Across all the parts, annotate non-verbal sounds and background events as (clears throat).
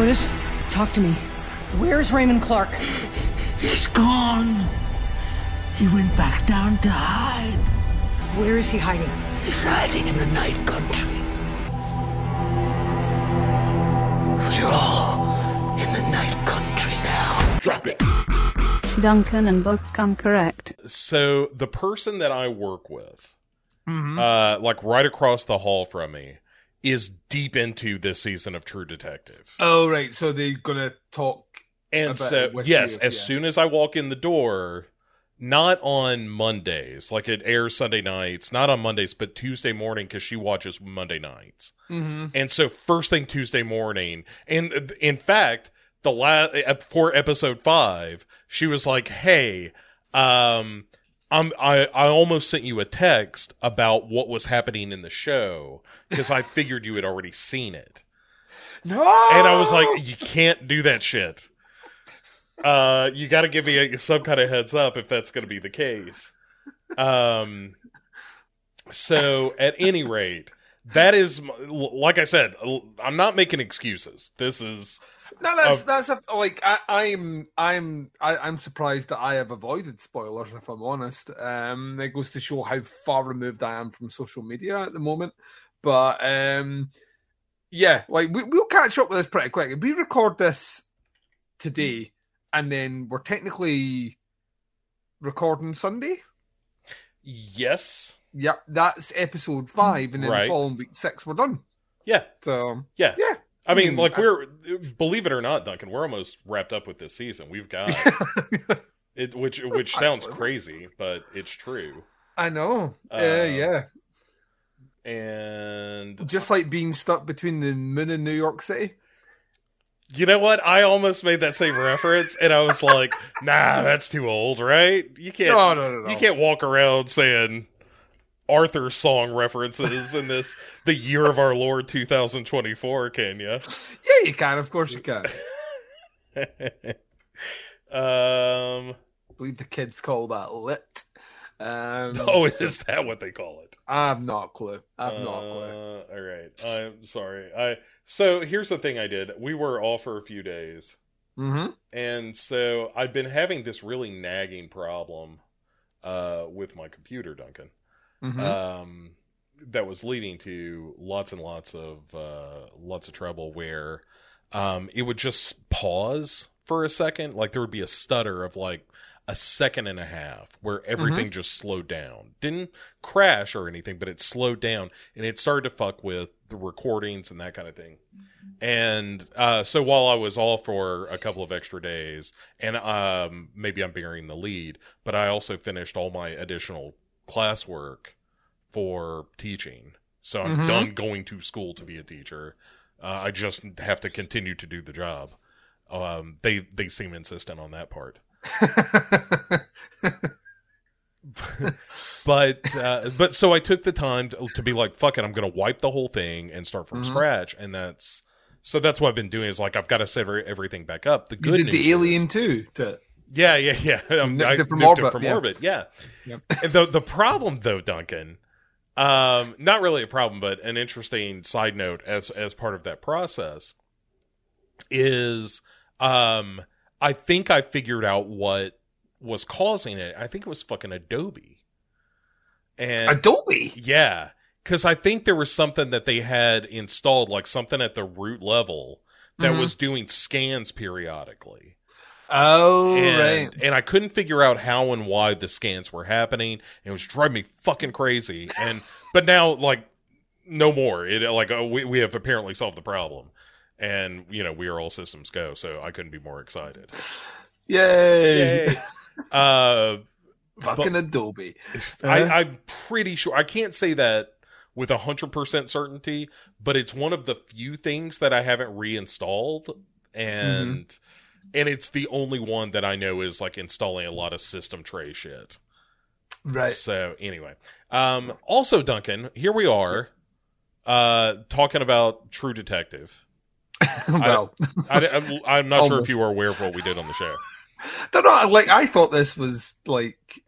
Otis, talk to me. Where's Raymond Clark? He's gone. He went back down to hide. Where is he hiding? He's hiding in the night country. We're all in the night country now. Drop it. Duncan and Bo come correct. So the person that I work with, uh, like right across the hall from me, is deep into this season of True Detective. Oh right, so they're gonna talk. And about so, yes, you, as yeah. soon as I walk in the door, not on Mondays, like it airs Sunday nights, not on Mondays, but Tuesday morning because she watches Monday nights. Mm-hmm. And so, first thing Tuesday morning, and uh, in fact, the last for episode five, she was like, "Hey, um, I'm I I almost sent you a text about what was happening in the show because I figured you had already seen it." No, and I was like, "You can't do that shit. Uh, you got to give me a, some kind of heads up if that's going to be the case." Um, so at any rate, that is like I said. I'm not making excuses. This is no, that's of- that's a, like I, I'm I'm I, I'm surprised that I have avoided spoilers. If I'm honest, um, it goes to show how far removed I am from social media at the moment. But um, yeah, like we, we'll catch up with this pretty quick. We record this today, and then we're technically recording Sunday. yes, Yep, that's episode five, and then Right. the following week six we're done. yeah, So yeah. yeah, I mean, Hmm, like we're believe it or not, Duncan, we're almost wrapped up with this season. We've got (laughs) it, which which sounds crazy, but it's true. I know. Uh, Uh, yeah, And just like being stuck between the moon and New York City. You know what? I almost made that same reference, and I was like, "Nah, that's too old, right? You can't. No, no, no, no. You can't walk around saying Arthur song references in this the year of our Lord 2024, can you? Yeah, you can. Of course, you can. (laughs) um. I believe the kids call that lit. Um, (laughs) Oh, is that what they call it? I've not a clue. I've not a clue. Uh, all right. I'm sorry. I so here's the thing I did. We were off for a few days. Mm-hmm. And so I've been having this really nagging problem uh, with my computer, Duncan. Mm-hmm. Um, that was leading to lots and lots of uh, lots of trouble where um, it would just pause for a second, like there would be a stutter of like a second and a half where everything just slowed down. Didn't crash or anything, but it slowed down and it started to fuck with the recordings and that kind of thing. And uh, so while I was off for a couple of extra days, and um, maybe I'm bearing the lead, but I also finished all my additional classwork for teaching. So I'm Mhm. done going to school to be a teacher. Uh, I just have to continue to do the job. Um, they they seem insistent on that part. (laughs) (laughs) but uh, but so I took the time to, to be like, fuck it, I'm gonna wipe the whole thing and start from Mhm. scratch, and that's so that's what I've been doing is like I've got to set everything back up. The you good did news the Alien is, too. To, yeah, yeah, yeah. (laughs) Um, Nuked I from nuked orbit, from yeah. orbit. Yeah. Yep. (laughs) The the problem though, Duncan, um, not really a problem, but an interesting side note as as part of that process is, um, I think I figured out what was causing it. I think it was fucking Adobe. And Adobe. yeah, because I think there was something that they had installed, like something at the root level that Mhm. was doing scans periodically Oh and, right. and I couldn't figure out how and why the scans were happening. It was driving me fucking crazy. And (laughs) but now, like, no more. It like uh, we we have apparently solved the problem, and you know we are all systems go. So I couldn't be more excited. Yay! Yay. (laughs) uh, Fucking Adobe. (laughs) I, I'm pretty sure I can't say that with a hundred percent certainty, but it's one of the few things that I haven't reinstalled, and and it's the only one that I know is like installing a lot of system tray shit. Right. So anyway, um, also Duncan, here we are, uh, talking about True Detective. (laughs) well, I, am I'm not sure if you were aware of what we did on the show. (laughs) don't know. Like I thought this was like,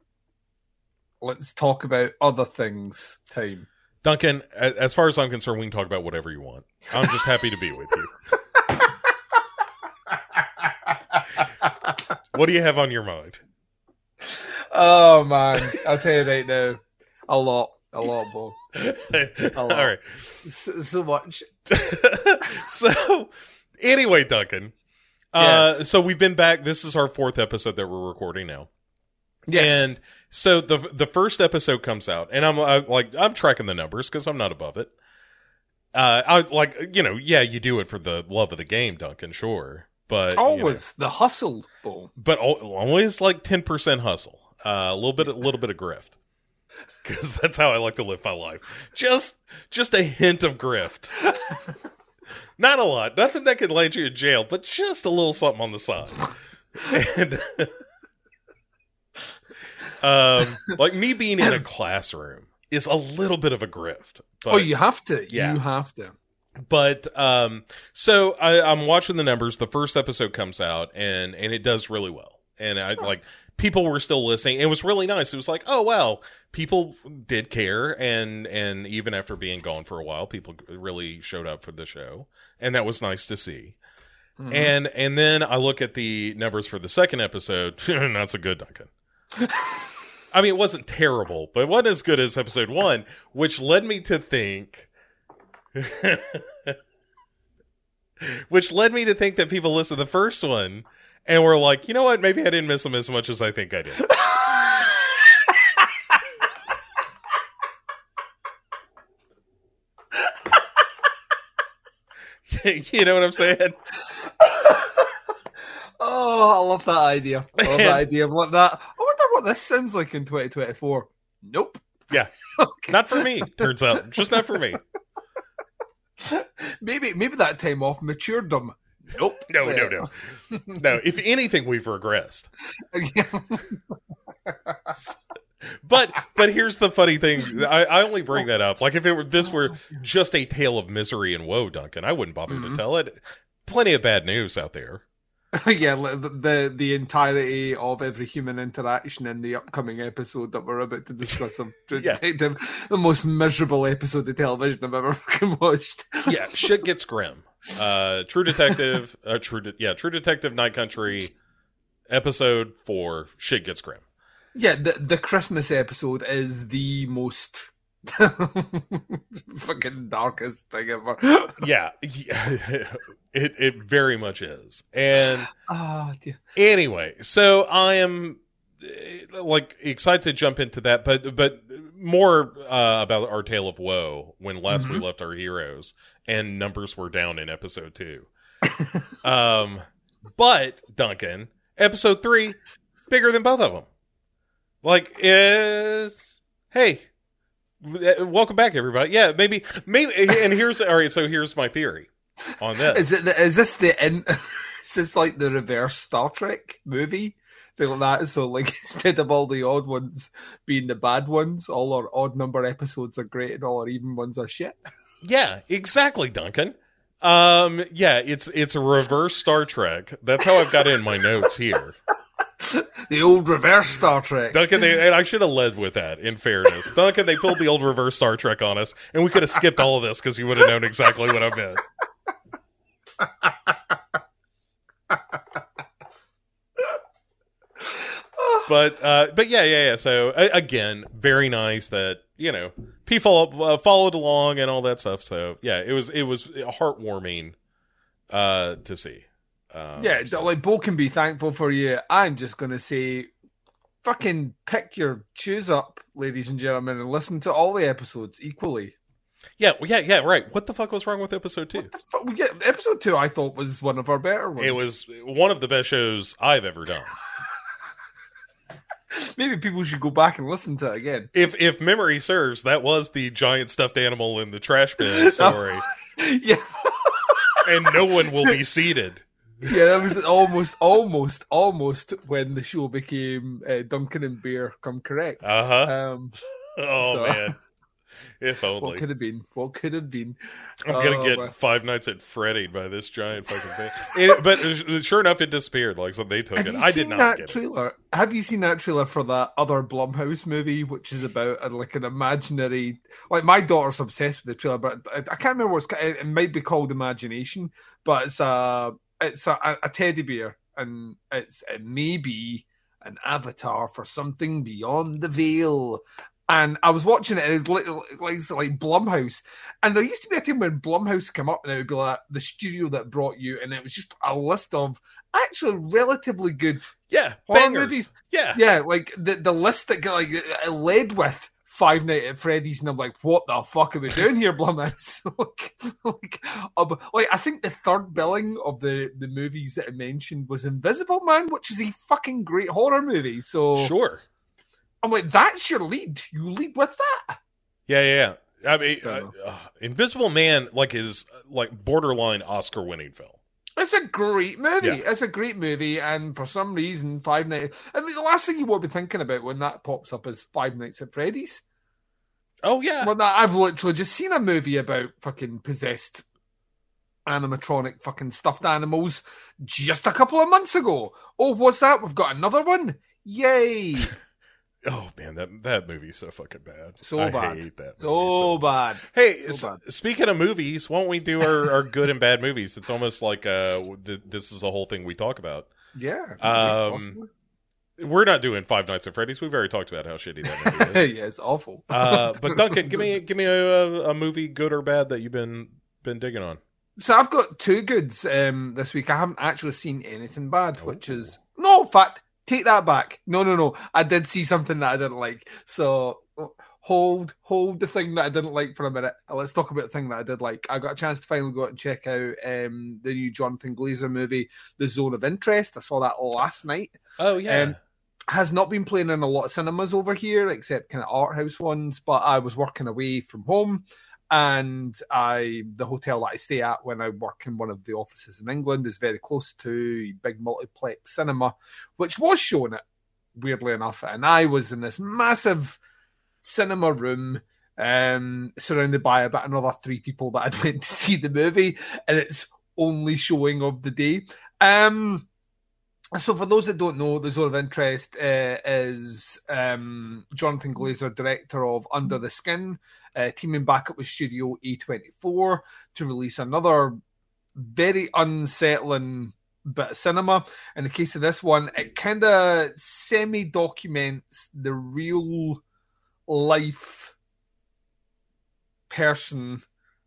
let's talk about other things. Time. Duncan, as far as I'm concerned, we can talk about whatever you want. I'm just happy to be with you. (laughs) what do you have on your mind? Oh man, I'll tell you right now, a lot, a lot, Bo, (laughs) All lot. right. so, so much. (laughs) so anyway, Duncan. Uh, Yes. so we've been back. This is our fourth episode that we're recording now. Yes. And so the the first episode comes out, and I'm uh, like I'm tracking the numbers because I'm not above it. Uh, I like you know, yeah, you do it for the love of the game, Duncan. Sure, but you know, always the hustle, Bo. but always like ten percent hustle, uh, a little bit, a little bit of grift, (laughs) because that's how I like to live my life. Just, just a hint of grift. (laughs) Not a lot, nothing that could land you in jail, but just a little something on the side. And (laughs) um, like me being in a classroom is a little bit of a grift. But oh, you have to. Yeah. You have to. But um so I, i'm watching the numbers. The first episode comes out and and it does really well. And i like people were still listening. It was really nice. It was like oh wow. People did care. And and even after being gone for a while people really showed up for the show. And that was nice to see. Mhm. and and then i look at the numbers for the second episode. (laughs) Not so good duncan. (laughs) I mean it wasn't terrible but it wasn't as good as episode one which led me to think (laughs) which led me to think that people listened to the first one and were like you know what maybe i didn't miss them as much as i think i did (laughs) (laughs) you know what i'm saying oh, I love that idea. I love that idea of like that. I wonder what this sounds like in 2024. Nope. Yeah. Okay. not for me turns out just not for me (laughs) maybe maybe that time off matured them. Nope. no no no. No (laughs) if anything we've regressed. (laughs) But but here's the funny thing. I, I only bring that up. Like if it were this were just a tale of misery and woe duncan i wouldn't bother to Mhm. tell it. Plenty of bad news out there (laughs) yeah, the, the the entirety of every human interaction in the upcoming episode that we're about to discuss of True (laughs) Yeah. (laughs) Detective, the most miserable episode of television I've ever fucking watched. yeah shit gets grim uh true detective uh true De- yeah true detective night country episode four shit gets grim Yeah, the the Christmas episode is the most (laughs) fucking darkest thing ever. (laughs) yeah, yeah (laughs) it it very much is and (sighs) dear. Anyway, so I am uh, like excited to jump into that, but but more uh, about our tale of woe when last we left our heroes and numbers were down in episode two. um, but Duncan, episode three, bigger than both of them. Like is hey. Uh, Welcome back, everybody. Yeah, maybe, maybe, and here's all right. So here's my theory on this. Is it? Is this the in? (laughs) Is this like the reverse Star Trek movie? Thing like that. So like (laughs) instead of all the odd ones being the bad ones, all our odd number episodes are great and all our even ones are shit. (laughs) Yeah, exactly, Duncan. Um, yeah, it's it's a reverse Star Trek. That's how I've got in my notes here. (laughs) The old reverse Star Trek. Duncan, they, I should have led with that. In fairness, Duncan, they pulled the old reverse Star Trek on us, and we could have skipped all of this because you would have known exactly what I meant. but uh, but yeah, yeah, yeah. So again, very nice that you know people uh, followed along and all that stuff. So yeah, it was it was heartwarming uh, to see. Um, yeah, so- like Bo can be thankful for you. I'm just gonna say, fucking pick your shoes up, ladies and gentlemen, and listen to all the episodes equally. yeah, well, yeah, yeah. Right. What the fuck was wrong with episode two? What the fuck? We episode two. I thought was one of our better ones. It was one of the best shows I've ever done. (laughs) Maybe people should go back and listen to it again. If if memory serves, that was the giant stuffed animal in the trash bin (laughs) story, (laughs) yeah, and no one will be seated. Yeah, that was almost, almost, almost when the show became uh, Duncan and Bear come correct. Uh huh. Um, (laughs) Oh so- man, (laughs) if only. what could have been? What could have been? I'm gonna Oh, get. Five Nights at Freddy by this giant fucking thing. It- but sure enough, it disappeared. Like so, they took Have it. I did not that get it. trailer? Have you seen that trailer for that other Blumhouse movie, which is about uh, like an imaginary? Like my daughter's obsessed with the trailer, but I, I can't remember what's. It might be called Imagination, but it's a it's a, a teddy bear and it's it may be an avatar for something beyond the veil. And I was watching it, and it was like, like, like Blumhouse. And there used to be a time when Blumhouse came up, and it would be like the studio that brought you, and it was just a list of actually relatively good Yeah, Horror bangers. movies. Yeah, yeah, like the the list that got, like it led with Five Nights at Freddy's, and I'm like, what the fuck are we doing here, Blumhouse? (laughs) like, like, um, like, I think the third billing of the the movies that I mentioned was Invisible Man, which is a fucking great horror movie. So sure. I'm like, that's your lead. You lead with that. Yeah, yeah. yeah. I mean, uh, uh, Invisible Man, like, is uh, like borderline Oscar-winning film. It's a great movie. Yeah. It's a great movie, and for some reason, Five Nights. And the last thing you want to be thinking about when that pops up is Five Nights at Freddy's. Oh yeah, Well, I've literally just seen a movie about fucking possessed animatronic fucking stuffed animals just a couple of months ago. Oh, what's that? We've got another one. Yay! (laughs) Oh man, that that movie's so fucking bad. So I bad. hate that. Movie So bad. Hey, so s- speaking of movies, why don't we do our, our good and bad movies? It's almost like uh, th- this is a whole thing we talk about. Yeah. Um, We're not doing Five Nights at Freddy's. We've already talked about how shitty that movie is. (laughs) yeah, it's awful. Uh, but (laughs) Duncan, give me give me a, a movie, good or bad, that you've been been digging on. So I've got two goods um, this week. I haven't actually seen anything bad, which Oh. is no. In fact, take that back. No, no, no. I did see something that I didn't like. So hold, hold the thing that I didn't like for a minute. Let's talk about the thing that I did like. I got a chance to finally go out and check out um, the new Jonathan Glazer movie, The Zone of Interest. I saw that last night Oh yeah, Um, has not been playing in a lot of cinemas over here, except kind of art house ones. But I was working away from home, and I the hotel that I stay at when I work in one of the offices in England is very close to big multiplex cinema, which was showing it weirdly enough, and I was in this massive cinema room. Um, surrounded by about another three people that I'd (laughs) went to see the movie, and it's only showing of the day. Um, so, for those that don't know, the Zone of Interest uh, is um, Jonathan Glazer, director of Under the Skin, uh, teaming back up with Studio A24 to release another very unsettling bit of cinema. In the case of this one, it kind of semi documents the real life person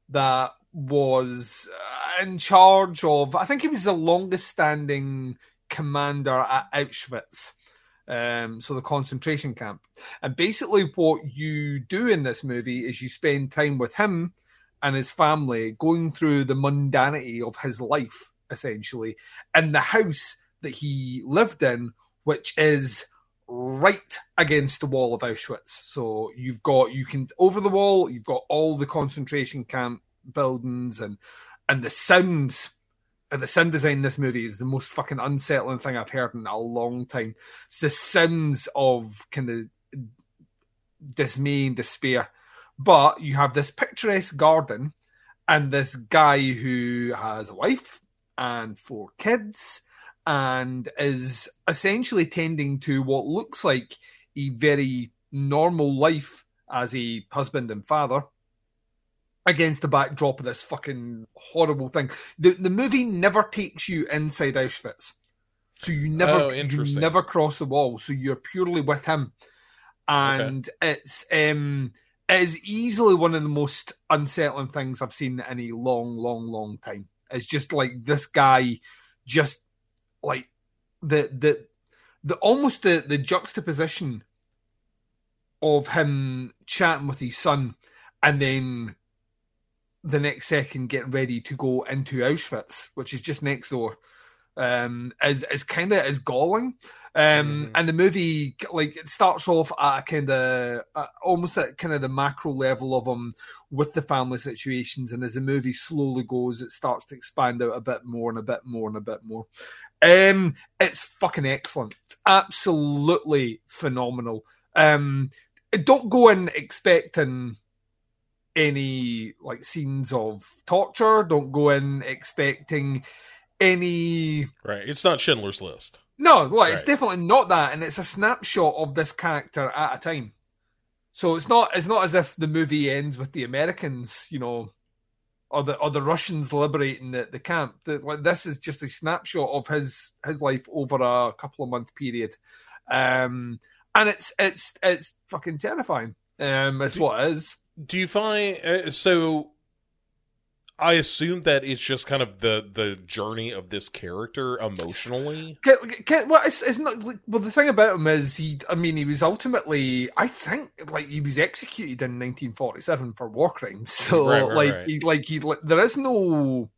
that was uh, in charge of, I think he was the longest standing commander at Auschwitz. Um, so the concentration camp. And basically, what you do in this movie is you spend time with him and his family going through the mundanity of his life, essentially, in the house that he lived in, which is right against the wall of Auschwitz. So you've got you can over the wall, you've got all the concentration camp buildings and and the sounds the sound design in this movie is the most fucking unsettling thing I've heard in a long time. It's the sins of kind of dismay and despair. But you have this picturesque garden and this guy who has a wife and four kids and is essentially tending to what looks like a very normal life as a husband and father against the backdrop of this fucking horrible thing. The the movie never takes you inside Auschwitz. So you never Oh, you never cross the wall. So you're purely with him. And it's um it is easily one of the most unsettling things I've seen in a long, long, long time. It's just like this guy just like the the the almost the the juxtaposition of him chatting with his son and then the next second getting ready to go into Auschwitz, which is just next door, um, is is kind of is galling. Um, Mhm. And the movie, like, it starts off at a kind of uh, almost at kind of the macro level of them with the family situations, and as the movie slowly goes, it starts to expand out a bit more and a bit more and a bit more. Um, it's fucking excellent, absolutely phenomenal. Um, don't go in expecting any like scenes of torture. Don't go in expecting any. right. It's not Schindler's List. No, well, it's definitely not that, and it's a snapshot of this character at a time. So it's not it's not as if the movie ends with the Americans, you know, or the or the Russians liberating the, the camp. That like, this is just a snapshot of his his life over a couple of month period, um, and it's it's it's fucking terrifying. Um, it's Do- what it is. Do you find uh, so? I assume that it's just kind of the the journey of this character emotionally. Get, get, well, it's, it's not. Well, the thing about him is he. I mean, he was ultimately. I think like he was executed in 1947 for war crimes. (laughs) So Right, right, like, right. he, like he, like, there is no.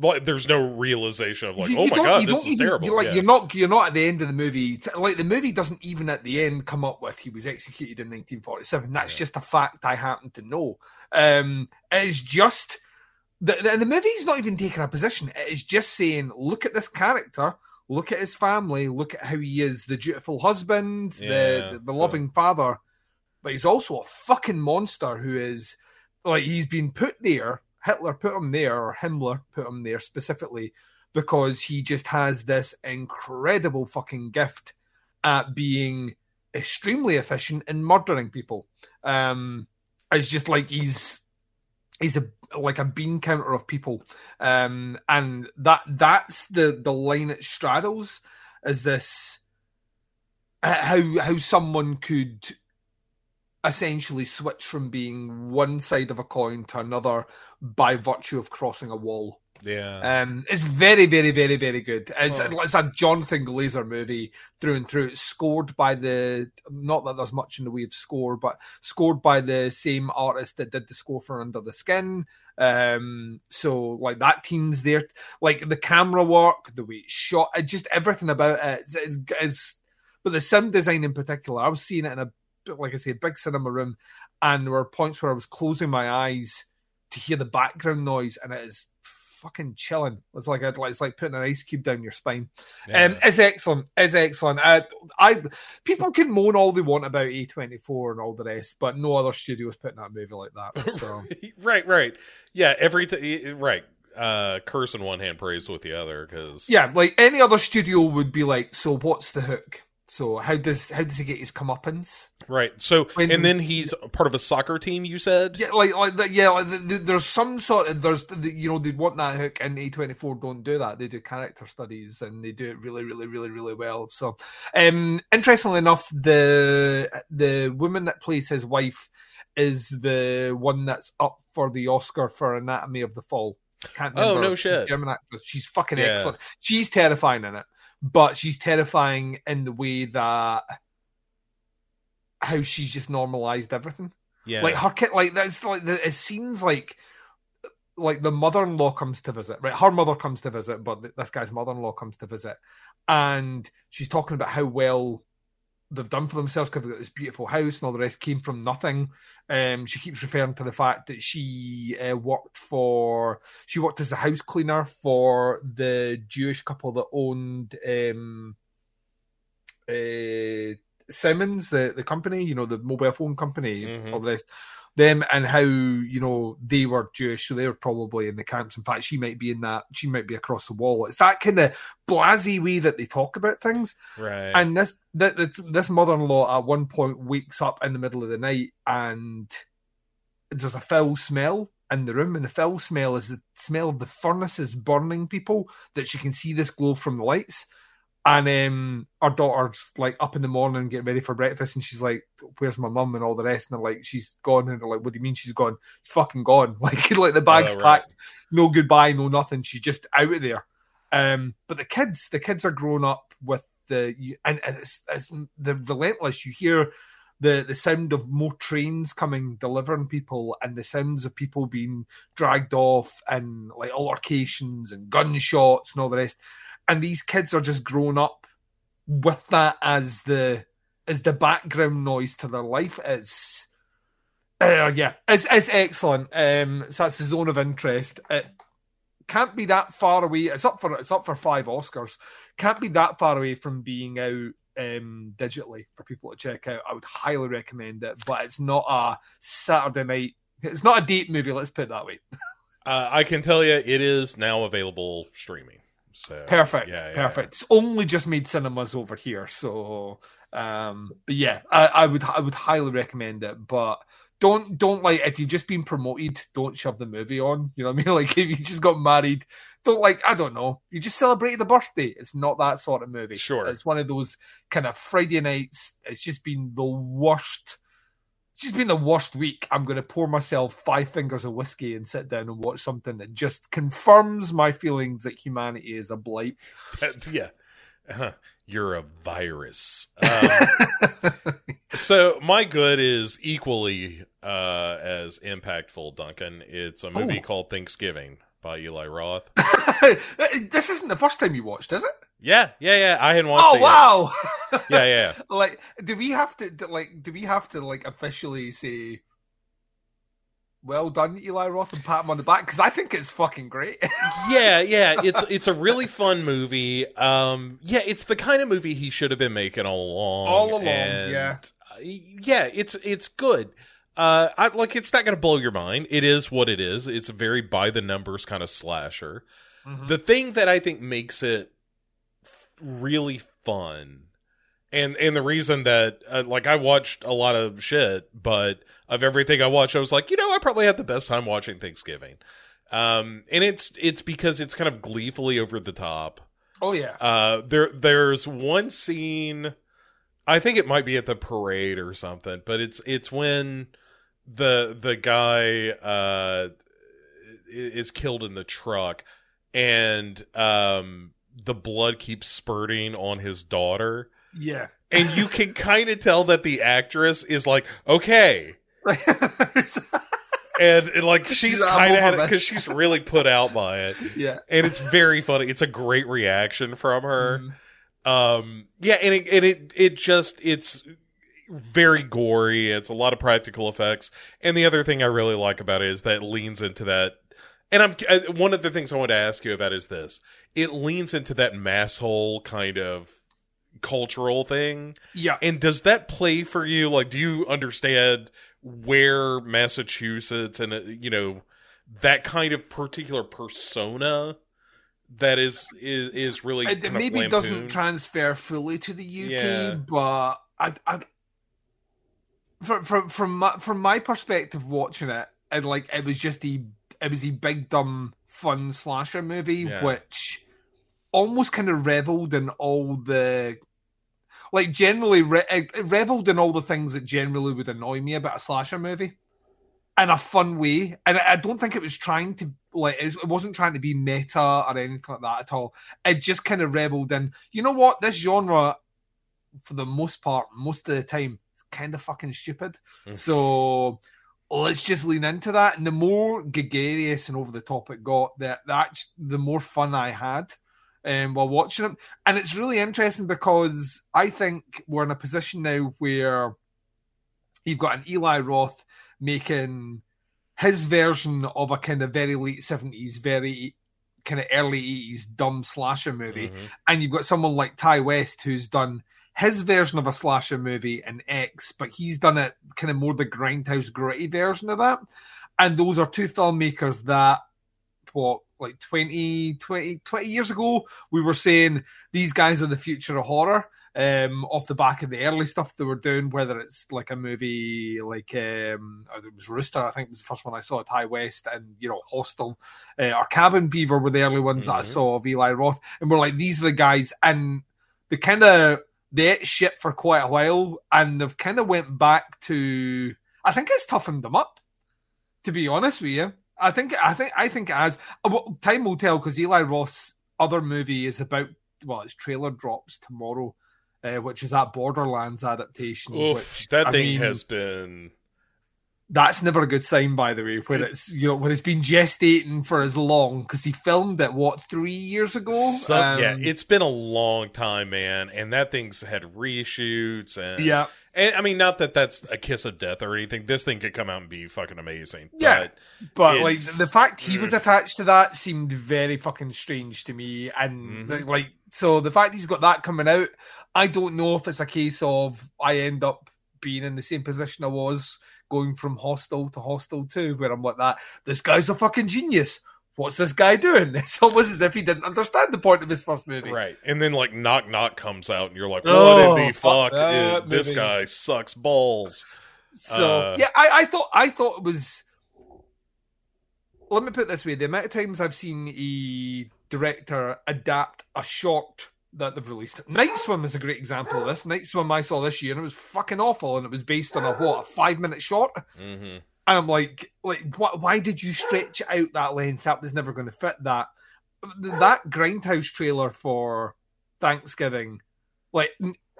Like, there's no realization of like, you- oh you my god, this is even- terrible. You're like yeah. you're not. You're not at the end of the movie. Like the movie doesn't even at the end come up with he was executed in 1947. That's Yeah. just a fact I happen to know. Um, it's just. The, the, the movie's not even taking a position. It is just saying, look at this character, look at his family, look at how he is the dutiful husband, Yeah, the, the the loving father, but he's also a fucking monster who is like he's been put there. Hitler put him there, or Himmler put him there specifically because he just has this incredible fucking gift at being extremely efficient in murdering people. Um, it's just like he's he's a like a bean counter of people um and that that's the the line it straddles is this how how someone could essentially switch from being one side of a coin to another by virtue of crossing a wall yeah. um, it's very, very, very, very good. It's, Oh. it's a Jonathan Glazer movie through and through. It's scored by the not that there's much in the way of score, but scored by the same artist that did the score for Under the Skin. Um, so like that team's there. Like the camera work, the way it's shot, it just everything about it. It's, it's, it's but the sound design in particular. I was seeing it in a like I say, big cinema room, and there were points where I was closing my eyes to hear the background noise, and it is fucking chilling. It's like it's like putting an ice cube down your spine. yeah. Um, it's excellent. It's excellent. Uh, I people can moan all they want about A twenty four and all the rest, but no other studio's putting out a movie like that. (laughs) So right, right. Yeah, every t- right. Uh, curse in one hand, praise with the other, because yeah, like any other studio would be like, so what's the hook? So how does how does he get his comeuppance? right. So, When- and then he's part of a soccer team. You said, Yeah, like like the, yeah, like the, the, there's some sort of there's the, you know they want that hook, and A24 don't do that. They do character studies, and they do it really, really, really, really well. So, um, interestingly enough, the the woman that plays his wife is the one that's up for the Oscar for Anatomy of the Fall. Can't Oh, no shit. German actress. She's fucking Yeah. excellent. She's terrifying in it, but she's terrifying in the way that how she's just normalized everything. Yeah, like her kid like that's like the, it seems like like the mother-in-law comes to visit right? Her mother comes to visit but th- this guy's mother-in-law comes to visit and she's talking about how well they've done for themselves because they've got this beautiful house and all the rest came from nothing um she keeps referring to the fact that she uh, worked for she worked as a house cleaner for the jewish couple that owned um uh Siemens, the, the company, you know, the mobile phone company, Mhm. all the rest, them and how, you know, they were Jewish, so they were probably in the camps. In fact, she might be in that, she might be across the wall. It's that kind of blasé way that they talk about things. right. And this that this, this mother in law at one point wakes up in the middle of the night and there's a foul smell in the room, and the foul smell is the smell of the furnaces burning people that she can see this glow from the lights. And um, our daughter's like up in the morning getting ready for breakfast, and she's like, "Where's my mum?" and all the rest. And they're like, "She's gone." And they're like, "What do you mean she's gone? She's fucking gone!" (laughs) Like, like the bag's Oh, right. packed, no goodbye, no nothing. She's just out of there. Um, but the kids, the kids are grown up with the and and it's, it's the relentless. You hear the the sound of more trains coming, delivering people, and the sounds of people being dragged off, and like altercations and gunshots and all the rest. And these kids are just grown up with that as the as the background noise to their life. is uh, yeah, it's it's excellent. Um, so that's the zone of interest. It can't be that far away. It's up for it's up for five Oscars. Can't be that far away from being out um digitally for people to check out. I would highly recommend it, but it's not a Saturday night. It's not a date movie. Let's put it that way. (laughs) uh, I can tell you, it is now available streaming. So Perfect, yeah, yeah, perfect. It's only just made cinemas over here, so um, but yeah, I, I would I would highly recommend it, but don't don't like if you've just been promoted, don't shove the movie on. You know what I mean? (laughs) Like if you just got married, don't like I don't know. You just celebrated the birthday. It's not that sort of movie. Sure. It's one of those kind of Friday nights. It's just been the worst. It's just been the worst week. I'm going to pour myself five fingers of whiskey and sit down and watch something that just confirms my feelings that humanity is a blight. (laughs) yeah. Uh, you're a virus. (laughs) Um, so my good is equally uh, as impactful, Duncan. It's a movie Oh. called Thanksgiving by Eli Roth. (laughs) this isn't the first time you watched, is it? Yeah, yeah, yeah. I hadn't watched Oh wow! (laughs) Yeah, yeah. (laughs) like, do we have to like? Do we have to like officially say, "Well done, Eli Roth," and pat him on the back? Because I think it's fucking great. (laughs) yeah, yeah. It's it's a really fun movie. Um, yeah, it's the kind of movie he should have been making all along. All along, and, yeah. uh, yeah. It's it's good. Uh, I like. It's not going to blow your mind. It is what it is. It's a very by the numbers kind of slasher. Mhm. The thing that I think makes it really fun, and and the reason that uh, like I watched a lot of shit, but of everything I watched, I was like, you know, I probably had the best time watching Thanksgiving. Um, and it's it's because it's kind of gleefully over the top. oh yeah, Uh, there there's one scene, I think it might be at the parade or something, but it's it's when the the guy uh is killed in the truck, and um the blood keeps spurting on his daughter, yeah. and you can (laughs) kind of tell that the actress is like, okay. And, and, like (laughs) she's She's, kind of because she's really put out by it, (laughs) yeah. and it's very funny. It's a great reaction from her Mhm. um yeah and it, and it it just it's very gory it's a lot of practical effects and the other thing i really like about it is that it leans into that and i'm uh, one of the things i want to ask you about is this it leans into that masshole kind of cultural thing Yeah. and does that play for you like do you understand where massachusetts and uh, you know that kind of particular persona that is is is really it, maybe doesn't transfer fully to the UK, Yeah. but I, I from from from my, from my perspective watching it, and like it was just the it was a big dumb fun slasher movie, Yeah. which almost kind of reveled in all the like generally re- it reveled in all the things that generally would annoy me about a slasher movie in a fun way and i don't think it was trying to like it was- it wasn't trying to be meta or anything like that at all it just kind of reveled in you know what this genre for the most part most of the time is kind of fucking stupid Mm. so let's just lean into that. And the more gregarious and over the top it got that that's the more fun i had um, while watching it. And it's really interesting because i think we're in a position now where you've got an eli roth making his version of a kind of very late 70s very kind of early 80s dumb slasher movie. Mhm. and you've got someone like Ty West who's done his version of a slasher movie in X, but he's done it kind of more the grindhouse gritty version of that. And those are two filmmakers that what like 20, 20, 20 years ago we were saying these guys are the future of horror. Um, off the back of the early stuff they were doing, whether it's like a movie like um, oh, it was Rooster, I think was the first one I saw at High West, and you know Hostel, uh, or Cabin Fever were the early ones that I Mhm. saw of Eli Roth, and we're like, these are the guys, and the kind of they ate shit for quite a while, and they've kind of went back to. I think it's toughened them up, to be honest with you. I think I think I think it has. uh, well, time will tell because Eli Roth's other movie is about well, its trailer drops tomorrow, uh, which is that Borderlands adaptation. Oof, which that I thing mean, has been that's never a good sign, by the way. When it's you know when it's been gestating for as long because he filmed it what three years ago. yeah, Um, it's been a long time, man, and that thing's had reshoots and yeah, and I mean, not that that's a kiss of death or anything. This thing could come out and be fucking amazing. Yeah. but but like the fact he was Mm. attached to that seemed very fucking strange to me, and Mhm. like so the fact he's got that coming out, I don't know if it's a case of I end up being in the same position I was going from hostel to hostel two, where I'm like that. This guy's a fucking genius. What's this guy doing? (laughs) It's almost as if he didn't understand the point of his first movie. right, and then like knock knock comes out, and you're like, Oh, what in the fuck fuck? this movie. guy sucks balls. So Uh, yeah, I, I thought I thought it was. Let me put it this way: the amount of times I've seen a director adapt a short that they've released. Night Swim is a great example of this. Night Swim I saw this year and it was fucking awful, and it was based on a what a five minute short. hmm And I'm like, like, why, why did you stretch it out that length? That was never going to fit that. That Grindhouse trailer for Thanksgiving, like,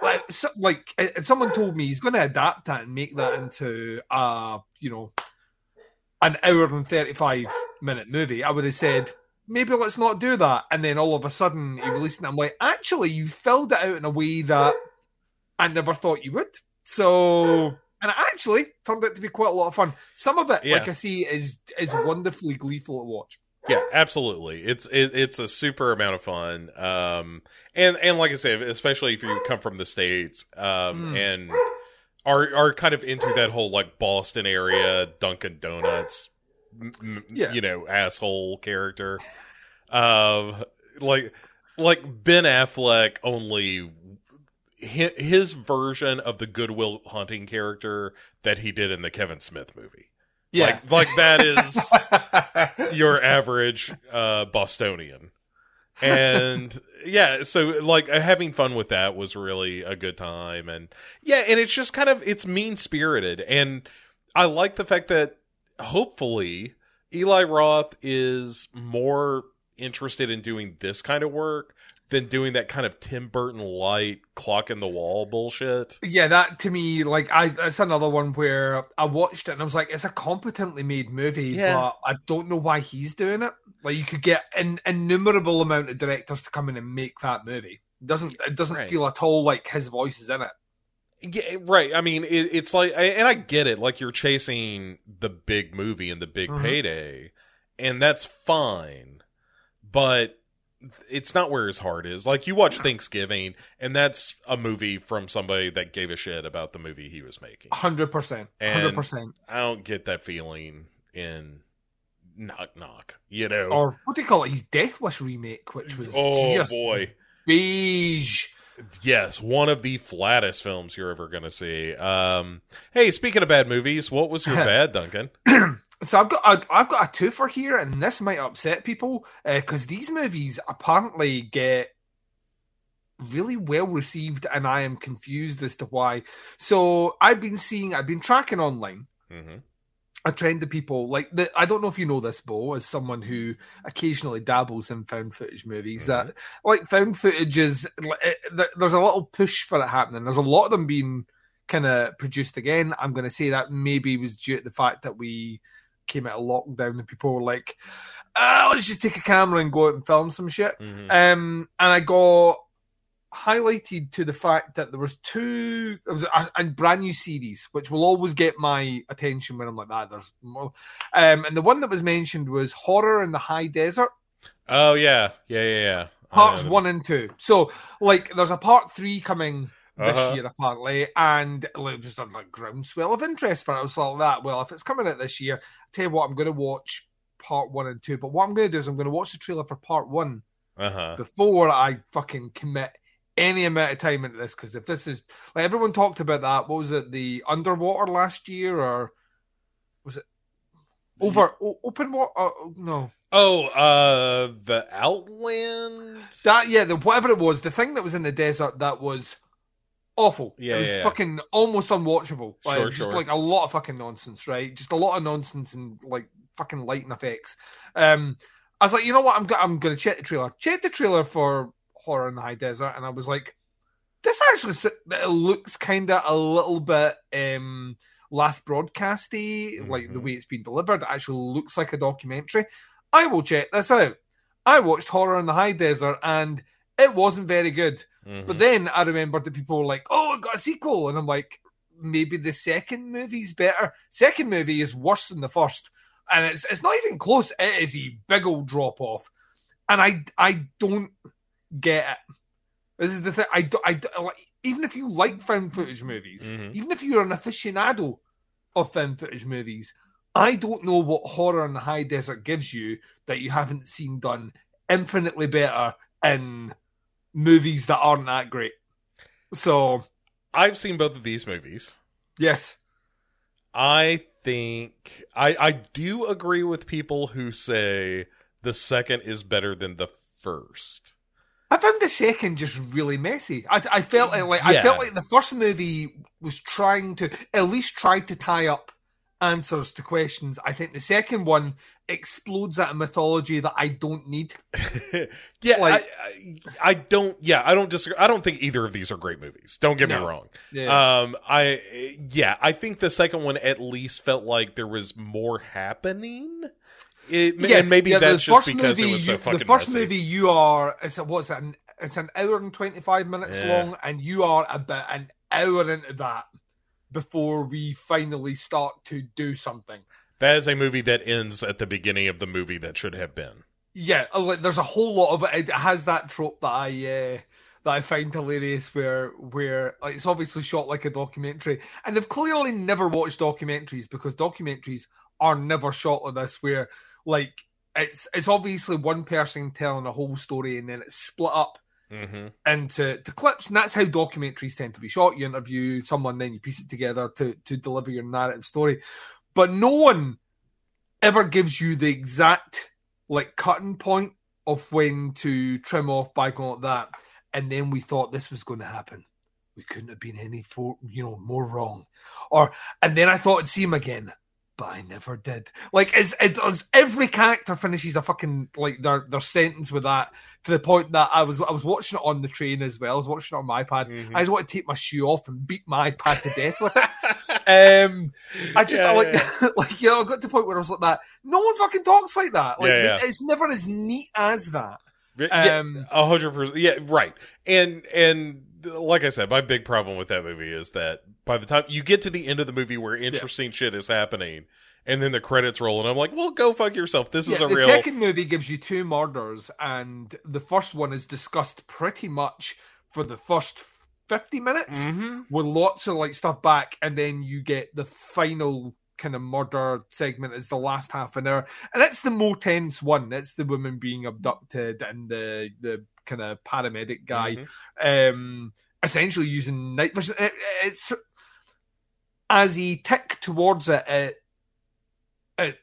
like, so, like, someone told me he's going to adapt that and make that into, uh, you know, an hour and 35 minute movie, I would have said, maybe let's not do that. And then all of a sudden, you released it. I'm like, actually, you filled it out in a way that I never thought you would. So, and it actually turned out to be quite a lot of fun. Some of it, Yeah. like I see, is is wonderfully gleeful to watch. Yeah, absolutely. It's it, it's a super amount of fun. Um, and and like I said, especially if you come from the states, um, Mm. and are are kind of into that whole like Boston area Dunkin' Donuts, m- Yeah. you know, asshole character. Um, like like Ben Affleck only his version of the Good Will Hunting character that he did in the Kevin Smith movie. Like like that is (laughs) your average uh Bostonian. And yeah, so like uh, having fun with that was really a good time and yeah, and it's just kind of it's mean-spirited and I like the fact that hopefully Eli Roth is more interested in doing this kind of work than doing that kind of Tim Burton light clock in the wall bullshit. Yeah, that to me, like, I that's another one where I watched it and I was like, it's a competently made movie, Yeah. but I don't know why he's doing it. Like, you could get an innumerable amount of directors to come in and make that movie. It doesn't it doesn't Right. feel at all like his voice is in it. Yeah, right. I mean, it, it's like, and I get it. Like you're chasing the big movie and the big Mhm. payday, and that's fine. But it's not where his heart is. Like you watch Thanksgiving, and that's a movie from somebody that gave a shit about the movie he was making. Hundred percent, hundred percent. I don't get that feeling in Knock Knock. You know? Or what do you call it? His Death Wish remake, which was oh boy. beige. Yes, one of the flattest films you're ever going to see. Um, hey, speaking of bad movies, what was your (laughs) bad, Duncan? (clears throat) So I've got a, I've got a twofer here, and this might upset people because these movies apparently get really well received, and I am confused as to why. So I've been seeing, I've been tracking online hmm a trend of people like the, I don't know if you know this, Bo, as someone who occasionally dabbles in found footage movies. That like found footage is it, there's a little push for it happening. There's a lot of them being kind of produced again. I'm going to say that maybe was due to the fact that we came out of lockdown and people were like, uh, let's just take a camera and go out and film some shit. hmm Um, and I got highlighted to the fact that there was two there was a, a brand new series which will always get my attention when I'm like that there's more. Um and the one that was mentioned was horror in the high desert. Oh yeah, yeah, yeah, yeah. Parts one and two. So like there's a part three coming this Uh-huh. year apparently and like, just a like groundswell of interest for it. I was like that well if it's coming out this year I tell you what I'm going to watch part one and two. But what I'm going to do is I'm going to watch the trailer for part one Uh-huh. before I fucking commit any amount of time into this. Because if this is like everyone talked about that, what was it, the underwater last year, or was it over o- open water? Uh, no, Oh, uh, the Outland. that yeah, the whatever it was, the thing that was in the desert that was awful. Yeah, it was yeah, yeah. fucking almost unwatchable. Like, Sure, just sure. like a lot of fucking nonsense, right? Just a lot of nonsense and like fucking lighting effects. Um, I was like, you know what? I'm go- I'm to check the trailer. Check the trailer for Horror in the High Desert, and I was like, this actually it looks kind of a little bit um last broadcasty, like the Mhm. way it's been delivered. It actually looks like a documentary. I will check this out. I watched Horror in the High Desert, and it wasn't very good. Mhm. But then I remembered that people were like, "Oh, it got a sequel," and I'm like, maybe the second movie's better. Second movie is worse than the first, and it's it's not even close. It is a big old drop off, and I I don't get it. This is the thing. I do, I do- like even if you like found footage movies, Mhm. even if you're an aficionado of found footage movies, I don't know what horror in the high desert gives you that you haven't seen done infinitely better in movies that aren't that great. So I've seen both of these movies. yes, I think I I do agree with people who say the second is better than the first. I found the second just really messy. I, I felt like, like I felt like the first movie was trying to at least try to tie up answers to questions. I think the second one explodes at a mythology that I don't need. (laughs) yeah, Like- I, I I don't yeah, I don't disagree. I don't think either of these are great movies. Don't get me wrong. Yeah. Um I yeah, I think the second one at least felt like there was more happening. It, and maybe yeah, the that's just first because movie, it was so you, fucking the first messy. movie you are it's a, what's that? An, it's an hour and twenty five minutes Yeah. long, and you are about an hour into that before we finally start to do something. That is a movie that ends at the beginning of the movie that should have been. Yeah, like, there's a whole lot of it. It has that trope that I uh, that I find hilarious, where where like, it's obviously shot like a documentary, and they've clearly never watched documentaries because documentaries are never shot like this, where like it's it's obviously one person telling a whole story and then it's split up hmm into to clips, and that's how documentaries tend to be shot. You interview someone, then you piece it together to to deliver your narrative story. But no one ever gives you the exact like cutting point of when to trim off by going like that. And then we thought this was going to happen. We couldn't have been any for you know more wrong. Or and then I thought I'd see him again. But I never did. Like, as, it as every character finishes a fucking like their their sentence with that to the point that I was I was watching it on the train as well. I was watching it on my iPad. Mhm. I just want to take my shoe off and beat my iPad to death with it. (laughs) Um, I just I Yeah, like (laughs) like you know I got to the point where I was like that. No one fucking talks like that. Like Yeah, yeah. it's never as neat as that. Yeah, Um, a hundred percent. Yeah, right. And and like I said, my big problem with that movie is that by the time you get to the end of the movie where interesting shit is happening, and then the credits roll, and I'm like, well, go fuck yourself. This is yeah, a the real. second movie gives you two murders, and the first one is discussed pretty much for the first fifty minutes. Mhm. with lots of like stuff back, and then you get the final kind of murder segment is the last half an hour, and it's the more tense one. It's the woman being abducted and the the kind of paramedic guy, Mhm. um, essentially using night vision. It, it's as he tick towards it, it it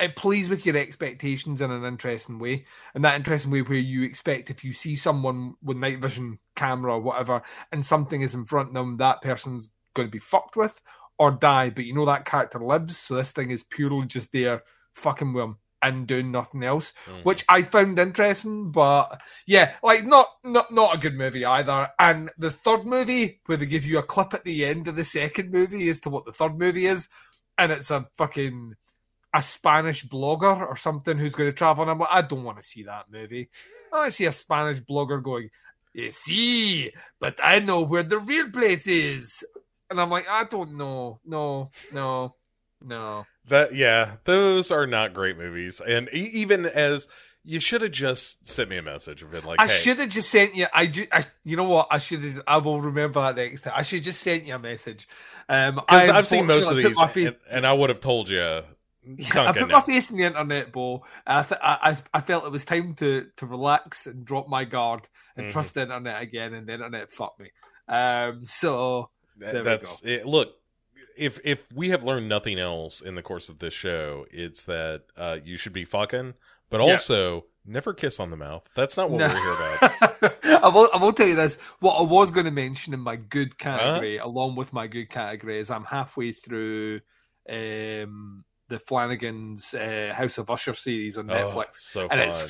it plays with your expectations in an interesting way, and that interesting way where you expect if you see someone with night vision camera or whatever, and something is in front of them, that person's going to be fucked with or die. But you know that character lives, so this thing is purely just there fucking with him and doing nothing else, Mhm. which I found interesting. But yeah, like not not not a good movie either. And the third movie, where they give you a clip at the end of the second movie as to what the third movie is, and it's a fucking a Spanish blogger or something who's going to travel. And I'm like, I don't want to see that movie. I see a Spanish blogger going, "You see, but I know where the real place is." And I'm like, I don't know, no, no, no. That yeah, those are not great movies. And e- even as you should have just sent me a message of it, like, I hey, should have just sent you. I, ju- I, you know what? I should. have I will remember that next time. I should just sent you a message. Um, I I've seen most of these, faith- and, and I would have told you, Yeah, I put my faith in the internet, Bo. I, th- I, I I felt it was time to to relax and drop my guard and Mhm. trust the internet again, and the internet fucked me. Um, so That- There we that's it, look if if we have learned nothing else in the course of this show it's that uh you should be fucking but Yeah. also never kiss on the mouth that's not what No. we're here about (laughs) I will. I will tell you this. What I was going to mention in my good category, along with my good category, is I'm halfway through um, the Flanagan's uh, House of Usher series on Oh, Netflix, so and it's,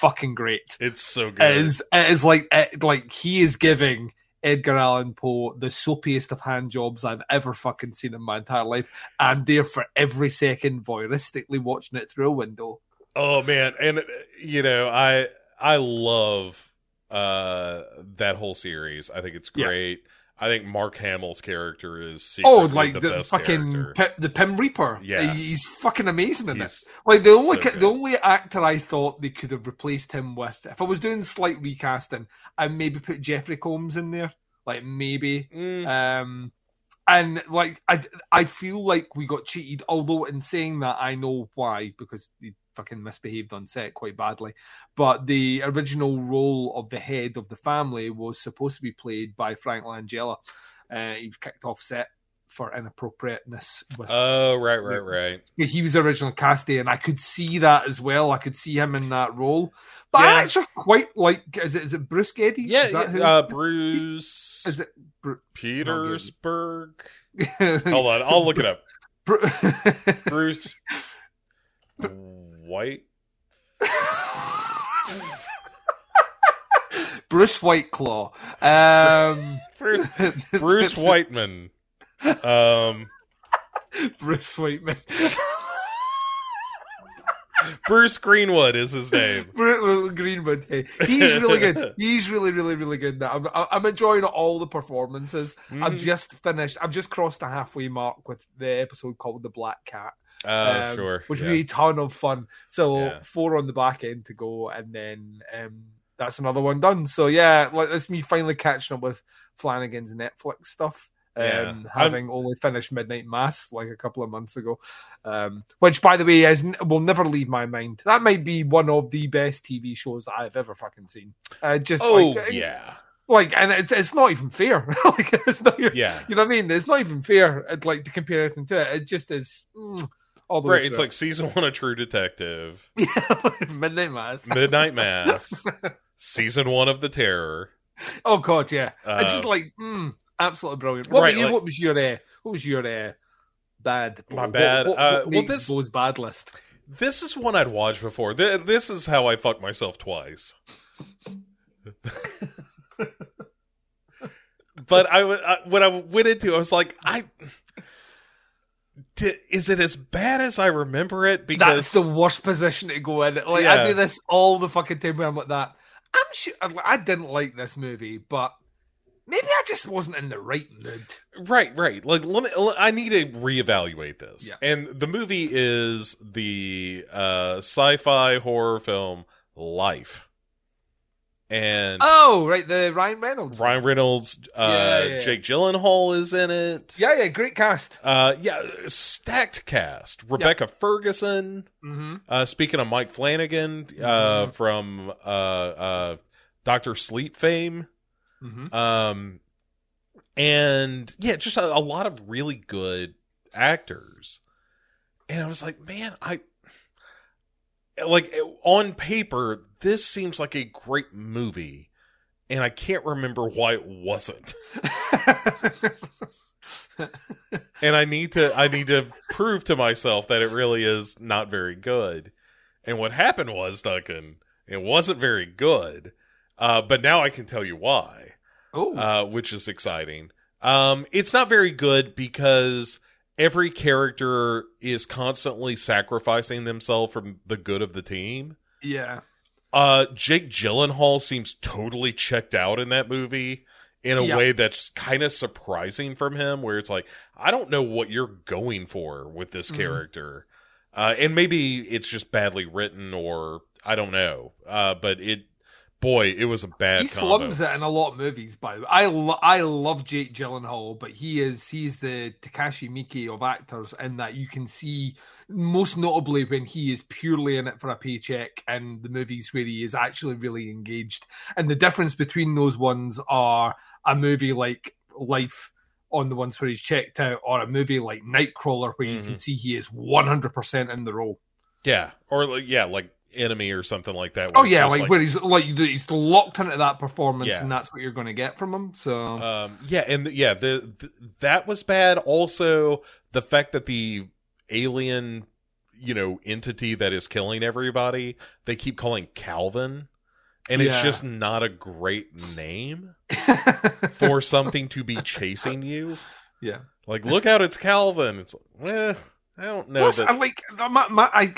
fucking great. It's so good It is. It is like it, like he is giving Edgar Allan Poe the soapiest of hand jobs I've ever fucking seen in my entire life. I'm there for every second, voyeuristically watching it through a window. oh man and uh, you know i i love uh that whole series i think it's Yeah. I think mark hamill's character is Oh, like the, the, fucking. The Pym Reaper. Yeah. he's fucking amazing in. He's Like the only so the only actor I thought they could have replaced him with, if I was doing slight recasting, I'd maybe put Jeffrey Combs in there. Like maybe. Mm, Um and like I I feel like we got cheated, although in saying that I know why, because he fucking misbehaved on set quite badly. But the original role of the head of the family was supposed to be played by Frank Langella. Uh, he was kicked off set for inappropriateness with Oh, right, right, right. He was originally casted, and I could see that as well. I could see him in that role. But Yeah. I actually quite like. Is it is it Bruce Geddes? Yeah, is that who? uh, Bruce is it Bru- Petersburg. (laughs) Hold on, I'll look it up. Bru- (laughs) Bruce White. Bruce Whiteclaw. Um, Bruce, (laughs) Bruce Whiteman. Um, Bruce Whiteman. Bruce Greenwood is his name. (laughs) Bruce Greenwood. hey, He's really good. (laughs) He's really, really, really good. Now. I'm, I'm enjoying all the performances. I've Mhm. just finished. I've just crossed the halfway mark with the episode called "The Black Cat." Oh, um, sure. which yeah. would be a ton of fun. So Yeah. four on the back end to go, and then um, that's another one done. So yeah, like that's me finally catching up with Flanagan's Netflix stuff. Um, Yeah. having only finished Midnight Mass like a couple of months ago, um, which by the way is will never leave my mind. That might be one of the best TV shows I've ever fucking seen. Uh, just Oh, like, yeah. like, and it's it's not even fair. (laughs) like, it's not. Yeah. You know what I mean? It's not even fair. uh, Like to compare anything to it. It just is. Mm, all the way Right. It's like season one of True Detective, (laughs) Yeah, Midnight Mass. Midnight Mass, (laughs) season one of The Terror. Oh god, yeah. it's just Uh, like mm, absolutely brilliant. What, right, were you, like- what was your uh, what was your uh, bad? My what- bad? What, what, Uh, well, this- Bo's bad list. This is one I'd watched before. Th- This is how I fucked myself twice. (laughs) but I when I went into, it, I was like, I. Is it as bad as I remember it? Because That's the worst position to go in. Like Yeah. I do this all the fucking time where I'm like that. I'm sure I didn't like this movie, but maybe I just wasn't in the right mood. Right, right. Like, let me. I need to reevaluate this. Yeah. And the movie is the uh, sci-fi horror film Life, and Oh, right, the Ryan Reynolds. Ryan Reynolds, uh, Yeah, yeah, yeah. Jake Gyllenhaal is in it. Yeah, yeah, great cast. Uh, yeah, stacked cast. Rebecca Ferguson. Mm-hmm. Uh, speaking of Mike Flanagan, uh, from uh, uh, Doctor Sleep fame. Mm-hmm. Um, and yeah, just a, a lot of really good actors. And I was like, man, I like on paper, this seems like a great movie, and I can't remember why it wasn't. (laughs) And I need to, I need to prove to myself that it really is not very good. And what happened was, Duncan, it wasn't very good. Uh, but now I can tell you why oh, uh, which is exciting. Um, it's not very good because every character is constantly sacrificing themselves for the good of the team. yeah. Uh, Jake Gyllenhaal seems totally checked out in that movie in a Yeah. way that's kind of surprising from him, where it's like, I don't know what you're going for with this Mhm. character. Uh, and maybe it's just badly written or I don't know. Uh, but it, boy, it was a bad he combo. slums it in a lot of movies. By the way, I lo- I love Jake Gyllenhaal, but he is he's the Takashi Miike of actors, in that you can see most notably when he is purely in it for a paycheck, and the movies where he is actually really engaged. And the difference between those ones are a movie like Life. On the ones where he's checked out, or a movie like Nightcrawler, where you can Mhm. see he is one hundred percent in the role. Yeah, or like, yeah, like enemy or something like that. Oh yeah, like, where he's like he's locked into that performance, Yeah. and that's what you're going to get from him. So um, yeah, and the, yeah, the, the that was bad. Also, the fact that the alien, you know, entity that is killing everybody, they keep calling Calvin, and it's Yeah. just not a great name (laughs) for something to be chasing you. yeah. Like, look out, it's Calvin. It's like, eh, I don't know. Plus, that- I like my, my, I,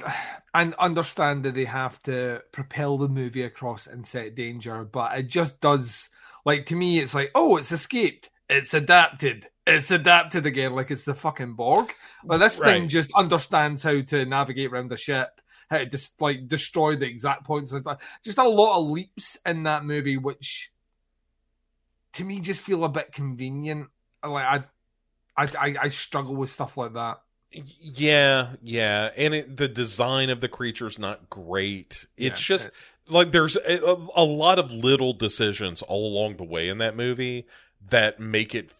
I understand that they have to propel the movie across and set danger, but it just does. Like to me, it's like, oh, it's escaped. It's adapted. It's adapted again, like it's the fucking Borg. Like this thing just understands how to navigate around the ship, how to just like destroy the exact points. Just a lot of leaps in that movie, which to me just feel a bit convenient. Like I, I, I, I struggle with stuff like that. Yeah, yeah, and it, the design of the creature's not great. It's Yeah, just it's- like there's a, a lot of little decisions all along the way in that movie that make it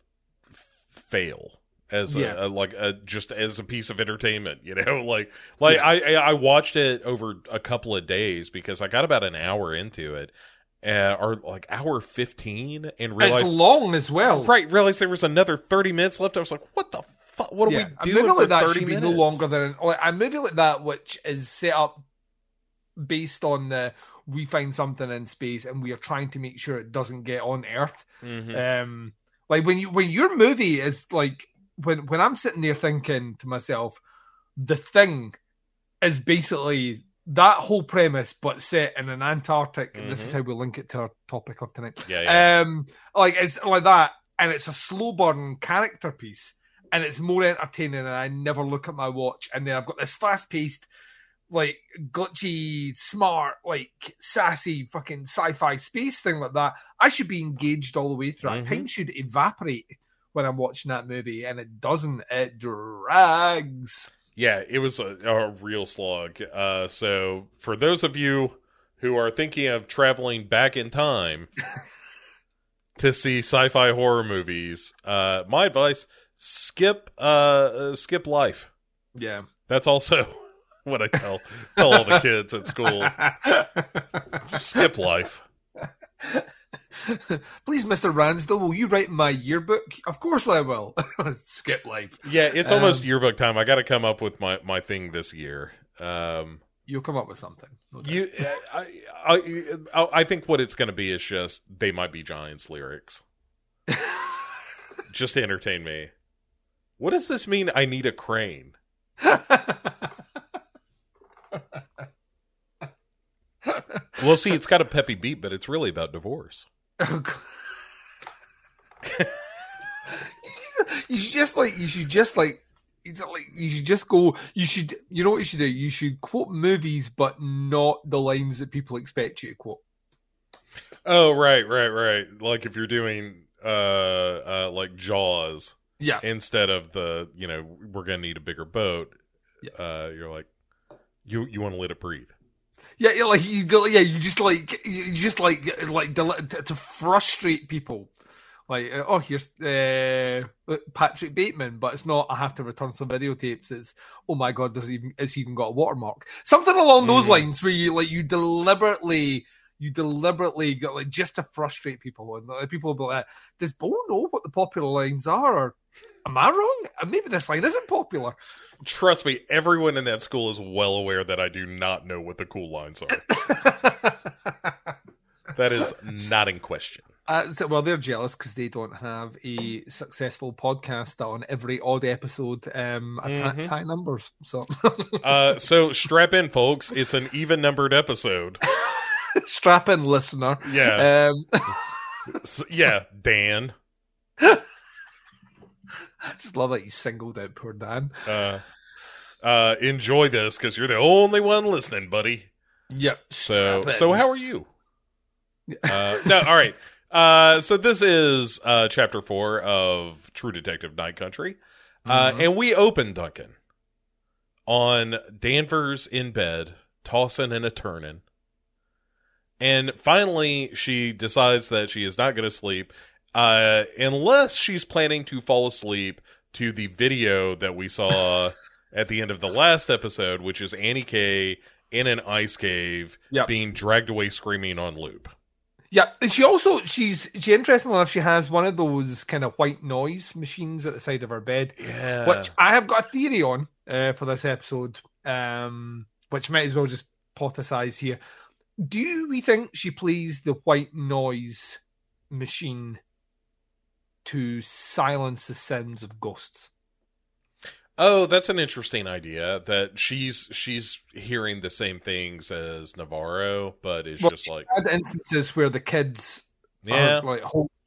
f- fail as a, Yeah. a like a just as a piece of entertainment. You know, (laughs) like like I I I watched it over a couple of days because I got about an hour into it, uh, or like hour fifteen, and it's realized long as well. right realized there was another thirty minutes left. I was like, what the fuck? What are yeah, we a doing movie for like that thirty should minutes? be no longer than like a movie like that, which is set up based on the we find something in space and we are trying to make sure it doesn't get on Earth. Mhm. Um, like when you when your movie is like when when I'm sitting there thinking to myself, the thing is basically that whole premise, but set in an Antarctic. And this is Mhm. how we link it to our topic of tonight. Yeah, yeah. Um, like it's like that, and it's a slow burn character piece, and it's more entertaining. And I never look at my watch, and then I've got this fast paced, like glitchy, smart, like sassy, fucking sci-fi space thing like that. I should be engaged all the way through. Mhm. Time should evaporate when I'm watching that movie, and it doesn't. It drags. Yeah, it was a, a real slog. Uh, so, for those of you who are thinking of traveling back in time (laughs) to see sci-fi horror movies, uh, my advice: skip, uh, uh, skip life. Yeah. That's also (laughs) what I tell tell all the kids at school. (laughs) Skip life. (laughs) Please, Mr. Ransdell, will you write my yearbook? Of course I will. Skip life. Yeah, it's almost Um, yearbook time. I got to come up with my my thing this year. Um, You'll come up with something. doubt. You, I, I, I, I think what it's going to be is just they might be Giants lyrics, just to entertain me. What does this mean? I need a crane. (laughs) Well, see, it's got a peppy beat, but it's really about divorce. Oh, God. you should just like you should just like it's like you should just go you should you know what you should do you should quote movies but not the lines that people expect you to quote Oh, right, right, right. Like if you're doing uh, uh, like Jaws yeah instead of the, you know, we're gonna need a bigger boat. Yeah. Uh, you're like, you you want to let it breathe. yeah yeah like you go yeah you just like you just like like to to frustrate people like oh here's uh, Patrick Bateman but it's not I have to return some videotapes it's oh my god does he even has he even got a watermark something along those Mm. lines where you like you deliberately you deliberately got like just to frustrate people and like, people will be like does Bo know what the popular lines are or am I wrong maybe this line isn't popular Trust me, everyone in that school is well aware that I do not know what the cool lines are. (laughs) that is not in question. Uh, so- well, they're jealous because they don't have a successful podcast that on every odd episode um, attracts Mhm. high numbers. So, (laughs) Uh, so strap in, folks. It's an even numbered episode. (laughs) strap in, listener. Yeah, Um, So- yeah. Dan. I (laughs) just love that you singled out poor Dan. Uh, uh, enjoy this because you're the only one listening, buddy. Yep. So, so how are you? (laughs) Uh, no, all right. Uh, so this is uh, chapter four of True Detective Night Country, uh, Mhm. and we open Duncan on Danvers in bed, tossing and a turning, and finally she decides that she is not going to sleep, uh, unless she's planning to fall asleep to the video that we saw (laughs) at the end of the last episode, which is Annie K in an ice cave Yep. being dragged away screaming on loop. Yeah, and she also she's she interesting enough. She has one of those kind of white noise machines at the side of her bed, Yeah. which I have got a theory on uh, for this episode, um, which might as well just hypothesize here. Do we think she plays the white noise machine to silence the sounds of ghosts? Oh, that's an interesting idea. That she's she's hearing the same things as Navarro, but it's Well, just like had instances where the kids yeah, like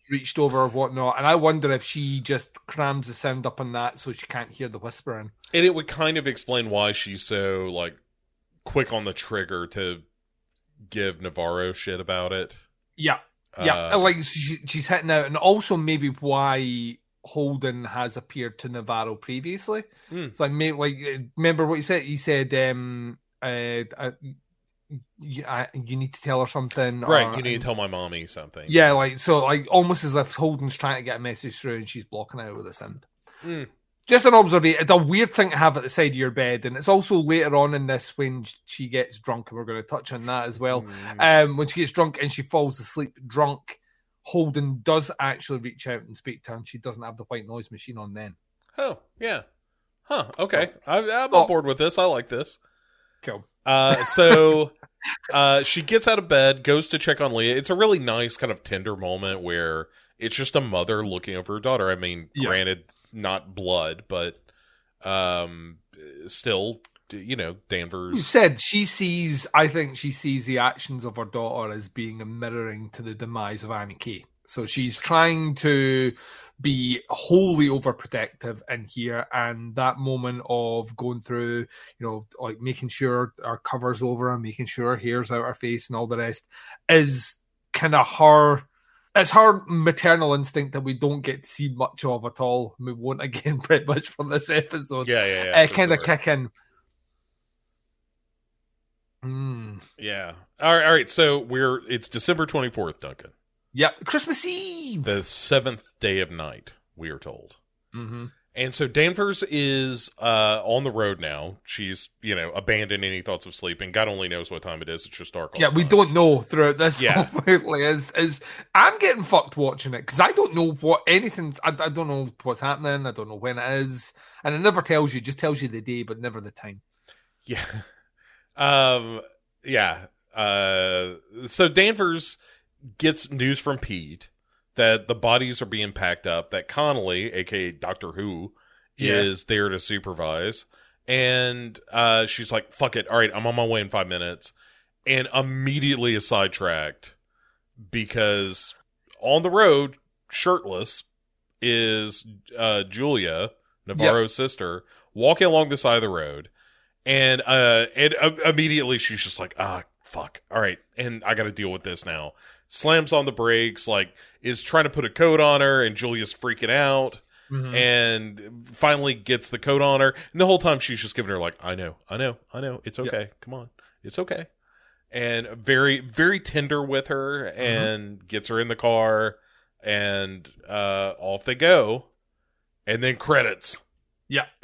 reached over or whatnot, and I wonder if she just crams the sound up on that so she can't hear the whispering. and it would kind of explain why she's so like quick on the trigger to give Navarro shit about it. Yeah, Yeah, Uh, like she, she's hitting out, and also maybe why Holden has appeared to Navarro previously. Hmm. It's like, like uh, remember what he said? He said, um, uh, uh, you, I, "You need to tell her something." right. or- You need to tell my mommy something. Yeah, like so, like almost as if Holden's trying to get a message through, and she's blocking out with a sound. Hmm. Just an observation. It's a weird thing to have at the side of your bed, and it's also later on in this when she gets drunk, and we're going to touch on that as well. Mm. Um, when she gets drunk and she falls asleep drunk, Holden does actually reach out and speak to her, and she doesn't have the white noise machine on then. Oh, yeah. Huh. Okay. I, I'm Oh. on board with this. I like this. Cool. Uh, so (laughs) uh, she gets out of bed, goes to check on Leah. It's a really nice kind of tender moment where it's just a mother looking over her daughter. I mean, Yeah. granted, not blood, but um, still, you know, You Danvers. said she sees. I think she sees the actions of her daughter as being a mirroring to the demise of Annie. So she's trying to be wholly overprotective in here, and that moment of going through, you know, like making sure our covers over and making sure her hair's out her face, and all the rest, is kind of her. It's her maternal instinct that we don't get to see much of at all. We won't again (laughs) pretty much from this episode. Yeah, yeah, yeah. uh, kind of sure. kick in. Mm. Yeah. All right. All right. So we're it's December twenty fourth, Duncan, Yep, Christmas Eve. the seventh day of night. We are told. hmm And so Danvers is uh, on the road now. She's, you know, abandoned any thoughts of sleeping. God only knows what time it is. It's just dark. Yeah, we time. don't know throughout this. Yeah. completely is is I'm getting fucked watching it because I don't know what anything's. I, I don't know what's happening. I don't know when it is, and it never tells you. Just tells you the day, but never the time. Yeah. (laughs) Um. Yeah. Uh. So Danvers gets news from Pete that the bodies are being packed up. That Connelly, aka Doctor Who, Yeah. is there to supervise, and uh, she's like, "Fuck it, all right, I'm on my way in five minutes," and immediately is sidetracked because on the road, shirtless, is uh, Julia Navarro's sister walking along the side of the road, and uh, and uh, immediately she's just like, "Ah, fuck, all right," and I got to deal with this now. Slams on the brakes, like is trying to put a coat on her, and Julia's freaking out Mhm. and finally gets the coat on her. And the whole time she's just giving her like, I know, I know, I know, it's okay. Come on, it's okay. And very, very tender with her, and gets her in the car, and uh, off they go. And then credits. Yeah. (laughs)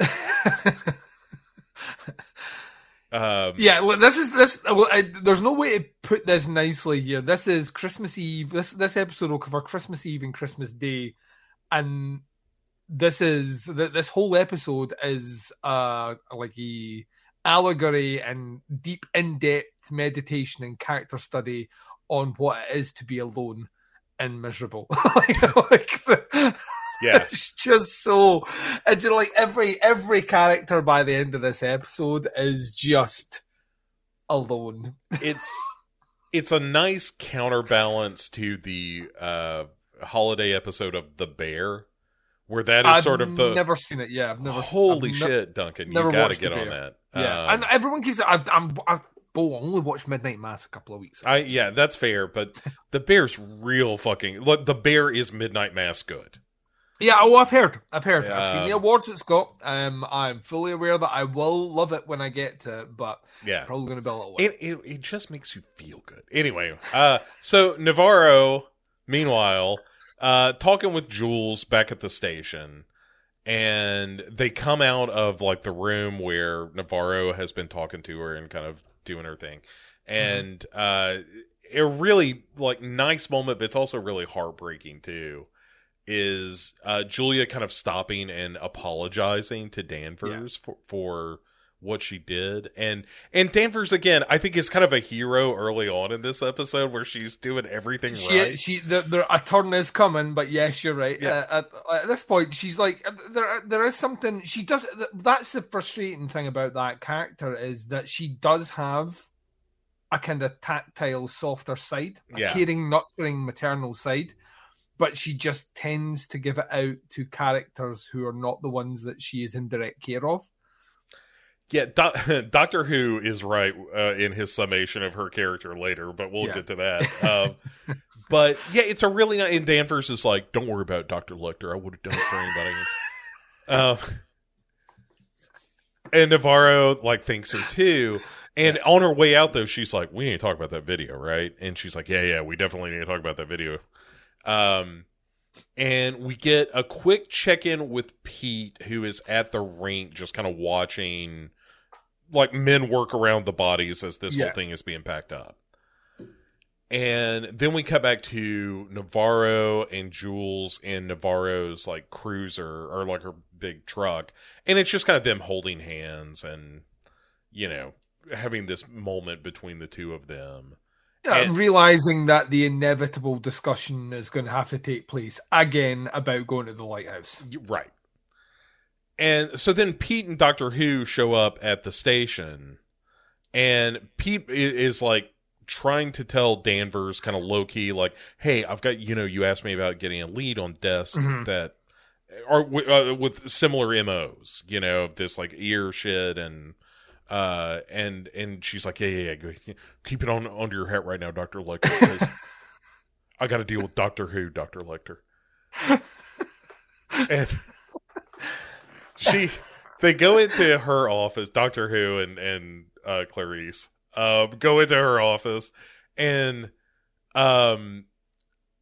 Um, Yeah, this is this. Well, I, there's no way to put this nicely here. This is Christmas Eve. This this episode will cover Christmas Eve and Christmas Day, and this is th- this whole episode is uh like a allegory and deep in depth meditation and character study on what it is to be alone and miserable. like, (laughs) like the, yeah, (laughs) it's just so it's just like every every character by the end of this episode is just alone (laughs) it's it's a nice counterbalance to the uh, holiday episode of The Bear, where that is i've sort of the I've never seen it yeah i've never holy I've ne- shit, Duncan, you got to get on that. yeah Um, and everyone keeps i've i'm i've well, only watched midnight mass a couple of weeks ago. I yeah, that's fair, but the bear's real fucking. Look, the bear is Midnight Mass good. Yeah oh i've heard. I've heard. I've seen the awards it's got. Um i'm fully aware that i will love it when i get to it but Yeah, probably going to be a little it, it it just makes you feel good. Anyway, uh, so Navarro, meanwhile, uh, talking with Jules back at the station, and they come out of like the room where Navarro has been talking to her and kind of doing her thing, and uh, a really like nice moment, but it's also really heartbreaking too. Is uh, Julia kind of stopping and apologizing to Danvers for for what she did and and Danvers again I think is kind of a hero early on in this episode where she's doing everything She, right. she, the, the, a turn is coming, but yes, you're right. Yeah. Uh, at, at this point, she's like, uh, there, there is something she does. That's the frustrating thing about that character is that she does have a kind of tactile, softer side, a Yeah. caring, nurturing, maternal side, but she just tends to give it out to characters who are not the ones that she is in direct care of. yeah, doc, (laughs) Doctor Who is right uh, in his summation of her character later, but we'll Yeah. get to that. Um, (laughs) but yeah, it's a really nice. And Danvers is like, "Don't worry about Doctor Lecter. I would have done it for anybody." (laughs) um, and Navarro like thinks her too. And on her way out though, she's like, "We need to talk about that video, right?" And she's like, "Yeah, yeah, we definitely need to talk about that video." Um, and we get a quick check in with Pete, who is at the rink, just kind of watching like men work around the bodies as this Yeah. whole thing is being packed up. And then we cut back to Navarro and Jules in Navarro's like cruiser or like her big truck. And it's just kind of them holding hands and, you know, having this moment between the two of them. And- realizing that the inevitable discussion is going to have to take place again about going to the lighthouse. Right. And so then Pete and Doctor Who show up at the station, and Pete is like trying to tell Danvers kind of low key, like, "Hey, I've got you know, you asked me about getting a lead on desks Mhm. that are uh, with similar MOs, you know, this like ear shit and." Uh and and she's like yeah yeah yeah keep it on under your hat right now Doctor Lecter. (laughs) I got to deal with Doctor Who Doctor Lecter and she they go into her office dr who and and uh clarice um go into her office and um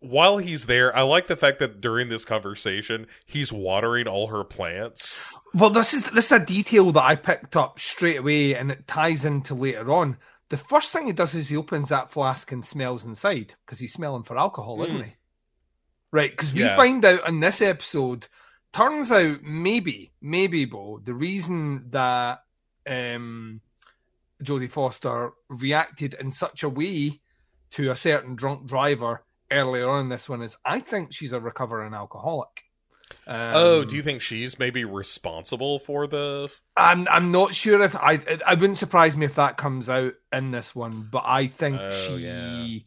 while he's there i like the fact that during this conversation he's watering all her plants Well, this is this is a detail that I picked up straight away, and it ties into later on. The first thing he does is he opens that flask and smells inside because he's smelling for alcohol, isn't Mm. he? Right, because we Yeah. find out in this episode. Turns out maybe, maybe, Bo, the reason that um, Jodie Foster reacted in such a way to a certain drunk driver earlier on in this one is I think she's a recovering alcoholic. Um, oh do you think she's maybe responsible for the I'm I'm not sure if I I wouldn't surprise me if that comes out in this one, but I think Oh, she yeah.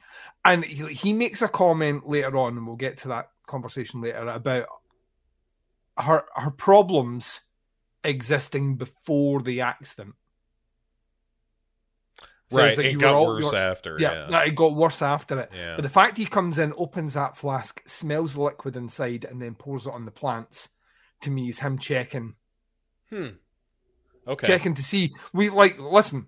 and he, he makes a comment later on, and we'll get to that conversation later about her her problems existing before the accident. Right it got all- worse after Yeah, yeah it got worse after it. yeah But the fact he comes in, opens that flask, smells the liquid inside, and then pours it on the plants, to me is him checking hmm okay checking to see. We like listen.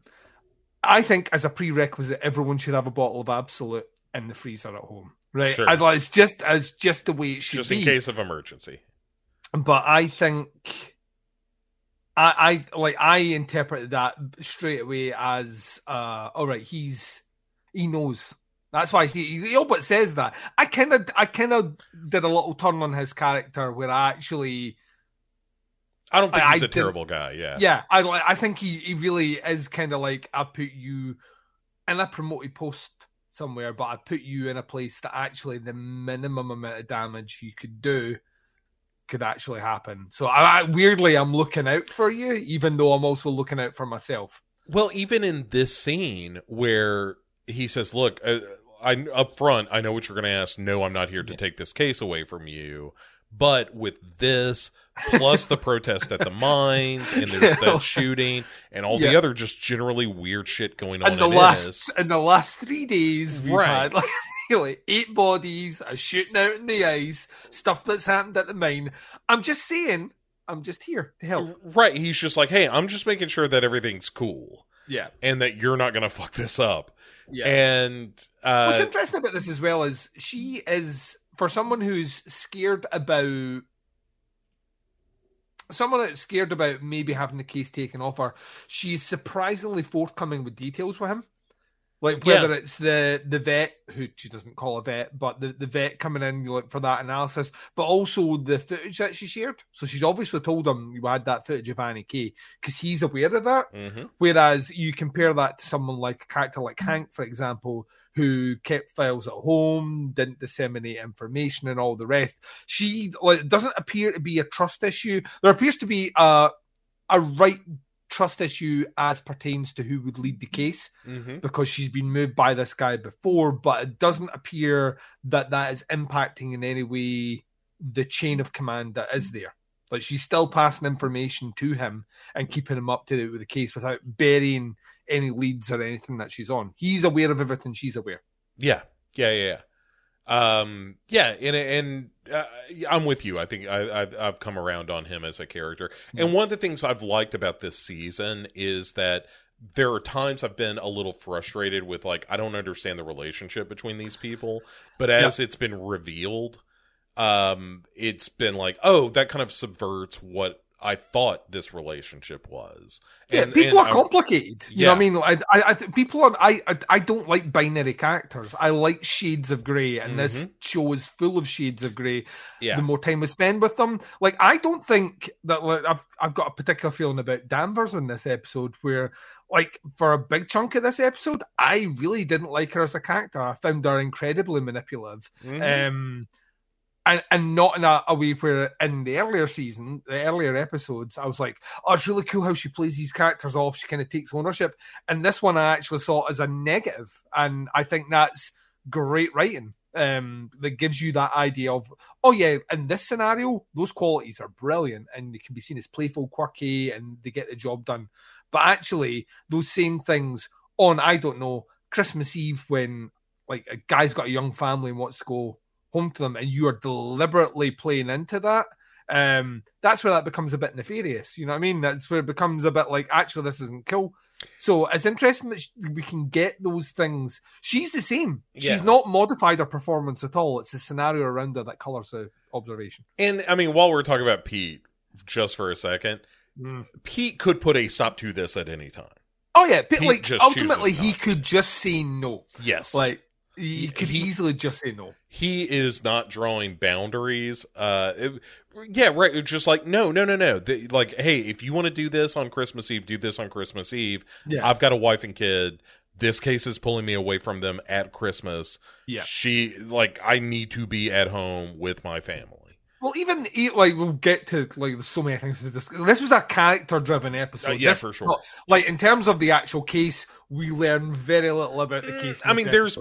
I think as a prerequisite, everyone should have a bottle of Absolut in the freezer at home, right? Sure. Like it's just it's just the way it should just be. Just in case of emergency But I think I I like I interpreted that straight away as uh all right, he's he knows. That's why he, he all but says that. I kind of I kind of did a little turn on his character where I actually i don't think I- he's I a didn't- terrible guy yeah yeah, I like. I think he, he really is kind of like I put you in a promoted post somewhere, but I put you in a place that actually the minimum amount of damage you could do could actually happen. So I, I weirdly I'm looking out for you, even though I'm also looking out for myself. Well, even in this scene where he says, "Look, uh, I up front, I know what you're going to ask. No, I'm not here to Yeah. take this case away from you." But with this, plus the (laughs) protest at the mines, and there's that shooting, and all the other just generally weird shit going on In the last this. in the last three days, Right. had like, eight bodies, a shooting out in the ice, stuff that's happened at the mine. I'm just saying, I'm just here to help. Right? He's just like, "Hey, I'm just making sure that everything's cool Yeah, and that you're not going to fuck this up." yeah. And What's uh, interesting about this as well is she is for someone who's scared about someone that's scared about maybe having the case taken off her. She's surprisingly forthcoming with details with him. Like Yeah. whether it's the the vet who she doesn't call a vet, but the, the vet coming in like for that analysis, but also the footage that she shared. So she's obviously told him you had that footage of Annie K because he's aware of that. mhm. Whereas you compare that to someone like a character like Hank, for example, who kept files at home, didn't disseminate information, and all the rest. She like, doesn't appear to be a trust issue. There appears to be a a right trust issue as pertains to who would lead the case Mhm. because she's been moved by this guy before, but it doesn't appear that that is impacting in any way the chain of command that is there. Like she's still passing information to him and keeping him up to date with the case without burying any leads or anything that she's on. He's aware of everything she's aware. Yeah, yeah, yeah, yeah. Um, yeah, and and uh, I'm with you. I think I, I've come around on him as a character. And one of the things I've liked about this season is that there are times I've been a little frustrated with like I don't understand the relationship between these people, but as it's been revealed, um, it's been like, oh, that kind of subverts what I thought this relationship was. Yeah, And- people and are complicated. You know what I mean? I, I, I th- people are. I, I, I don't like binary characters. I like shades of grey, and this show is full of shades of grey. Mm-hmm. Yeah. The more time we spend with them, like I don't think that like, I've I've got a particular feeling about Danvers in this episode, where like for a big chunk of this episode, I really didn't like her as a character. I found her incredibly manipulative. Mhm. Um, and, and not in a, a way where in the earlier season, the earlier episodes, I was like, oh, it's really cool how she plays these characters off. She kind of takes ownership. And this one I actually saw as a negative, and I think that's great writing. Um, that gives you that idea of, oh yeah, in this scenario, those qualities are brilliant, and they can be seen as playful, quirky, and they get the job done. But actually, those same things on, I don't know, Christmas Eve when like a guy's got a young family and wants to go home to them and you are deliberately playing into that um that's where that becomes a bit nefarious you know what i mean? That's where it becomes a bit like actually this isn't cool. So it's interesting that we can get those things. She's the same. She's Yeah. not modified her performance at all. It's the scenario around her that colors the observation. And I mean, while we're talking about Pete, just for a second, Pete could put a stop to this at any time. oh yeah. Pete, He like ultimately he could just say no. Yes, like he, could easily just say no he is not drawing boundaries. Uh, it- yeah, right. It's just like no, no, no, no. The- like, hey, if you want to do this on Christmas Eve, do this on Christmas Eve. yeah I've got a wife and kid. This case is pulling me away from them at Christmas. Yeah. she like I need to be at home with my family. Well, even like we'll get to like there's so many things to discuss. This was a character-driven episode. Uh, yeah, This- for sure. not- like in terms of the actual case, we learn very little about the case. Mm, I mean, episode. there's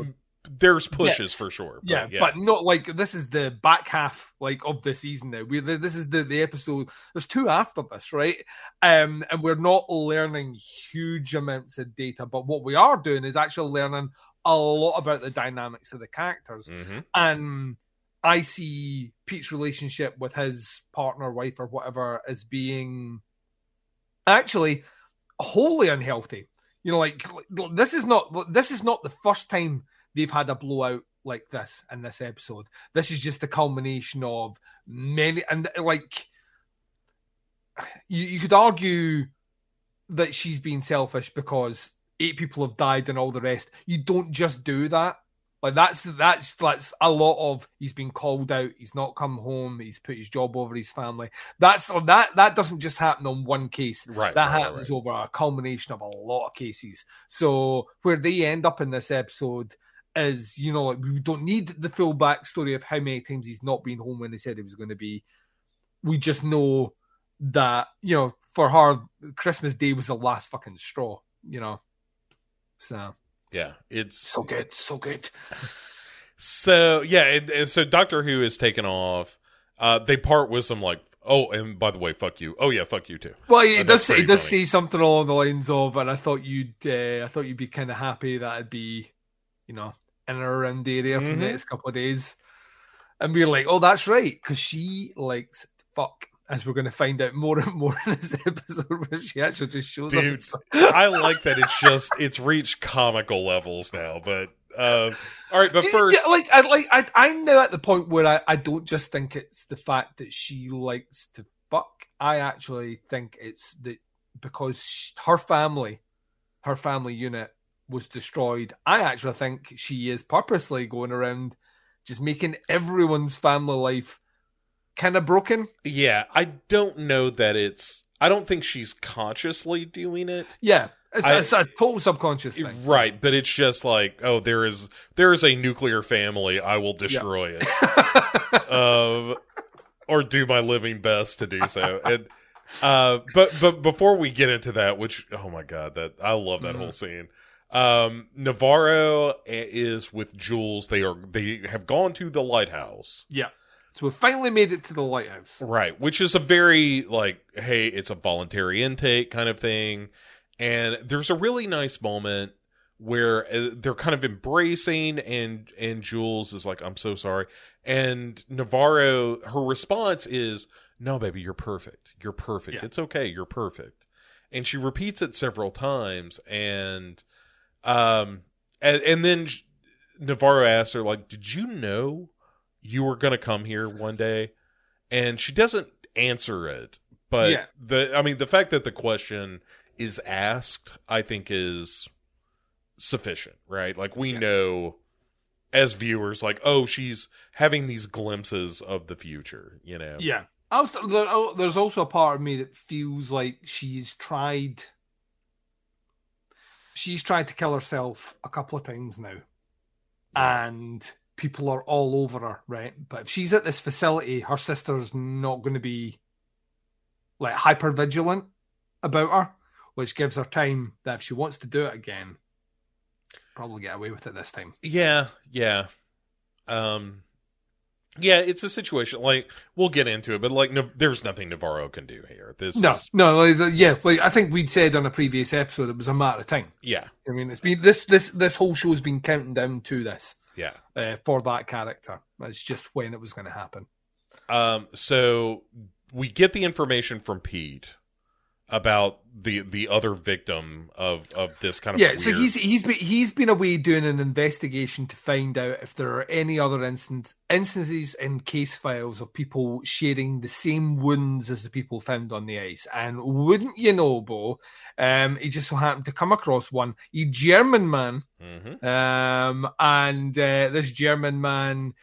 pushes Yes. for sure. but yeah, but not like this is the back half like of the season now. We this is the the episode. There's two after this, right? Um, and we're not learning huge amounts of data, but what we are doing is actually learning a lot about the dynamics of the characters hmm and I see Pete's relationship with his partner, wife, or whatever as being actually wholly unhealthy. You know, like this is not this is not the first time they've had a blowout like this in this episode. This is just the culmination of many and like you, you could argue that she's being selfish because eight people have died and all the rest. You don't just do that. Like that's that's that's a lot of he's been called out, he's not come home, he's put his job over his family. That's that that doesn't just happen on one case. Right. That right, happens right. over a culmination of a lot of cases. So where they end up in this episode is, you know, like we don't need the full backstory of how many times he's not been home when they said he was going to be. We just know that, you know, for her, Christmas Day was the last fucking straw, you know. So Yeah, it's so good, so good. (laughs) So yeah, it, it- so Doctor Who is taken off. Uh, they part with some like, oh, and by the way, fuck you. Oh yeah, fuck you too. Well, Uh, it that's does say, pretty it does funny. say something along the lines of, and I thought you'd, uh, I thought you'd be kind of happy that I'd be, you know, in and around the area for Mhm. the next couple of days. And we are like, oh, that's right, because she likes fuck, as we're going to find out more and more in this (laughs) episode, where she actually just shows Dude, up. I like that it's just it's reached comical levels now. But uh, all right, but first, do- like, I like, I, I'm now at the point where I, I don't just think it's the fact that she likes to fuck. I actually think it's that because sh her family, her family unit was destroyed. I actually think she is purposely going around just making everyone's family life kind of broken. yeah, I don't know that it's. I don't think she's consciously doing it. Yeah, it's, I- it's a total subconscious thing. Right, but it's just like, oh, there is there is a nuclear family. I will destroy it. (laughs) um, or do my living best to do so. And uh, but but before we get into that, which oh my god, that I love that Mhm. whole scene. Um, Navarro is with Jules. They are they have gone to the lighthouse, yeah. So we finally made it to the lighthouse. right? Which is a very like, hey, it's a voluntary intake kind of thing. And there's a really nice moment where uh, they're kind of embracing and and Jules is like I'm so sorry and Navarro her response is no baby you're perfect you're perfect Yeah. it's okay you're perfect and she repeats it several times and um and, and then Navarro asks her like did you know you were going to come here one day? And she doesn't answer it. But Yeah. the I mean the fact that the question is asked, I think is sufficient, right? Like we Yeah. know as viewers like oh, she's having these glimpses of the future, you know. Yeah. I was, there, oh, there's also a part of me that feels like she's tried. She's tried to kill herself a couple of times now, and people are all over her, right? But if she's at this facility, her sister's not going to be like hyper vigilant about her, which gives her time that if she wants to do it again, probably get away with it this time. Yeah, yeah. Um yeah, it's a situation like we'll get into it, but like no, there's nothing Navarro can do here. This No, is no, like, yeah, like I think we'd said on a previous episode, it was a matter of time. yeah, I mean, it's been this this this whole show's been counting down to this yeah. uh, for that character. It's just when it was going to happen. Um so we get the information from Pete about the the other victim of of this kind of Yeah, so he's he's been he's been away doing an investigation to find out if there are any other instance, instances in case files of people sharing the same wounds as the people found on the ice. And wouldn't you know, Bo? Um, he just so happened to come across one, a German man Mhm. Um, and uh, this German man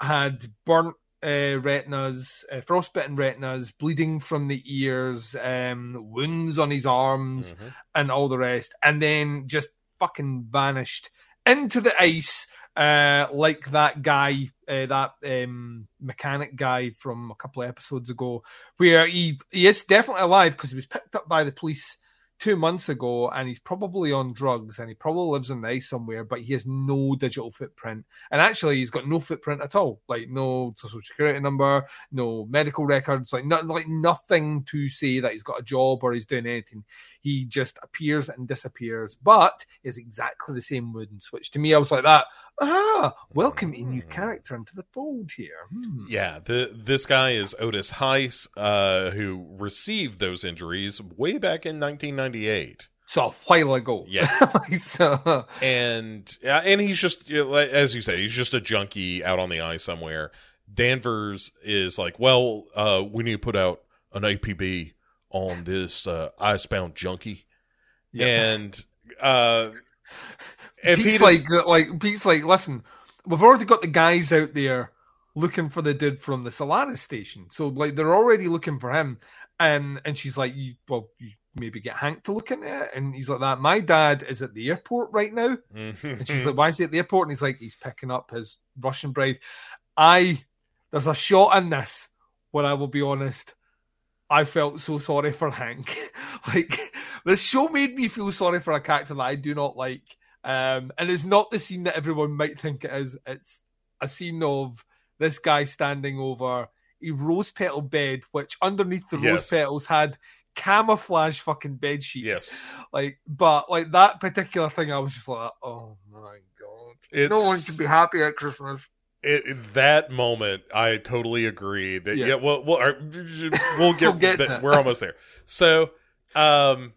had burnt uh, retinas, uh, frostbitten retinas, bleeding from the ears, um, wounds on his arms, Mhm. and all the rest, and then just fucking vanished into the ice. Uh, like that guy, uh, that um, mechanic guy from a couple of episodes ago, where he he is definitely alive because he was picked up by the police two months ago and he's probably on drugs and he probably lives in the ice somewhere, but he has no digital footprint. And actually, he's got no footprint at all like no social security number, no medical records, like, no, like nothing to say that he's got a job or he's doing anything. He just appears and disappears, but is exactly the same wounds, which to me, I was like, that, ah, welcome a new Mm. character into the fold here. Hmm. Yeah, the this guy is Otis Heiss, uh, who received those injuries way back in 1998. So a while ago. Yeah. (laughs) so, and yeah, and he's just you know, as you say, he's just a junkie out on the ice somewhere. Danvers is like, well, uh, we need to put out an APB on this uh, icebound junkie, Yeah. and uh, and Pete's Pete like, like Pete's like, listen, we've already got the guys out there looking for the dude from the Tsalal station, so like they're already looking for him. And and she's like, you well, you maybe get Hank to look into it, and he's like that. My dad is at the airport right now, and she's like, why is he at the airport? And he's like, he's picking up his Russian bride. I there's a shot in this where I will be honest. I felt so sorry for Hank. (laughs) like this show made me feel sorry for a character that I do not like. Um, and it's not the scene that everyone might think it is. It's a scene of this guy standing over a rose petal bed, which underneath the rose petals had camouflage fucking bed sheets. yes, Like, but like that particular thing, I was just like, oh my god, it's no one can be happy at Christmas. It, that moment. I totally agree that yeah. Yeah. well, we'll our- we'll get, (laughs) We'll get that- we're almost there. So, um,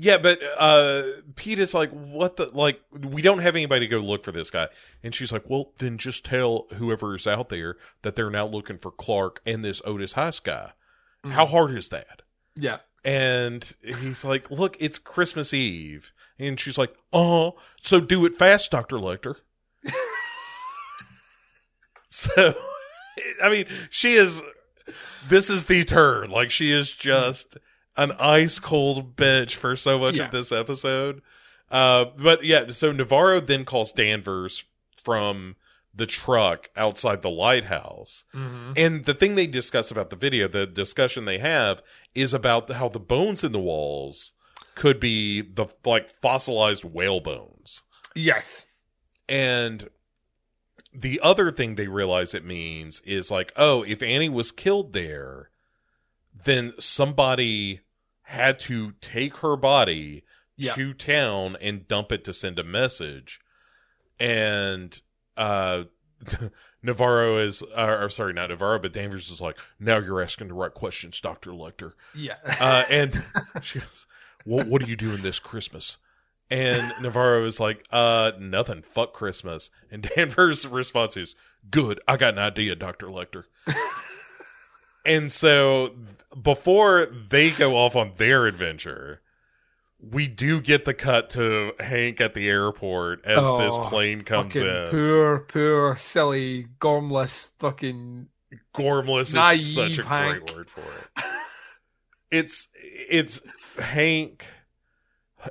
yeah, but uh, Pete is like, what the like? We don't have anybody to go look for this guy, and she's like, well, then just tell whoever's out there that they're now looking for Clark and this Otis Heiss guy. How hard is that? Yeah, And he's like, look, it's Christmas Eve. And she's like, oh, so do it fast, Dr. Lecter. (laughs) (laughs) so, I mean, she is, this is the turn. Like, she is just an ice cold bitch for so much Yeah. of this episode. Uh, but yeah, so Navarro then calls Danvers from the truck outside the lighthouse. Mm-hmm. And the thing they discuss about the video, the discussion they have is about how the bones in the walls could be the like fossilized whale bones. yes, And the other thing they realize it means is like, oh, if Annie was killed there, then somebody had to take her body to town and dump it to send a message. And uh (laughs) Navarro is uh, or sorry, not Navarro, but Danvers is like, now you're asking the right questions, Dr. Lecter. yeah, Uh, and (laughs) she goes, what, what are you doing this Christmas? And Navarro is like, uh, nothing. Fuck Christmas. And Danvers' (laughs) response is, Good. I got an idea, Dr. Lecter. (laughs) and so before they go off on their adventure, we do get the cut to Hank at the airport as Oh, this plane comes in. poor, poor, silly, gormless, fucking. Gormless is such a Hank. great word for it. It's it's Hank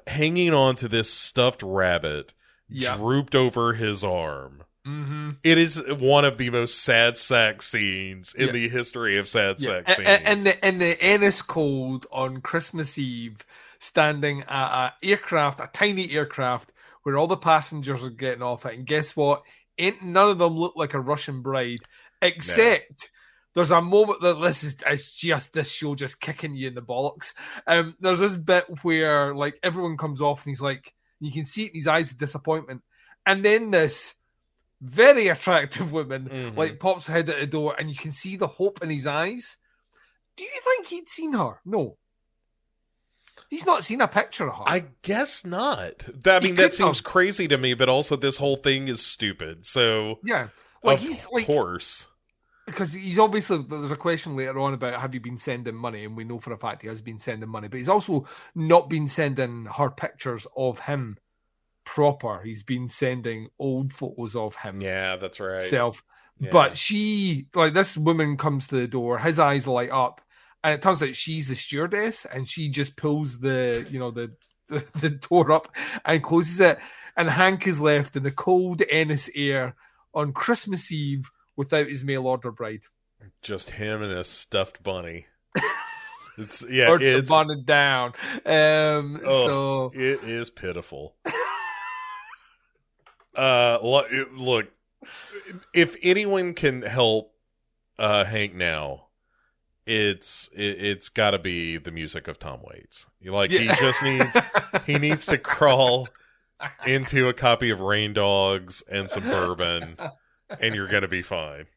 hanging on to this stuffed rabbit Yeah. drooped over his arm. Mm-hmm. It is one of the most sad sack scenes in Yeah. the history of sad Yeah. sack scenes. and, and the and the Ennis cold on Christmas Eve, standing at a aircraft, a tiny aircraft, where all the passengers are getting off it, and guess what? Ain't none of them look like a Russian bride, except. There's a moment that this is it's just this show just kicking you in the bollocks. Um, there's this bit where like everyone comes off and he's like, you can see it in his eyes of disappointment, and then this very attractive woman Mhm. like pops her head at the door, and you can see the hope in his eyes. Do you think he'd seen her? No, he's not seen a picture of her. I guess not. That- I mean, that seems have. crazy to me, but also this whole thing is stupid. So, yeah, like of he's like course. Because he's obviously there's a question later on about have you been sending money, and we know for a fact he has been sending money, but he's also not been sending her pictures of him proper. He's been sending old photos of him Yeah, that's right. self. Yeah. But she, like this woman, comes to the door. His eyes light up, and it turns out she's the stewardess, and she just pulls the, you know, the the, (laughs) the door up and closes it. And Hank is left in the cold Ennis air on Christmas Eve without his mail order bride. just him and a stuffed bunny. (laughs) it's yeah, or it's burning down. Um, Oh. so it is pitiful. (laughs) uh, lo- look, if anyone can help uh Hank now, it's it, it's got to be the music of Tom Waits. Like Yeah. he just needs he (laughs) needs to crawl into a copy of Rain Dogs and some bourbon, and you're gonna be fine.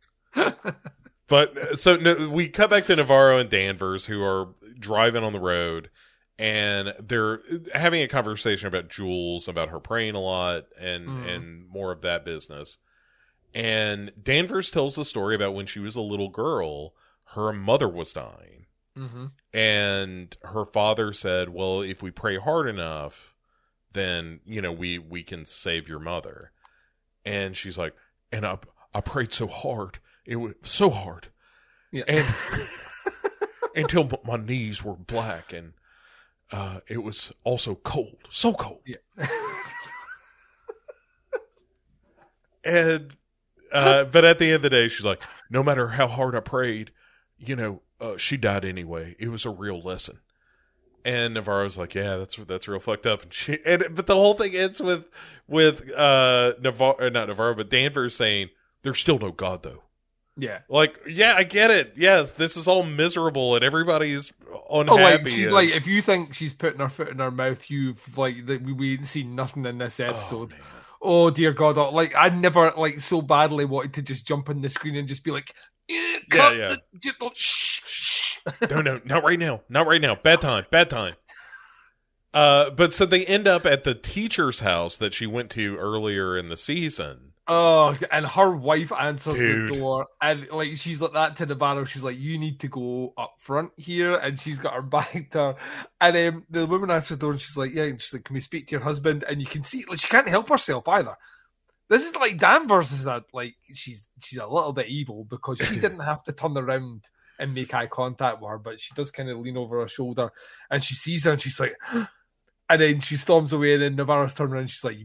But so no, we cut back to Navarro and Danvers, who are driving on the road, and they're having a conversation about Jules, about her praying a lot, and Mhm. and more of that business. And Danvers tells the story about when she was a little girl, her mother was dying, hmm and her father said, "Well, if we pray hard enough, then you know we we can save your mother." And she's like, "And I I prayed so hard, it was so hard, yeah. and (laughs) until my knees were black, and uh, it was also cold, so cold." yeah. (laughs) And uh, but at the end of the day, she's like, "No matter how hard I prayed, you know, uh, she died anyway. It was a real lesson." And Navarro's like, "Yeah, that's that's real fucked up." And she and but the whole thing ends with with uh Navarro, not Navarro, but Danvers saying, "There's still no God, though." yeah. Like, yeah, I get it. Yes, this is all miserable, and everybody's Oh, unhappy. like she's and- like, if you think she's putting her foot in her mouth, you've like that we, we ain't seen nothing in this Oh, episode. man. Oh, dear God! oh, Like I never like so badly wanted to just jump on the screen and just be like, cut yeah. the- shh, shh. no, no, not right now. Not right now. Bad time. Bad time. Uh, but so they end up at the teacher's house that she went to earlier in the season. Oh, and her wife answers Dude. the door, and like she's like that to Navarro. She's like, "You need to go up front here," and she's got her (laughs) back to her. And um, the woman answers the door, and she's like, "Yeah," and she's like, "Can we speak to your husband?" And you can see, like, she can't help herself either. This is like Danvers is that like she's she's a little bit evil because she (laughs) didn't have to turn around and make eye contact with her, but she does kind of lean over her shoulder, and she sees her, and she's like, (gasps) and then she storms away, and then Navarro's turning around, and she's like,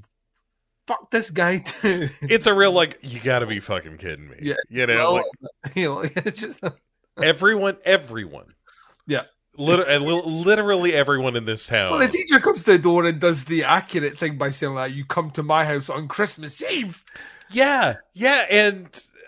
"Fuck this guy (laughs) too." It's a real like you got to be fucking kidding me. Yeah. you know, Well, like (laughs) you know, just everyone, everyone. Yeah. Lit- literally everyone in this town. well, the teacher comes to the door and does the accurate thing by saying like, "You come to my house on Christmas Eve." Yeah, yeah, and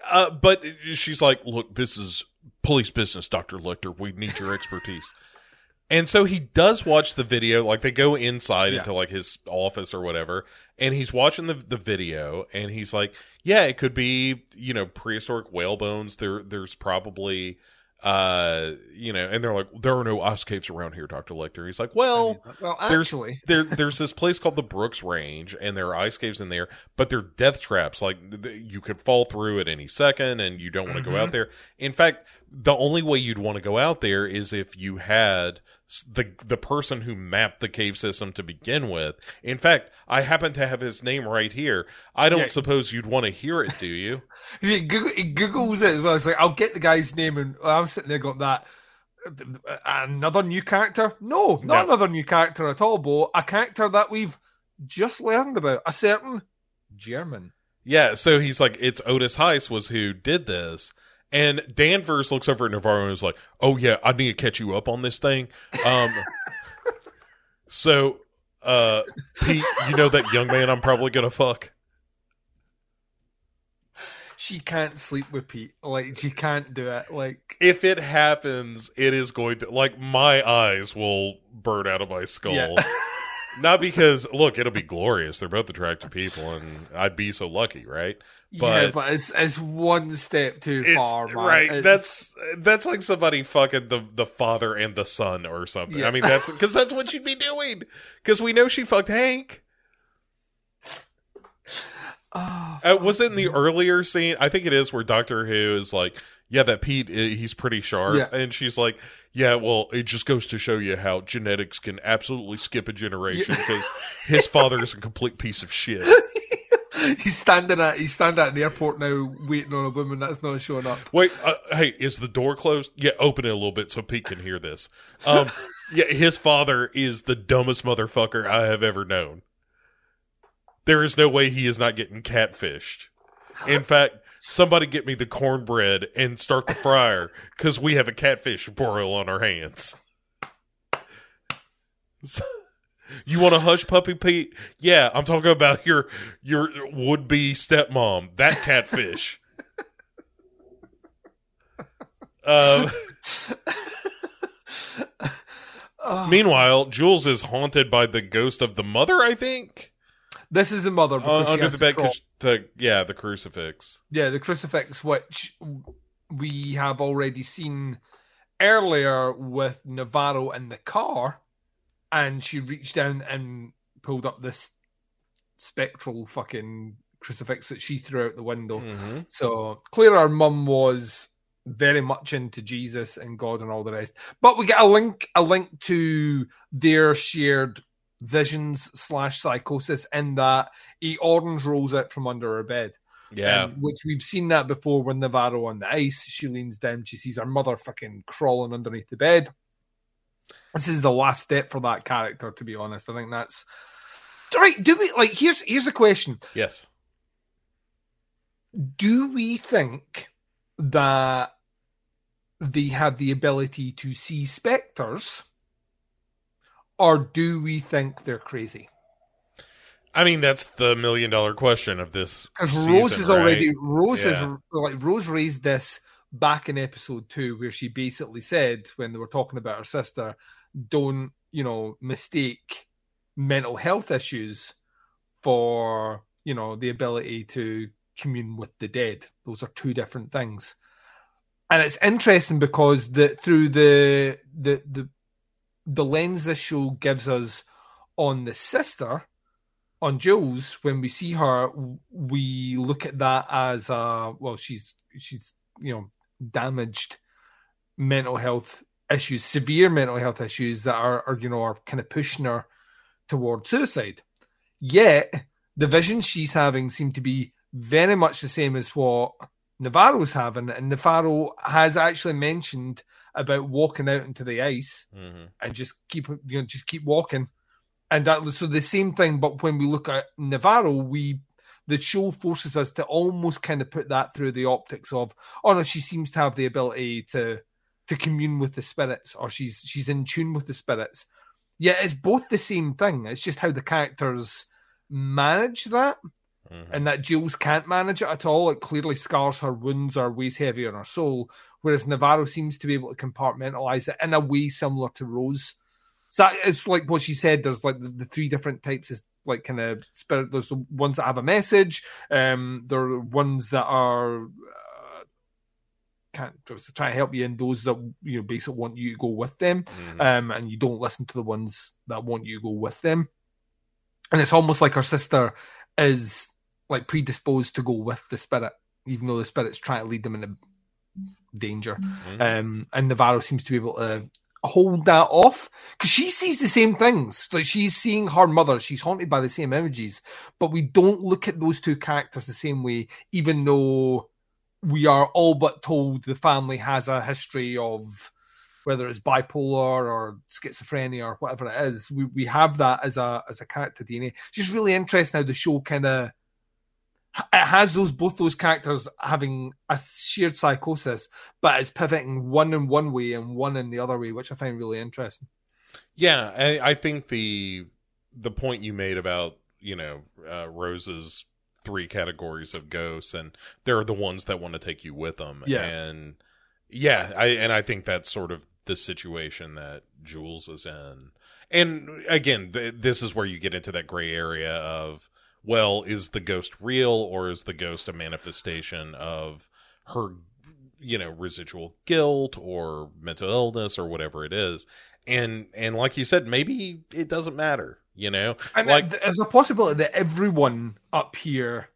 uh, but she's like, "Look, this is police business, Doctor Lecter. We need your expertise." (laughs) and so he does watch the video. Like they go inside Yeah. into like his office or whatever, and he's watching the the video, and he's like, "Yeah, it could be you know prehistoric whale bones. There, there's probably." Uh, you know, and they're like, there are no ice caves around here, Doctor Lecter. He's like, well, well, there's (laughs) there there's this place called the Brooks Range, and there are ice caves in there, but they're death traps. Like th- you could fall through at any second, and you don't want to go out there. In fact, the only way you'd want to go out there is if you had the the person who mapped the cave system to begin with. In fact, I happen to have his name right here. I don't Yeah. suppose you'd want to hear it, do you? (laughs) he, googles it as well. It's like I'll get the guy's name, and oh, I'm sitting there got that. Another new character? No, not No. another new character at all, Bo. A character that we've just learned about. A certain German. Yeah, so he's like, it's Otis Heiss was who did this. And Danvers looks over at Navarro and is like, oh, yeah, I need to catch you up on this thing. Um, (laughs) so, uh, Pete, you know that young man I'm probably going to fuck? She can't sleep with Pete. Like she can't do it. Like If it happens, it is going to, like, my eyes will burn out of my skull. Yeah. (laughs) Not because, look, it'll be glorious. They're both attractive people, and I'd be so lucky, right? Yeah, But- but it's it's one step too far, man. right. It's- That's that's like somebody fucking the the father and the son or something. Yeah. I mean, that's because that's what she'd be doing. Because we know she fucked Hank. Oh, Uh, was it in the earlier scene? I think it is where Doctor Who is like, "Yeah, that Pete, he's pretty sharp," Yeah. and she's like, "Yeah, well, it just goes to show you how genetics can absolutely skip a generation because his (laughs) father is a complete piece of shit." (laughs) (laughs) he's standing at he's standing at an airport now, waiting on a woman that's not showing up. Wait, uh, hey, is the door closed? Yeah, open it a little bit so Pete can hear this. Um, (laughs) yeah, his father is the dumbest motherfucker I have ever known. There is no way he is not getting catfished. In (laughs) fact, somebody get me the cornbread and start the fryer because we have a catfish broil on our hands. So- you want a hush puppy, Pete? Yeah, I'm talking about your your would be stepmom. That catfish. Um, (laughs) Oh, (laughs) meanwhile, Jules is haunted by the ghost of the mother. I think this is the mother uh, under the bed. the yeah, the crucifix. Yeah, the crucifix, which we have already seen earlier with Navarro in the car, and she reached down and pulled up this spectral fucking crucifix that she threw out the window. Mm-hmm. So clear our mum was very much into Jesus and God and all the rest. But we get a link a link to their shared visions slash psychosis in that a orange rolls out from under her bed. Yeah, Um, which we've seen that before when Navarro on the ice, she leans down, she sees her mother fucking crawling underneath the bed. This is the last step for that character, to be honest. I think that's right. Do we like here's here's a question. yes. Do we think that they have the ability to see specters? Or do we think they're crazy? I mean, that's the million dollar question of this. Because Rose is already right? Rose Yeah. is like Rose raised this back in episode two, where she basically said when they were talking about her sister, don't you know mistake mental health issues for you know the ability to commune with the dead. Those are two different things. And it's interesting because the through the the the the lens this show gives us on the sister on Jules, when we see her, we look at that as uh well, she's she's you know damaged mental health issues, severe mental health issues that are, are you know are kind of pushing her towards suicide. Yet the visions she's having seem to be very much the same as what Navarro's having, and Navarro has actually mentioned about walking out into the ice Mhm. and just keep you know just keep walking and that was so the same thing but when we look at navarro we the show forces us to almost kind of put that through the optics of oh no she seems to have the ability to to commune with the spirits or she's she's in tune with the spirits yeah it's both the same thing it's just how the characters manage that Mhm. and that Jules can't manage it at all. It clearly scars her wounds or weighs heavy on her soul, whereas Navarro seems to be able to compartmentalize it in a way similar to Rose. So that is like what she said. There's like the, the three different types of like kind of spirit. There's the ones that have a message. Um, there are ones that are uh, to try to help you and those that you know basically want you to go with them Mhm. um, and you don't listen to the ones that want you to go with them. And it's almost like her sister is like predisposed to go with the spirit, even though the spirit's trying to lead them into danger. Mhm. Um, and Navarro seems to be able to hold that off because she sees the same things. Like she's seeing her mother, she's haunted by the same images, but we don't look at those two characters the same way, even though we are all but told the family has a history of whether it's bipolar or schizophrenia or whatever it is. We we have that as a as a character DNA. It's just really interesting how the show kind of it has those both those characters having a shared psychosis, but it's pivoting one in one way and one in the other way, which I find really interesting. Yeah, I, I think the the point you made about you know uh, Rose's three categories of ghosts, and they're the ones that want to take you with them. Yeah. and yeah, I and I think that's sort of the situation that Jules is in. And again, th- this is where you get into that gray area of well, is the ghost real or is the ghost a manifestation of her you know residual guilt or mental illness or whatever it is and and like you said maybe it doesn't matter you know And like th- there's a possibility that everyone up here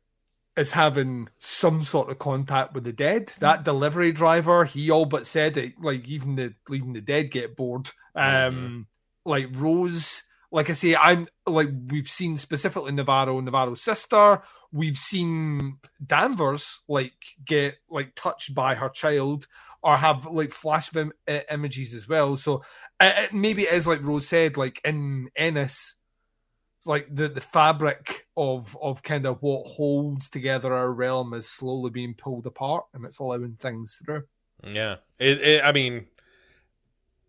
is having some sort of contact with the dead. That delivery driver, he all but said it. Like even the even the dead get bored. Um, like Rose, like I say, I'm like we've seen specifically Navarro, Navarro's sister. We've seen Danvers like get like touched by her child or have like flash im- images as well. So it- maybe it is like Rose said, like in Ennis, like the the fabric of of kind of what holds together our realm is slowly being pulled apart, and it's allowing things through. yeah it, it i mean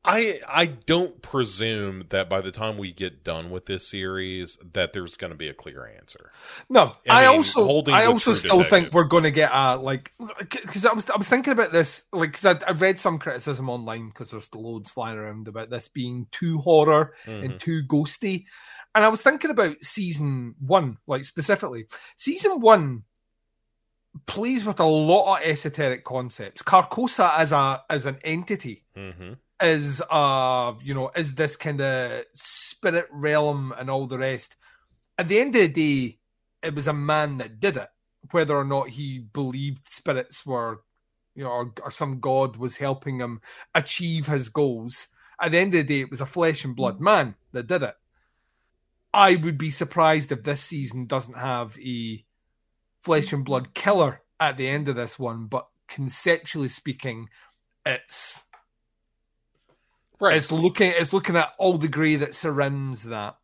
i i don't presume that by the time we get done with this series that there's going to be a clear answer No, I I, mean, also holding I also still Detective. think we're going to get a like because I was I was thinking about this like because I've read some criticism online because there's loads flying around about this being too horror Mhm. and too ghosty, and I was thinking about season one like specifically season one plays with a lot of esoteric concepts. Carcosa as a as an entity Mhm. Is uh you know is this kind of spirit realm and all the rest. At the end of the day it was a man that did it whether or not he believed spirits were you know or, or some god was helping him achieve his goals. At the end of the day it was a flesh and blood man that did it. I would be surprised if this season doesn't have a flesh and blood killer at the end of this one but conceptually speaking it's right it's looking it's looking at all the grey that surrounds that.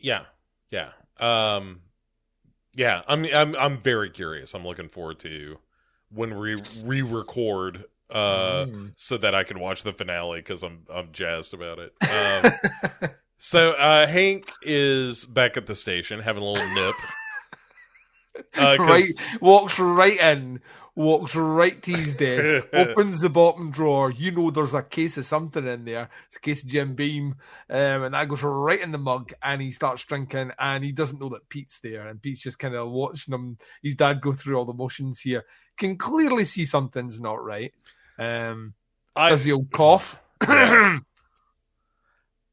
yeah yeah um yeah i'm i'm i'm very curious i'm looking forward to when we re-record uh Mm. so that I can watch the finale because I'm I'm jazzed about it. (laughs) Um, so uh, Hank is back at the station having a little nip. (laughs) Uh, right, walks right in, walks right to his desk, (laughs) opens the bottom drawer. You know there's a case of something in there. It's a case of Jim Beam, um, and that goes right in the mug. And he starts drinking, and he doesn't know that Pete's there. And Pete's just kind of watching him. His dad go through all the motions here. Can clearly see something's not right. Um, I, does the old cough? (clears throat) Yeah.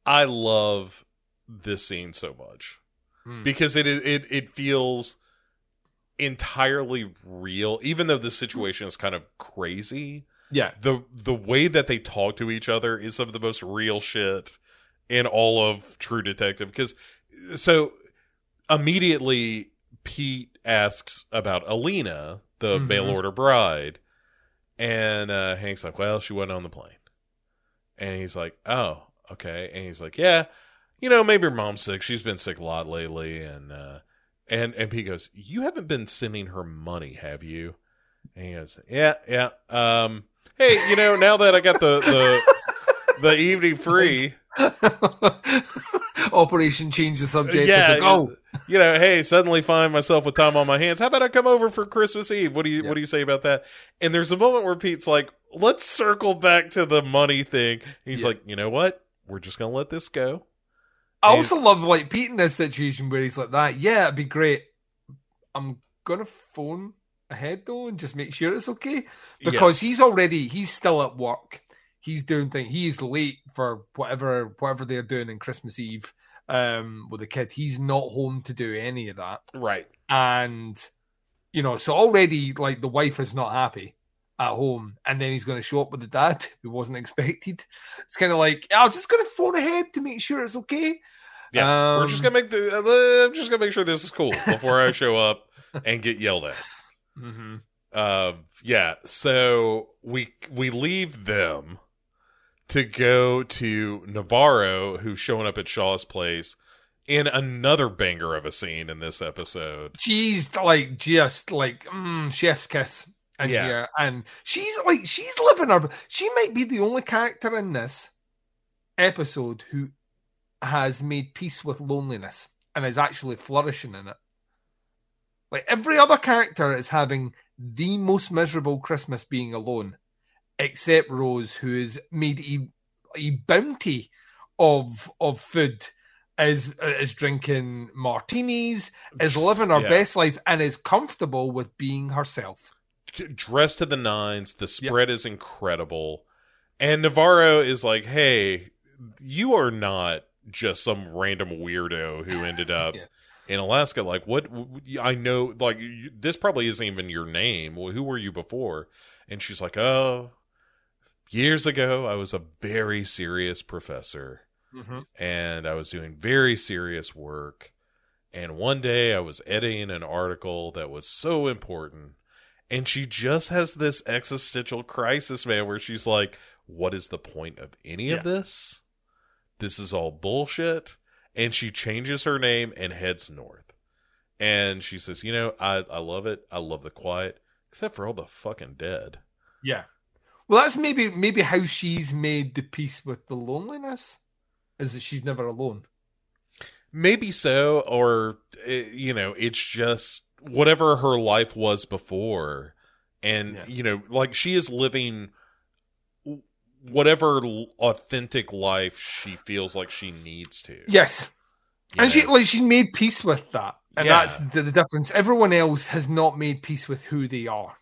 I love this scene so much Hmm. because it is- it it feels entirely real, even though the situation is kind of crazy. yeah, the the way that they talk to each other is some of the most real shit in all of True Detective. Because so immediately Pete asks about Alina, the Mhm. mail order bride, and uh, Hank's like, "Well, she wasn't on the plane," and he's like, "Oh, okay," and he's like, "Yeah." You know, maybe her mom's sick. She's been sick a lot lately, and uh, and and Pete goes, "You haven't been sending her money, have you?" And he goes, "Yeah, yeah. Um, hey, you know, now that I got the the (laughs) the evening free, (laughs) Operation change the subject. yeah, like, oh, you know, hey, suddenly find myself with time on my hands. How about I come over for Christmas Eve? What do you Yeah. what do you say about that?" And there's a moment where Pete's like, "Let's circle back to the money thing." He's Yeah. like, "You know what? We're just gonna let this go." I also love like Pete in this situation where he's like that. Yeah, it'd be great. I'm gonna phone ahead though and just make sure it's okay because Yes. he's already he's still at work. He's doing things. He's late for whatever whatever they're doing in Christmas Eve um, with the kid. He's not home to do any of that, Right. and you know, so already like the wife is not happy at home, and then he's going to show up with the dad (laughs) who wasn't expected. It's kind of like I'm just going to phone ahead to make sure it's okay. Yeah. We're Um, just gonna make the. Uh, I'm just gonna make sure this is cool before I show up (laughs) and get yelled at. Mm-hmm. Uh, yeah. So we we leave them to go to Navarro, who's showing up at Shaw's place in another banger of a scene in this episode. she's like just like mm, chef's kiss in Yeah. here, and she's like she's living her. She might be the only character in this episode who has made peace with loneliness and is actually flourishing in it. Like every other character is having the most miserable Christmas being alone, except Rose, who has made a, a bounty of of food. Is is drinking martinis, is living her Yeah. best life, and is comfortable with being herself. Dressed to the nines. The spread is incredible. And Navarro is like, hey, you are not just some random weirdo who (laughs) ended up Yeah. in Alaska. Like, what? I know, like, this probably isn't even your name. Well, who were you before? And she's like, oh, years ago, I was a very serious professor mm-hmm. and I was doing very serious work. And one day I was editing an article that was so important. And she just has this existential crisis, man, where she's like, What is the point of any Yeah. of this? This is all bullshit. And she changes her name and heads north. And she says, You know, I, I love it. I love the quiet, except for all the fucking dead. Yeah. Well, that's maybe maybe how she's made the peace with the loneliness, is that she's never alone. Maybe so, or eh, you know, it's just whatever her life was before, and Yeah. you know, like she is living whatever authentic life she feels like she needs to. Yes, you and she like she's made peace with that, and Yeah. that's the, the difference. Everyone else has not made peace with who they are.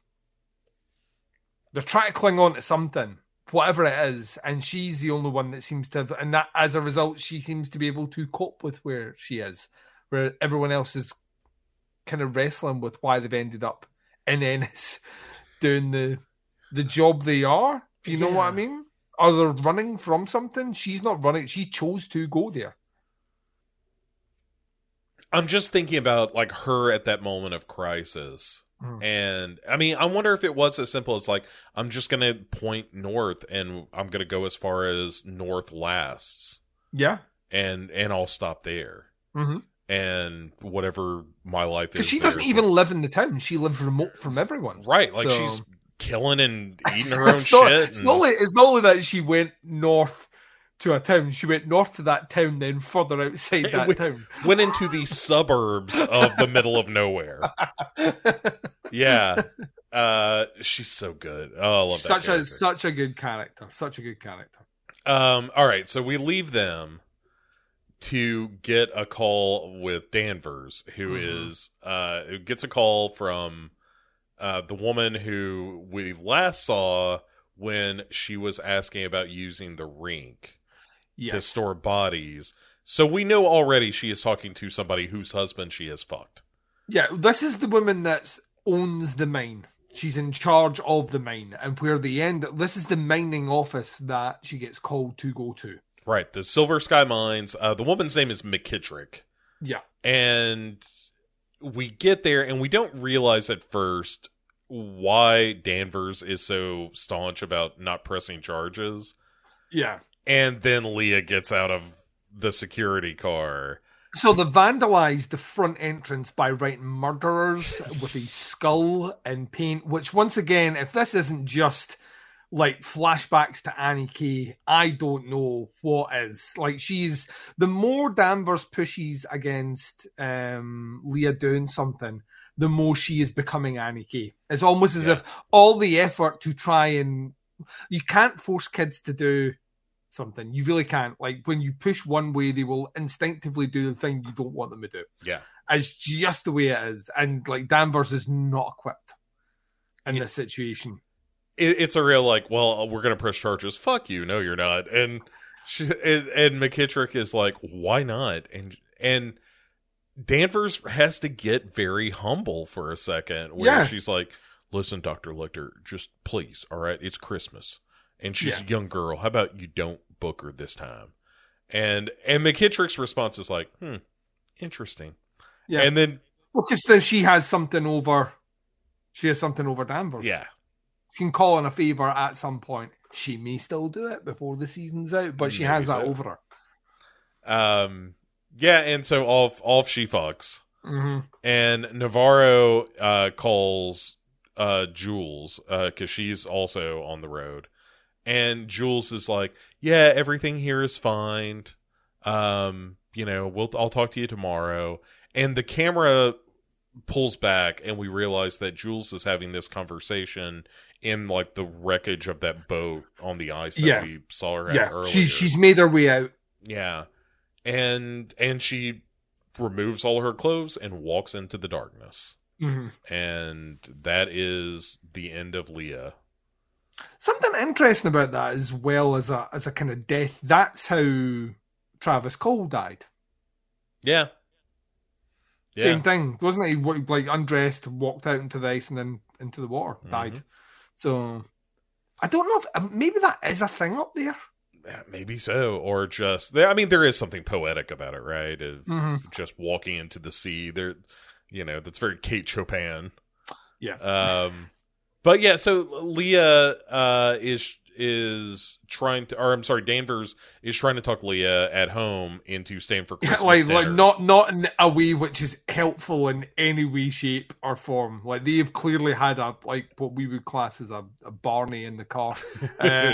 They're trying to cling on to something, whatever it is, and she's the only one that seems to have. And that, as a result, she seems to be able to cope with where she is, where everyone else is kind of wrestling with why they've ended up in Ennis (laughs) doing the the job they are. If you know what I mean? Are they're running from something. She's not running. She chose to go there. I'm just thinking about like her at that moment of crisis. Mm. And I mean, I wonder if it was as simple as like, I'm just going to point north and I'm going to go as far as north lasts Yeah. and, and I'll stop there. Mhm. And whatever my life is. She doesn't even live in the town. She lives remote from everyone. Right. Like So- she's killing and (laughs) eating her own it's not, shit. It's not, only, it's not only that she went north to a town. She went north to that town, then further outside (laughs) that We- town. went into the suburbs of the middle of nowhere. (laughs) Yeah. Uh she's so good. Oh, I love that. such a such a good character. Such a good character. Um all right, so we leave them to get a call with Danvers, who is Mhm. uh who gets a call from uh the woman who we last saw when she was asking about using the rink. to store bodies. So we know already she is talking to somebody whose husband she has fucked. Yeah, this is the woman that owns the mine. She's in charge of the mine, and where the end. This is the mining office that she gets called to go to. Right, the Silver Sky Mines. Uh, the woman's name is McKittrick. Yeah, And we get there and we don't realize at first why Danvers is so staunch about not pressing charges. yeah. And then Leah gets out of the security car. So they vandalized the front entrance by writing murderers with a skull and paint, which once again, if this isn't just like flashbacks to Annie K, I don't know what is. Like she's the more Danvers pushes against um Leah doing something, the more she is becoming Annie K. It's almost as Yeah. if all the effort to try and you can't force kids to do something. You really can't. Like when you push one way, they will instinctively do the thing you don't want them to do. Yeah. It's just the way it is. And like Danvers is not equipped in Yeah. this situation. It, it's a real like, well, we're gonna press charges. Fuck you. No, you're not. And she, and, and McKittrick is like, why not? And and Danvers has to get very humble for a second, where Yeah. she's like, listen, Doctor Lecter, just please, all right, it's Christmas, and she's Yeah. a young girl. How about you don't book her this time? And and McKittrick's response is like, hmm, interesting. Yeah, And then because then she has something over. She has something over Danvers. yeah, can call in a favor at some point. She may still do it before the season's out, but she Maybe has that so. over her. um, yeah, and so off off she fucks. hmm and Navarro uh, calls uh, Jules because she's also on the road, and Jules is like, "Yeah, everything here is fine. Um, you know, we'll I'll talk to you tomorrow." And the camera pulls back, and we realize that Jules is having this conversation in like the wreckage of that boat on the ice that Yeah. we saw her at Yeah, earlier. she's she's made her way out. Yeah. And and she removes all her clothes and walks into the darkness. hmm And that is the end of Leah. Something interesting about that, as well as a as a kind of death. That's how Travis Cole died. Yeah. Yeah. Same thing, wasn't it? He like undressed, walked out into the ice, and then into the water, died. Mhm. So I don't know if um, maybe that is a thing up there. Yeah, Maybe so. Or just there I mean there is something poetic about it, right? Of Mhm. just walking into the sea. There you know, that's very Kate Chopin. Yeah. Um but yeah, so Leah uh is is trying to or I'm sorry, Danvers is trying to talk Leah at home into staying for Christmas. like like not not in a way which is helpful in any way shape or form like they have clearly had a like what we would class as a, a barney in the car (laughs) uh,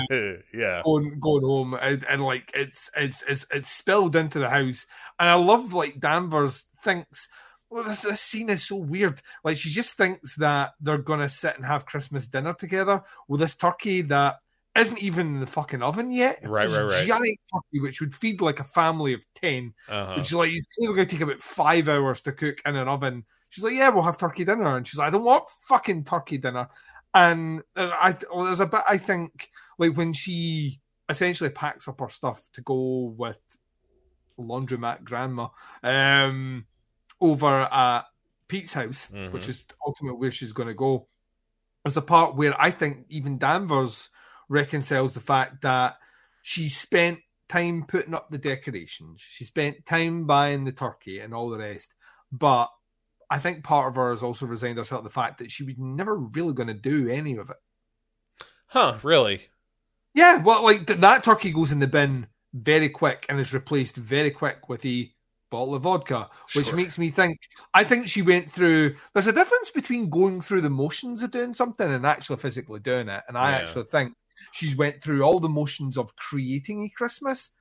yeah. going going home and, and like it's, it's it's it's spilled into the house and i love like danvers thinks well this, this scene is so weird like she just thinks that they're gonna sit and have christmas dinner together with this turkey that isn't even in the fucking oven yet Right, right, right. giant turkey which would feed like a family of 10 Uh-huh. and she's like, it's clearly going to take about five hours to cook in an oven. She's like, yeah, we'll have turkey dinner. And she's like, I don't want fucking turkey dinner. And uh, I, well, there's a bit, I think, like when she essentially packs up her stuff to go with laundromat grandma um, over at Pete's house, Mhm. which is ultimately where she's going to go. There's a part where I think even Danvers reconciles the fact that she spent time putting up the decorations. She spent time buying the turkey and all the rest. But I think part of her has also resigned herself to the fact that she was never really going to do any of it. Huh, really? Yeah, well, like th- that turkey goes in the bin very quick and is replaced very quick with a bottle of vodka, which Sure. makes me think. I think she went through. There's a difference between going through the motions of doing something and actually physically doing it. And I Yeah. actually think she's went through all the motions of creating a Christmas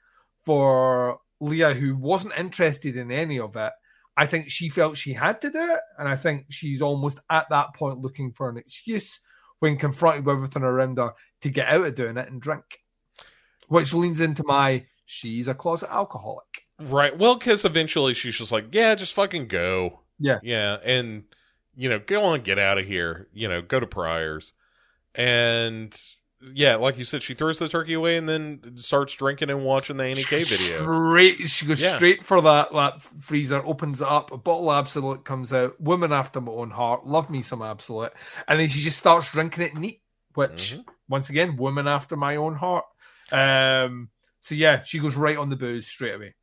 for Leah, who wasn't interested in any of it. I think she felt she had to do it, and I think she's almost at that point looking for an excuse when confronted with everything around her to get out of doing it and drink. Which leans into my she's a closet alcoholic. Right. Well, because eventually she's just like, yeah, just fucking go. Yeah. Yeah. And, you know, go on, get out of here. You know, go to Prior's. And, yeah, like you said, she throws the turkey away and then starts drinking and watching the Annie K video. Straight, she goes Yeah. straight for that that freezer, opens it up, a bottle of Absolut comes out. Woman after my own heart, love me some Absolut, and then she just starts drinking it neat. Which, Mhm. once again, woman after my own heart. Um, so yeah, she goes right on the booze straight away.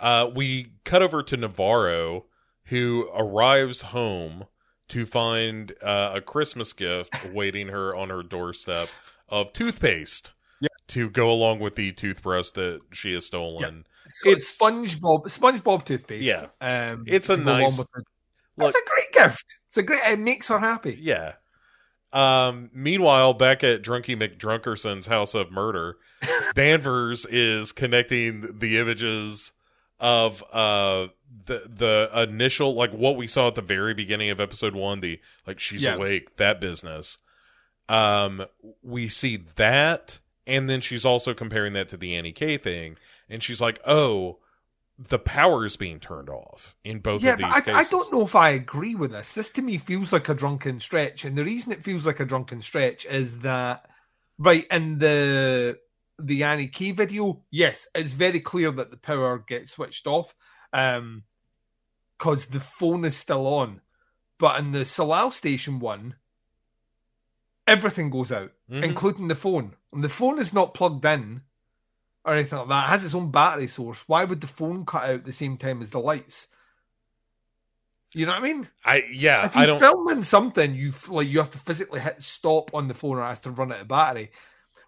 Uh, we cut over to Navarro, who arrives home to find uh, a Christmas gift (laughs) awaiting her on her doorstep of toothpaste Yeah. to go along with the toothbrush that she has stolen. So It's- it's SpongeBob, SpongeBob toothpaste. Yeah. um, It's a to go along nice-. Look- it's a great gift. It's a great. It makes her happy. Yeah. Um, meanwhile, back at Drunky McDrunkerson's house of murder, (laughs) Danvers is connecting the images of uh the the initial like what we saw at the very beginning of episode one, the like she's Yeah. awake, that business. Um we see that and then she's also comparing that to the Annie K thing, and she's like, Oh, the power is being turned off in both yeah, of these I, cases. I don't know if I agree with this. This to me feels like a drunken stretch, and the reason it feels like a drunken stretch is that right in the the Annie K video, yes, it's very clear that the power gets switched off, um, because the phone is still on, but in the Tsalal Station one, everything goes out, Mhm. including the phone. And the phone is not plugged in or anything like that. It has its own battery source. Why would the phone cut out at the same time as the lights? You know what I mean? I yeah, if you I don't. filming something, you like you have to physically hit stop on the phone or it has to run out of battery.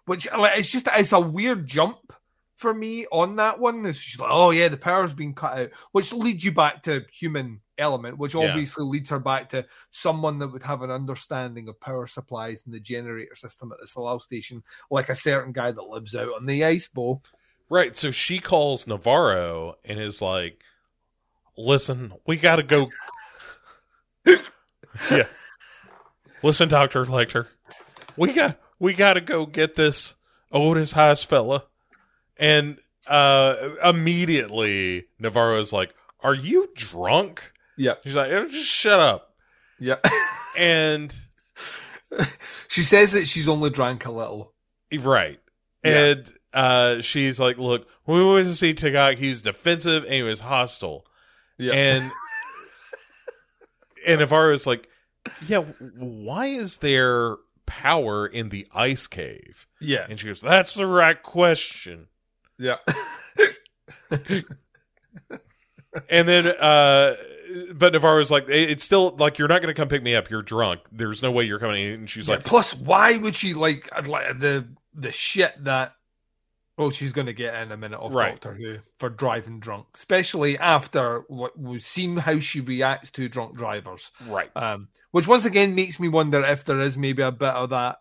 Which like it's just it's a weird jump for me on that one. It's just like, oh yeah, the power's been cut out, which leads you back to human element, which Yeah. obviously leads her back to someone that would have an understanding of power supplies and the generator system at the Tsalal station, like a certain guy that lives out on the ice bowl. Right. So she calls Navarro and is like, "Listen, we got to go." (laughs) yeah. Listen, Doctor Lecter, we got we got to go get this Otis Heiss fella, and uh immediately Navarro's like, "Are you drunk?" Yeah, She's like, "Eh, "Just shut up." yeah. (laughs) And she says that she's only drank a little. Right. Yeah. And uh, she's like, look, when we went to see Tagak. He's defensive and he was hostile. Yeah, And (laughs) and Navarro's like, yeah, why is there power in the ice cave? yeah, And she goes, that's the right question. Yeah. (laughs) And then, uh, but Navarro's like, it's still like, you're not going to come pick me up. You're drunk. There's no way you're coming. in." And she's Yeah, like, plus, why would she like the the shit that? Well, she's going to get in a minute of Right. Doctor Who for driving drunk, especially after like, we've seen how she reacts to drunk drivers. right. Um, which once again makes me wonder if there is maybe a bit of that.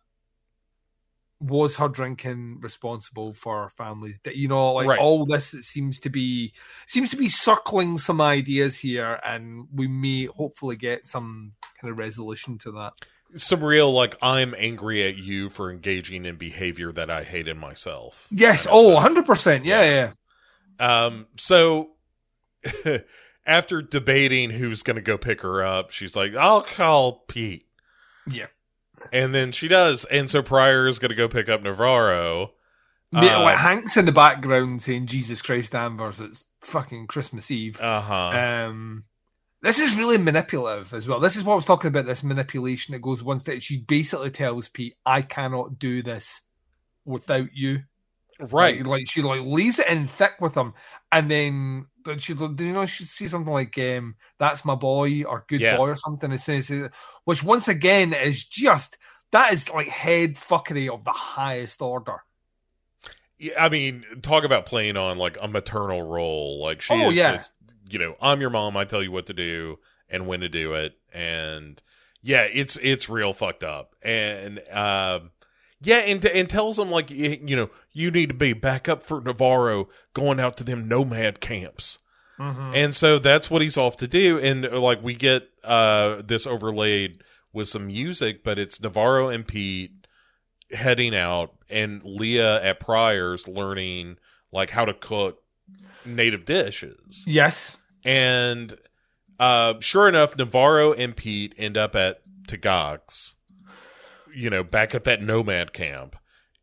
Was her drinking responsible for her family's? de- You know, like Right. all this it seems to be seems to be circling some ideas here, and we may hopefully get some kind of resolution to that. Some real, like, I'm angry at you for engaging in behavior that I hate in myself. Yes. kind of Oh, stuff. 100%. Yeah, yeah. Um, so (laughs) after debating who's going to go pick her up, she's like, I'll call Pete. Yeah. And then she does. And so Prior is going to go pick up Navarro. Uh, like Hank's in the background saying Jesus Christ Danvers, it's fucking Christmas Eve. Uh huh. Um, this is really manipulative as well. This is what I was talking about. This manipulation that goes one step. She basically tells Pete, "I cannot do this without you." right. Like, like she like lays it in thick with him, and then but she, do you know, she see something like, um, "That's my boy" or "Good Yeah. boy" or something. It says, which once again is just that is like head fuckery of the highest order. Yeah, I mean, talk about playing on like a maternal role. Like she Oh, is yeah. just, you know, I'm your mom. I tell you what to do and when to do it. And yeah, it's it's real fucked up. And um, yeah, and and tells him like you know you need to be back up for Navarro going out to them nomad camps. Mm-hmm. And so that's what he's off to do. And uh, like we get uh this overlaid with some music, but it's Navarro and Pete heading out and Leah at Prior's learning like how to cook native dishes. Yes. And uh sure enough, Navarro and Pete end up at Tagak's, you know, back at that nomad camp.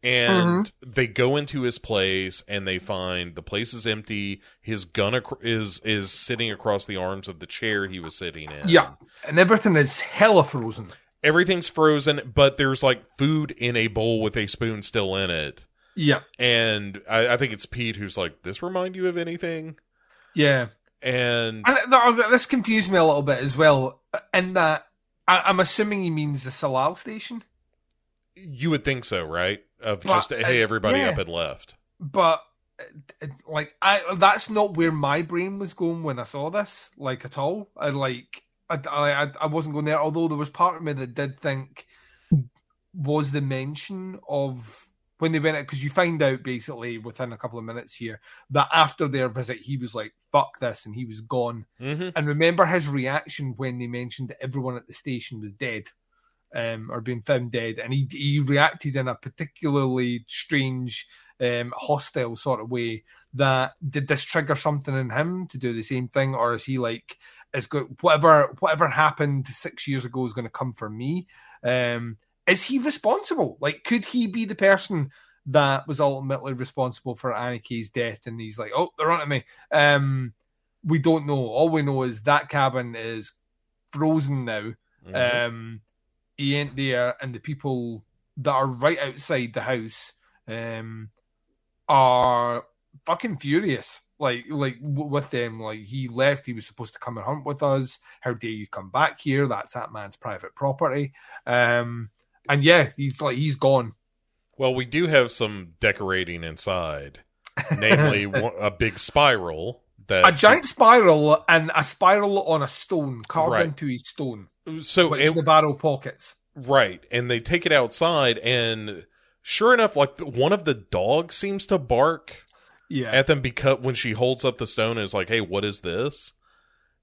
And uh-huh. they go into his place and they find the place is empty. His gun ac- is is sitting across the arms of the chair he was sitting in. Yeah. And everything is hella frozen. Everything's frozen, but there's like food in a bowl with a spoon still in it. Yeah. And I, I think it's Pete who's like, "This remind you of anything?" Yeah. And And th- this confused me a little bit as well. In that, I- I'm assuming he means the Tsalal station, you would think so, right? Of But just hey, everybody yeah. up and left. but it- like I, that's not where my brain was going when I saw this, like at all. I like, I, I, I wasn't going there. Although there was part of me that did think was the mention of when they went out because you find out basically within a couple of minutes here that after their visit he was like fuck this and he was gone hmm And remember his reaction when they mentioned that everyone at the station was dead um, or being found dead. And he, he reacted in a particularly strange um, hostile sort of way. That did this trigger something in him to do the same thing, or is he like, is good whatever whatever happened six years ago is going to come for me? Um, is he responsible? Like, could he be the person that was ultimately responsible for Annie K's death? And he's like, oh, they're on me. Um, we don't know. All we know is that cabin is frozen now. Mhm. Um, he ain't there, and the people that are right outside the house um, are fucking furious. Like, like with them, like he left. He was supposed to come and hunt with us. How dare you come back here? That's that man's private property. Um, and yeah, he's like he's gone. well, we do have some decorating inside, namely (laughs) a big spiral that A giant spiral and a spiral on a stone carved Right. into a stone, So it, the barrel pockets. Right, and they take it outside, and sure enough, like one of the dogs seems to bark Yeah, at them because when she holds up the stone, and is like, "Hey, what is this?"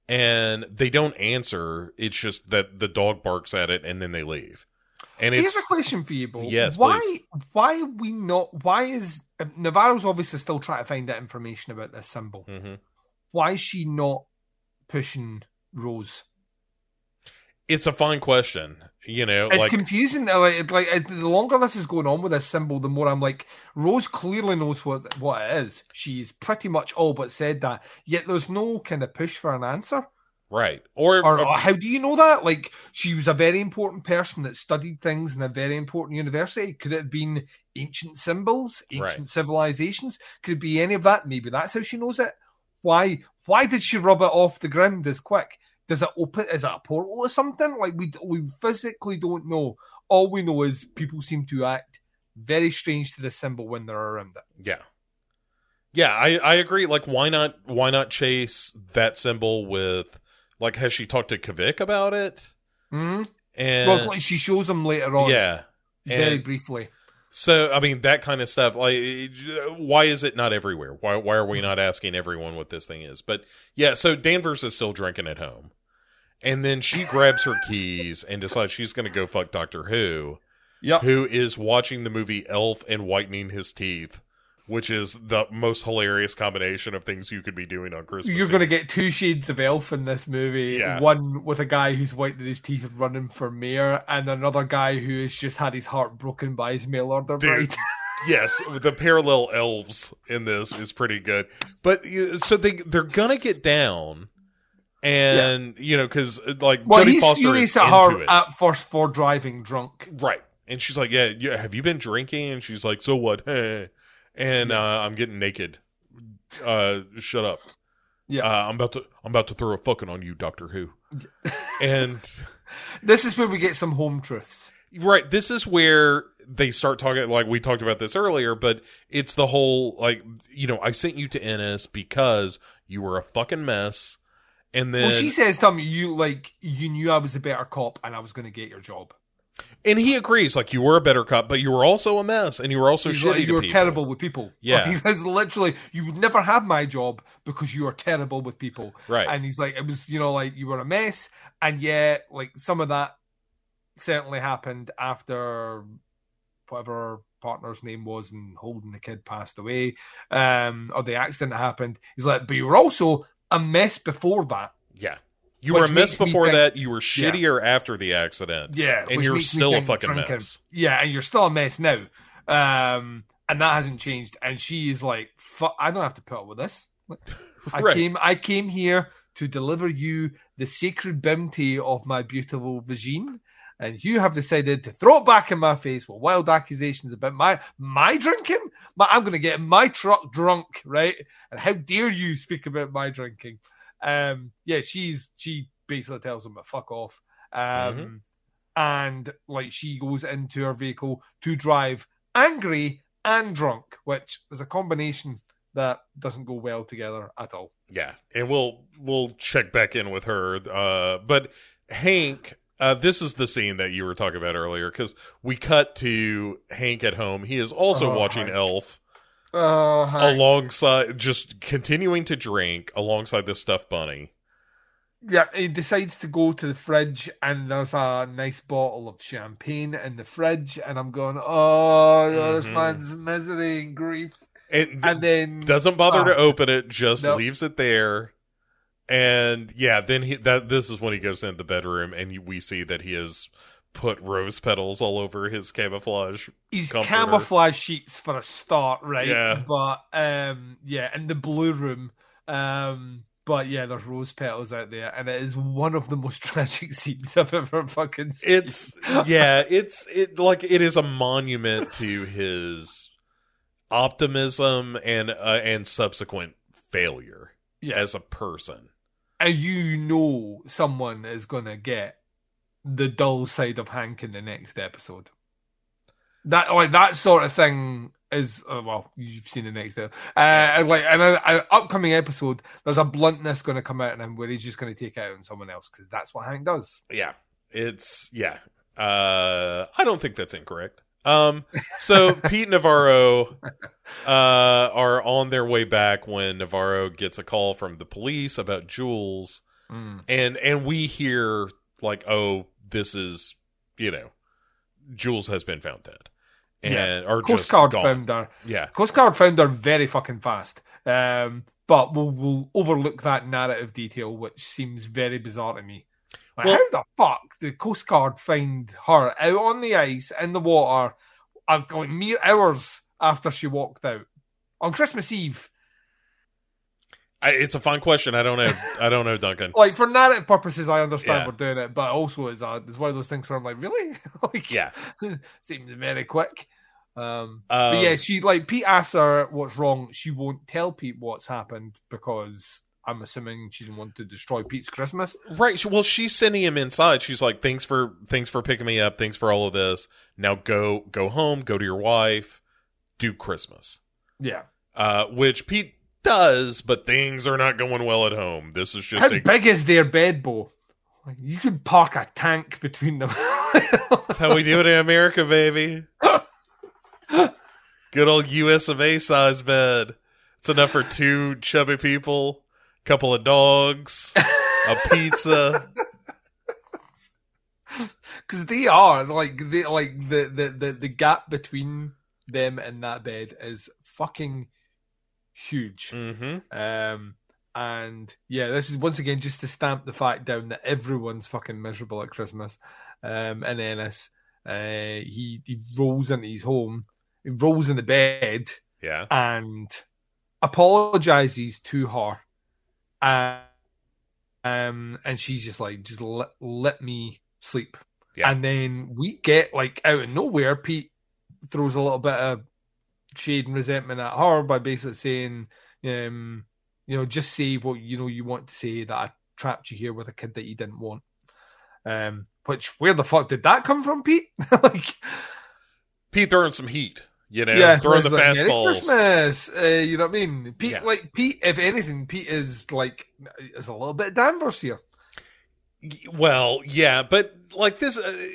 And they don't answer. It's just that the dog barks at it, and then they leave. And Here's a question for you, Bo. Yes, why? please. Why are we not? Why is Navarro's obviously still trying to find out information about this symbol? Mhm. Why is she not pushing Rose? It's a fine question. You know, It's like confusing. uh, Like, like the longer this is going on with this symbol, the more I'm like, Rose clearly knows what what it is. She's pretty much all but said that. Yet there's no kind of push for an answer. right or, Or, or how do you know that? Like she was a very important person that studied things in a very important university. Could it have been ancient symbols, ancient Right. civilizations? Could it be any of that? Maybe that's how she knows it. Why? Why did she rub it off the ground this quick? Does it open? Is it a portal or something? Like we we physically don't know. All we know is people seem to act very strange to the symbol when they're around it. yeah, yeah, I I agree. Like, why not? Why not chase that symbol with? Like, has she talked to Kavik about it? hmm And well, like she shows them later on, yeah, very and- briefly. So I mean that kind of stuff. Like, why is it not everywhere? Why why are we not asking everyone what this thing is? But yeah, so Danvers is still drinking at home, and then she grabs her keys and decides she's going to go fuck Doctor Who, Yeah, who is watching the movie Elf and whitening his teeth, which is the most hilarious combination of things you could be doing on Christmas. You're going to get two shades of elf in this movie. Yeah. One with a guy who's whitening his teeth running for mayor, and another guy who has just had his heart broken by his mail order Dude. bride. (laughs) yes, the parallel elves in this is pretty good. But so they they're gonna get down, and you know because like well, Jodie Foster is into her it, at first for driving drunk. right? And she's like, "Yeah, yeah, have you been drinking?" And she's like, "So what?" (laughs) and uh, I'm getting naked. Uh, shut up. Yeah. uh, I'm about to I'm about to throw a fucking on you, Doctor Who. (laughs) and This is where we get some home truths. Right. This is where they start talking like we talked about this earlier, but it's the whole like you know, I sent you to Ennis because you were a fucking mess. And then well, she says to him, "You like you knew I was a better cop, and I was going to get your job. and he agrees, like you were a better cop, but you were also a mess and you were also He's shitty like, you were people. terrible with people. (laughs) Yeah. Like, that's literally you would never have my job because you are terrible with people. Right. And he's like, it was, you know, like you were a mess. And yet, like some of that certainly happened after whatever partner's name was and holding the kid passed away, um, or the accident happened. He's like, but you were also a mess before that. yeah. You were a mess before think- that, you were shittier after the accident. Yeah. And you're still a fucking drinking- mess. Yeah, and you're still a mess now. Um, and that hasn't changed. And she is like, "Fuck, I don't have to put up with this. (laughs) I Right. came, I came here to deliver you the sacred bounty of my beautiful vagine, and you have decided to throw it back in my face with wild accusations about my my drinking. My, I'm going to get my truck drunk, right? And how dare you speak about my drinking? Um, yeah, she's she basically tells him to fuck off. Um, Mhm. and like she goes into her vehicle to drive angry and drunk, which is a combination that doesn't go well together at all. Yeah, and we'll we'll check back in with her. Uh, but Hank, uh, this is the scene that you were talking about earlier because we cut to Hank at home. He is also Oh, watching Hank. Elf Oh, alongside, just continuing to drink alongside this stuffed bunny. yeah, he decides to go to the fridge, and there's a nice bottle of champagne in the fridge, and I'm going, oh, no, this man's misery and grief. It And then doesn't bother Oh. to open it, just leaves it there. And yeah, then he that this is when he goes into the bedroom, and we see that he has put rose petals all over his camouflage. he's comforter. camouflage sheets for a start, right? Yeah. But um, yeah, in the blue room, um, but yeah, there's rose petals out there, and it is one of the most (laughs) tragic scenes I've ever fucking seen. It's (laughs) yeah, it's it like it is a monument to his optimism and uh, and subsequent failure yeah, as a person. And you know someone is gonna get the dull side of Hank in the next episode. That like that sort of thing is uh, well, you've seen the next episode. Uh, like an, an upcoming episode, there's a bluntness going to come out in him where he's just going to take it out on someone else because that's what Hank does. Yeah. It's yeah. Uh I don't think that's incorrect. Um so (laughs) Pete Navarro uh are on their way back when Navarro gets a call from the police about Jules Mm. and and we hear like oh this is you know Jules has been found dead. And or Coast just Guard gone. found her. Yeah. Coast Guard found her very fucking fast. Um, but we'll, we'll overlook that narrative detail, which seems very bizarre to me. Like, Well- how the fuck did Coast Guard find her out on the ice in the water, uh, like mere hours after she walked out on Christmas Eve? I, it's a fun question. I don't know. I don't know, Duncan. (laughs) Like for narrative purposes, I understand Yeah. we're doing it, but also it's, uh, it's one of those things where I'm like, really? (laughs) like, Yeah. (laughs) seems very quick. Um, Um, but yeah, she like Pete asks her what's wrong. She won't tell Pete what's happened because I'm assuming she didn't want to destroy Pete's Christmas. Right. Well, she's sending him inside. She's like, "Thanks for thanks for picking me up. Thanks for all of this. Now go go home. Go to your wife. Do Christmas." Yeah. Uh, which Pete does, but things are not going well at home. This is just How a, big is their bed, Bo? Like, you could park a tank between them. that's how we do it in America, baby. (laughs) Good old U.S. of A size bed. It's enough for two chubby people, couple of dogs, a pizza. (laughs) Because they are like they like the, the the the gap between them and that bed is fucking huge. hmm Um, and yeah, this is once again just to stamp the fact down that everyone's fucking miserable at Christmas. Um, and Ennis, uh, he he rolls into his home, he rolls in the bed Yeah. and apologizes to her. Uh, um, and she's just like, just let, let me sleep. Yeah. And then we get like out of nowhere, Pete throws a little bit of shade and resentment at her by basically saying, um, you know, just say what you know you want to say that I trapped you here with a kid that you didn't want. Um, which where the fuck did that come from, Pete? (laughs) like, Pete throwing some heat. You know, yeah, throwing the like, fastballs. Christmas. Uh, you know what I mean? Pete, Yeah. like Pete, if anything, Pete is like is a little bit Danvers here. Well, yeah, but like this, uh,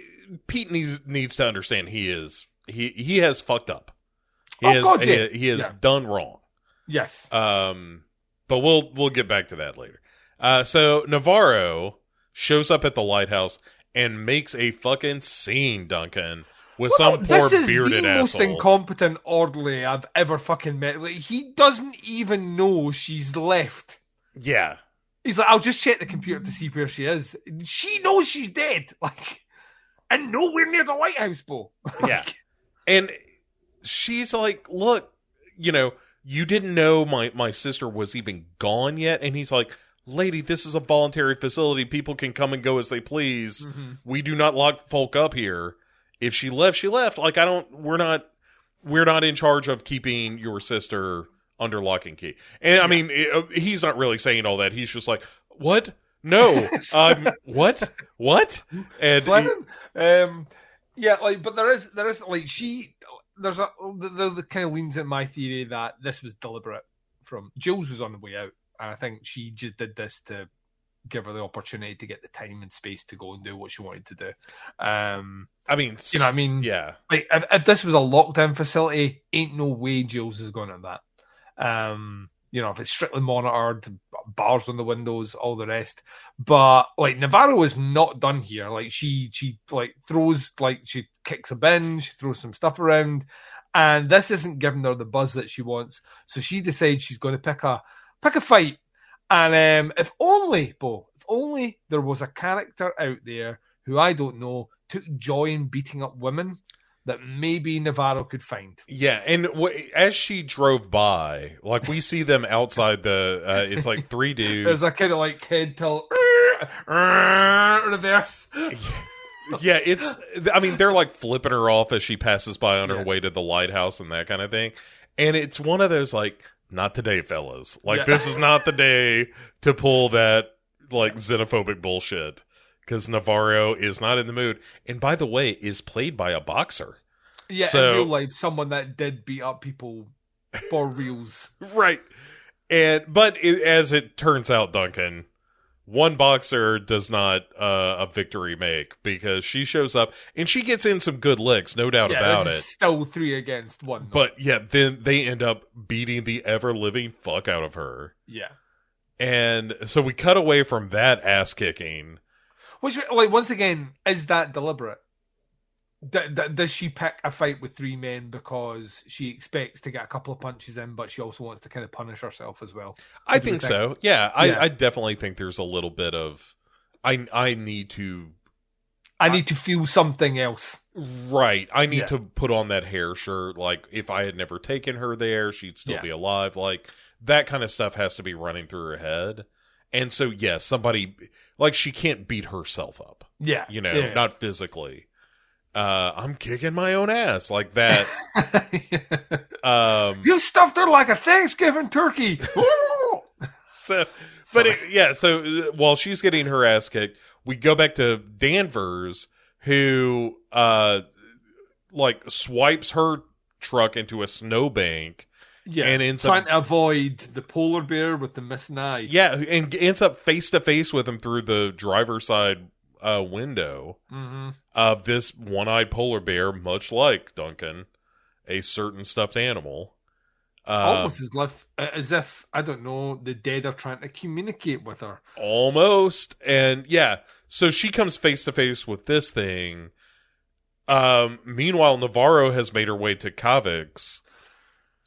Pete needs needs to understand he is he he has fucked up. He Oh, has God, he, he has Yeah. done wrong. Yes. Um, but we'll we'll get back to that later. Uh, so Navarro shows up at the lighthouse and makes a fucking scene, Duncan, with Well, some poor this is bearded the most asshole. incompetent orderly I've ever fucking met. Like he doesn't even know she's left. yeah, He's like, I'll just check the computer to see where she is. She knows she's dead. (laughs) Like, and nowhere near the lighthouse, Bo. (laughs) yeah, and she's like, "Look, you know, you didn't know my my sister was even gone yet," and he's like. Lady, this is a voluntary facility. People can come and go as they please. Mm-hmm. We do not lock folk up here. If she left, she left. Like I don't. We're not. We're not in charge of keeping your sister under lock and key. And I mean, it- he's not really saying all that. He's just like, what? No. (laughs) um, what? What? And he- Um, yeah, like, but there is, there is, like, she, there's a, the, the, the kind of leans in my theory that this was deliberate from Jules was on the way out, and I think she just did this to give her the opportunity to get the time and space to go and do what she wanted to do. Um, I mean, you know, I mean, yeah, like, if, if this was a lockdown facility, ain't no way Jules is going at that. Um, you know, if it's strictly monitored, bars on the windows, all the rest. But like Navarro is not done here. Like she she like throws like she kicks a bin, she throws some stuff around, and this isn't giving her the buzz that she wants. So she decides she's going to pick a pick a fight. And um, if only, Bo, if only there was a character out there who I don't know took joy in beating up women that maybe Navarro could find. Yeah, and w- as she drove by, like we see them outside the, uh, it's like three (laughs) dudes. There's a kind of like head tilt (laughs) reverse. yeah, it's. I mean, they're like flipping her off as she passes by on her Yeah. way to the lighthouse and that kind of thing. And it's one of those like, not today, fellas. Like Yeah. this is not the day to pull that like xenophobic bullshit because Navarro is not in the mood. And by the way, is played by a boxer. Yeah, So- in real life, someone that did beat up people for reals. (laughs) Right. And but it, as it turns out, Duncan, one boxer does not uh, a victory make because she shows up and she gets in some good licks, no doubt yeah, about it. Still three against one. But yeah, then they end up beating the ever living fuck out of her. yeah, And so we cut away from that ass kicking. which like once again is that deliberate? D- d- does she pick a fight with three men because she expects to get a couple of punches in, but she also wants to kind of punish herself as well? I What do you think think? so. Yeah, I, Yeah. I definitely think there's a little bit of I I need to I need to feel something else. Right. I need Yeah. to put on that hair shirt. Like, if I had never taken her there, she'd still Yeah. be alive. Like, that kind of stuff has to be running through her head. And so, yes, somebody, like, she can't beat herself up, Yeah, you know, not physically. Uh, I'm kicking my own ass like that. (laughs) um, you stuffed her like a Thanksgiving turkey. (laughs) so, but it, yeah, so uh, while she's getting her ass kicked, we go back to Danvers, who, uh, like, swipes her truck into a snowbank yeah, and ends trying up to avoid the polar bear with the missing eye. yeah and ends up face to face with him through the driver's side uh window hmm of this one-eyed polar bear much like duncan a certain stuffed animal. Uh, Almost as if, as if I don't know, the dead are trying to communicate with her. almost. And yeah so she comes face to face with this thing. Um meanwhile navarro has made her way to Kavik's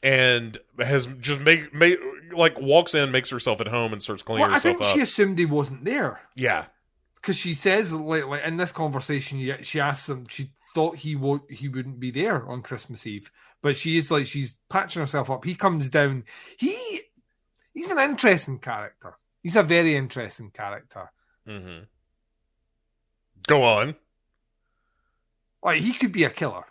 and has just make, make like walks in makes herself at home and starts cleaning Well, I herself think up. she assumed he wasn't there. Yeah because she says, like, like in this conversation, she- she asks him, she thought he would he wouldn't be there on Christmas Eve, but she is like she's patching herself up. He comes down. He he's an interesting character. He's a very interesting character. hmm go on Like he could be a killer,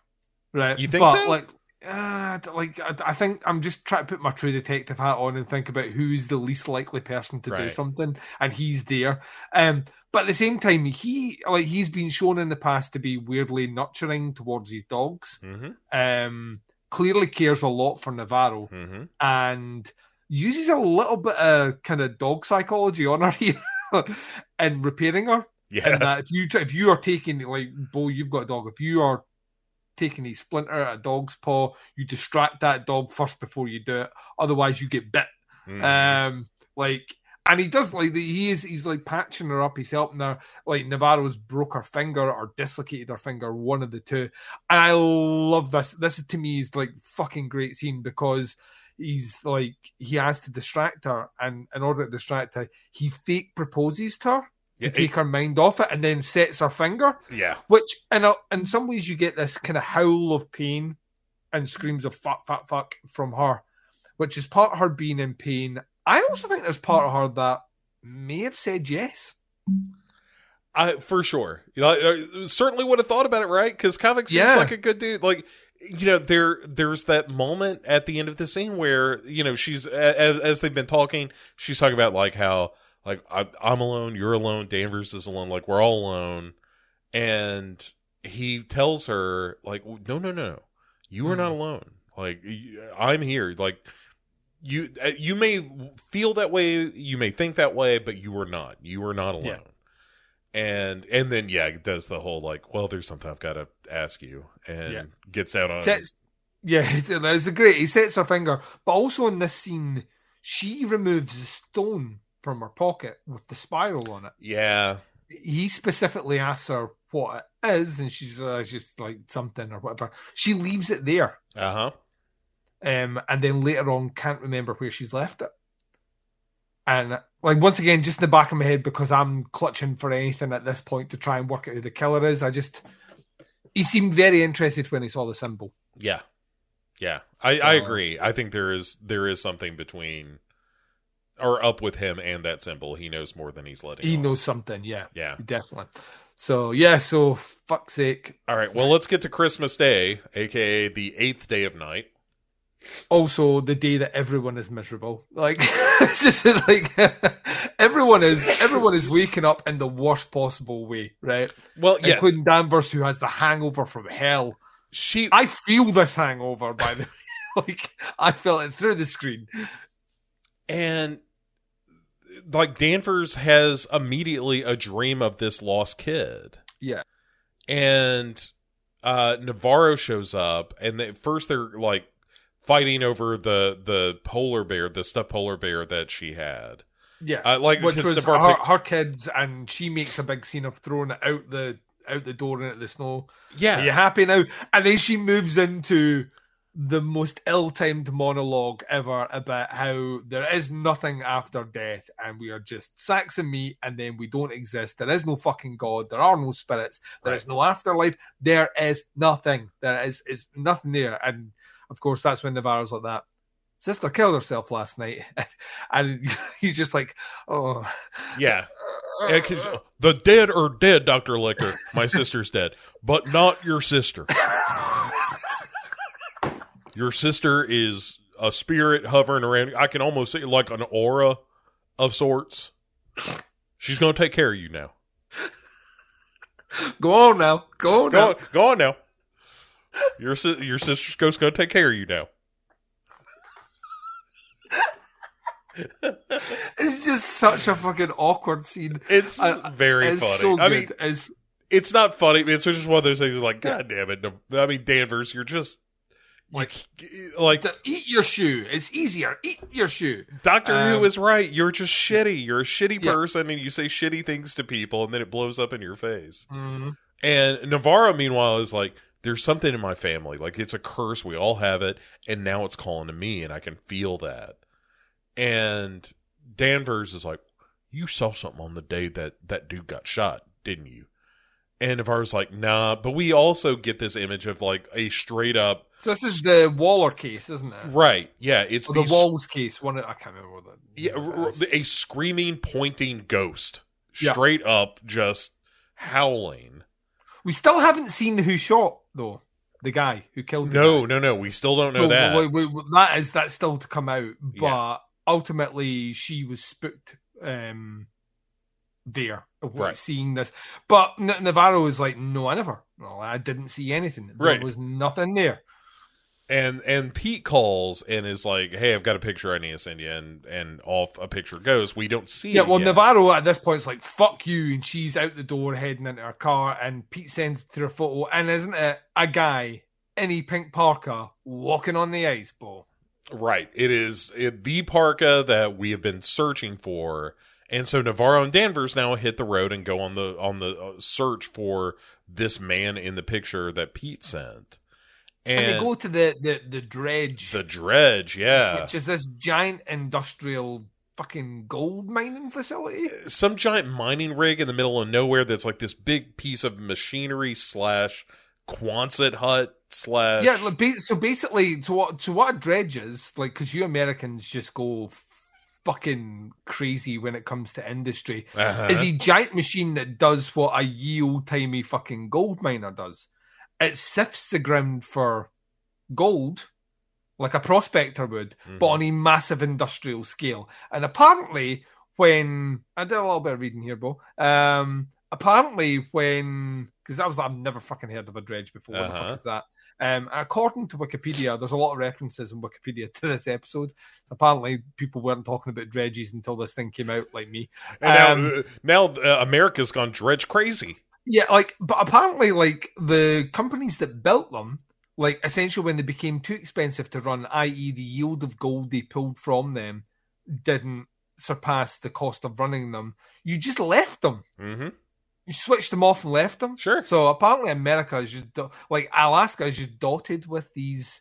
right? You think but, so? Like, uh, like I, I think I'm just trying to put my true detective hat on and think about who's the least likely person to do something, and he's there. Um, but at the same time, he like he's been shown in the past to be weirdly nurturing towards his dogs. hmm Um, clearly cares a lot for Navarro hmm and uses a little bit of kind of dog psychology on her (laughs) here and repairing her Yeah. and that if you if you are taking like Bo, you've got a dog. If you are taking a splinter at a dog's paw, you distract that dog first before you do it. Otherwise, you get bit. Mhm. Um, like, and he does like the, he is he's like patching her up. He's helping her. Like Navarro's broke her finger or dislocated her finger, one of the two. And I love this. This to me is like fucking great scene because he's like he has to distract her, and in order to distract her, he fake proposes to her to Yeah, take her mind off it, and then sets her finger. yeah. Which, in a, in some ways, you get this kind of howl of pain and screams of fuck, fuck, fuck from her, which is part of her being in pain. I also think there's part of her that may have said yes. I for sure. You know, I certainly would have thought about it, right? Because Kavik seems Yeah. like a good dude. Like, you know, there there's that moment at the end of the scene where you know she's as as they've been talking, she's talking about like how like I, I'm alone, you're alone, Danvers is alone, like we're all alone, and he tells her like, no, no, no, you are Mhm. not alone. Like I'm here. Like you uh, you may feel that way, you may think that way, but you are not. You are not alone Yeah. and and then yeah it does the whole like well there's something i've got to ask you and Yeah. gets out on Sets, yeah, (laughs) it's a great. He sets her finger, but also in this scene, She removes the stone from her pocket with the spiral on it. Yeah. He specifically asks her what it is, and she's uh, just like something or whatever. She leaves it there, Uh huh. um, and then later on can't remember where she's left it. And like once again, just in the back of my head because I'm clutching for anything at this point to try and work out who the killer is. I just he seemed very interested when he saw the symbol. Yeah. Yeah. I, I agree. I think there is there is something between or up with him and that symbol. He knows more than he's letting He on. knows something, yeah, Yeah. definitely. So yeah, so fuck's sake. All right. Well, let's get to Christmas Day, aka the eighth day of night. Also, the day that everyone is miserable, like (laughs) it's just like (laughs) everyone is everyone is waking up in the worst possible way, right? Well, yeah. Including Danvers, who has the hangover from hell. she I feel this hangover, by the (laughs) way. like I felt it through the screen. and like Danvers has immediately a dream of this lost kid. Yeah. and uh Navarro shows up and they, first they're like fighting over the the polar bear the stuffed polar bear that she had Yeah. uh, like Which was Navarro her, pick- her kids, and she makes a big scene of throwing it out the out the door into the snow. yeah Are you happy now? And then she moves into the most ill-timed monologue ever about how there is nothing after death and we are just sacks of meat and then we don't exist. There is no fucking God. There are no spirits. There is no afterlife. There is nothing. There is is nothing there. And of course that's when Navarro's like that. Sister killed herself last night. (laughs) and (laughs) he's just like, oh yeah Yeah, the dead are dead Dr. Lecter my sister's dead but not your sister (laughs) your sister is a spirit hovering around I can almost see like an aura of sorts she's going to take care of you now Go on now. Go on Go now. on, go on now. Your si- your sister's ghost gonna take care of you now. It's just such a fucking awkward scene. It's I- very it's funny. so good. I mean, it's it's not funny. It's just one of those things. Like, God damn it! I mean, Danvers, you're just like, like to eat your shoe. It's easier. Eat your shoe. Doctor Um, Who is right. You're just shitty. You're a shitty Yeah. person, and you say shitty things to people, and then it blows up in your face. Mm-hmm. And Navarro, meanwhile, is like, there's something in my family. Like, it's a curse. We all have it. And now it's calling to me, and I can feel that. And Danvers is like, you saw something on the day that that dude got shot, didn't you? And Navarro's like, nah. But we also get this image of like a straight up, So this is the Waller case, isn't it? right. Yeah. It's the these- Walls case. One. of- I can't remember what the yeah, what r- r- it is. a screaming, pointing ghost, Yeah. straight up, just howling. We still haven't seen who shot though. The guy who killed. The No, guy. no, no. We still don't know No, that. wait, wait, wait, that is that's still to come out. But Yeah. ultimately, she was spooked. Um, there, of Right. seeing this, but N- Navarro is like, no, I never. No, I didn't see anything. There Right. was nothing there. and and Pete calls and is like, "Hey, I've got a picture I need to send you," and and off a picture goes. We don't see Yeah, it well, yet. Navarro at this point is like, fuck you, and she's out the door heading into her car, and Pete sends to her photo, and isn't it a guy in a pink parka walking on the ice, Bo? Right. It is it, the parka that we have been searching for, and so Navarro and Danvers now hit the road and go on the on the uh, search for this man in the picture that Pete sent. And, And, they go to the, the, the dredge, the dredge, yeah, which is this giant industrial fucking gold mining facility. some giant mining rig in the middle of nowhere that's like this big piece of machinery slash Quonset hut slash Yeah, so basically, to what to what a dredge is like, because you Americans just go fucking crazy when it comes to industry. Uh-huh. is a giant machine that does what a ye old timey fucking gold miner does. It sifts the ground for gold, like a prospector would, but Mhm. on a massive industrial scale. And apparently, when I did a little bit of reading here, Bo, um, apparently when because I was like, I've never fucking heard of a dredge before. What the Uh-huh. fuck is that? Um, according to Wikipedia, there's a lot of references in Wikipedia to this episode. So apparently, people weren't talking about dredges until this thing came out, like me. Now, Um, uh, now uh, America's gone dredge crazy. Yeah, like, but apparently, like the companies that built them, like essentially when they became too expensive to run, i.e., the yield of gold they pulled from them didn't surpass the cost of running them, you just left them. hmm You switched them off and left them. Sure. So apparently America is just like Alaska is just dotted with these.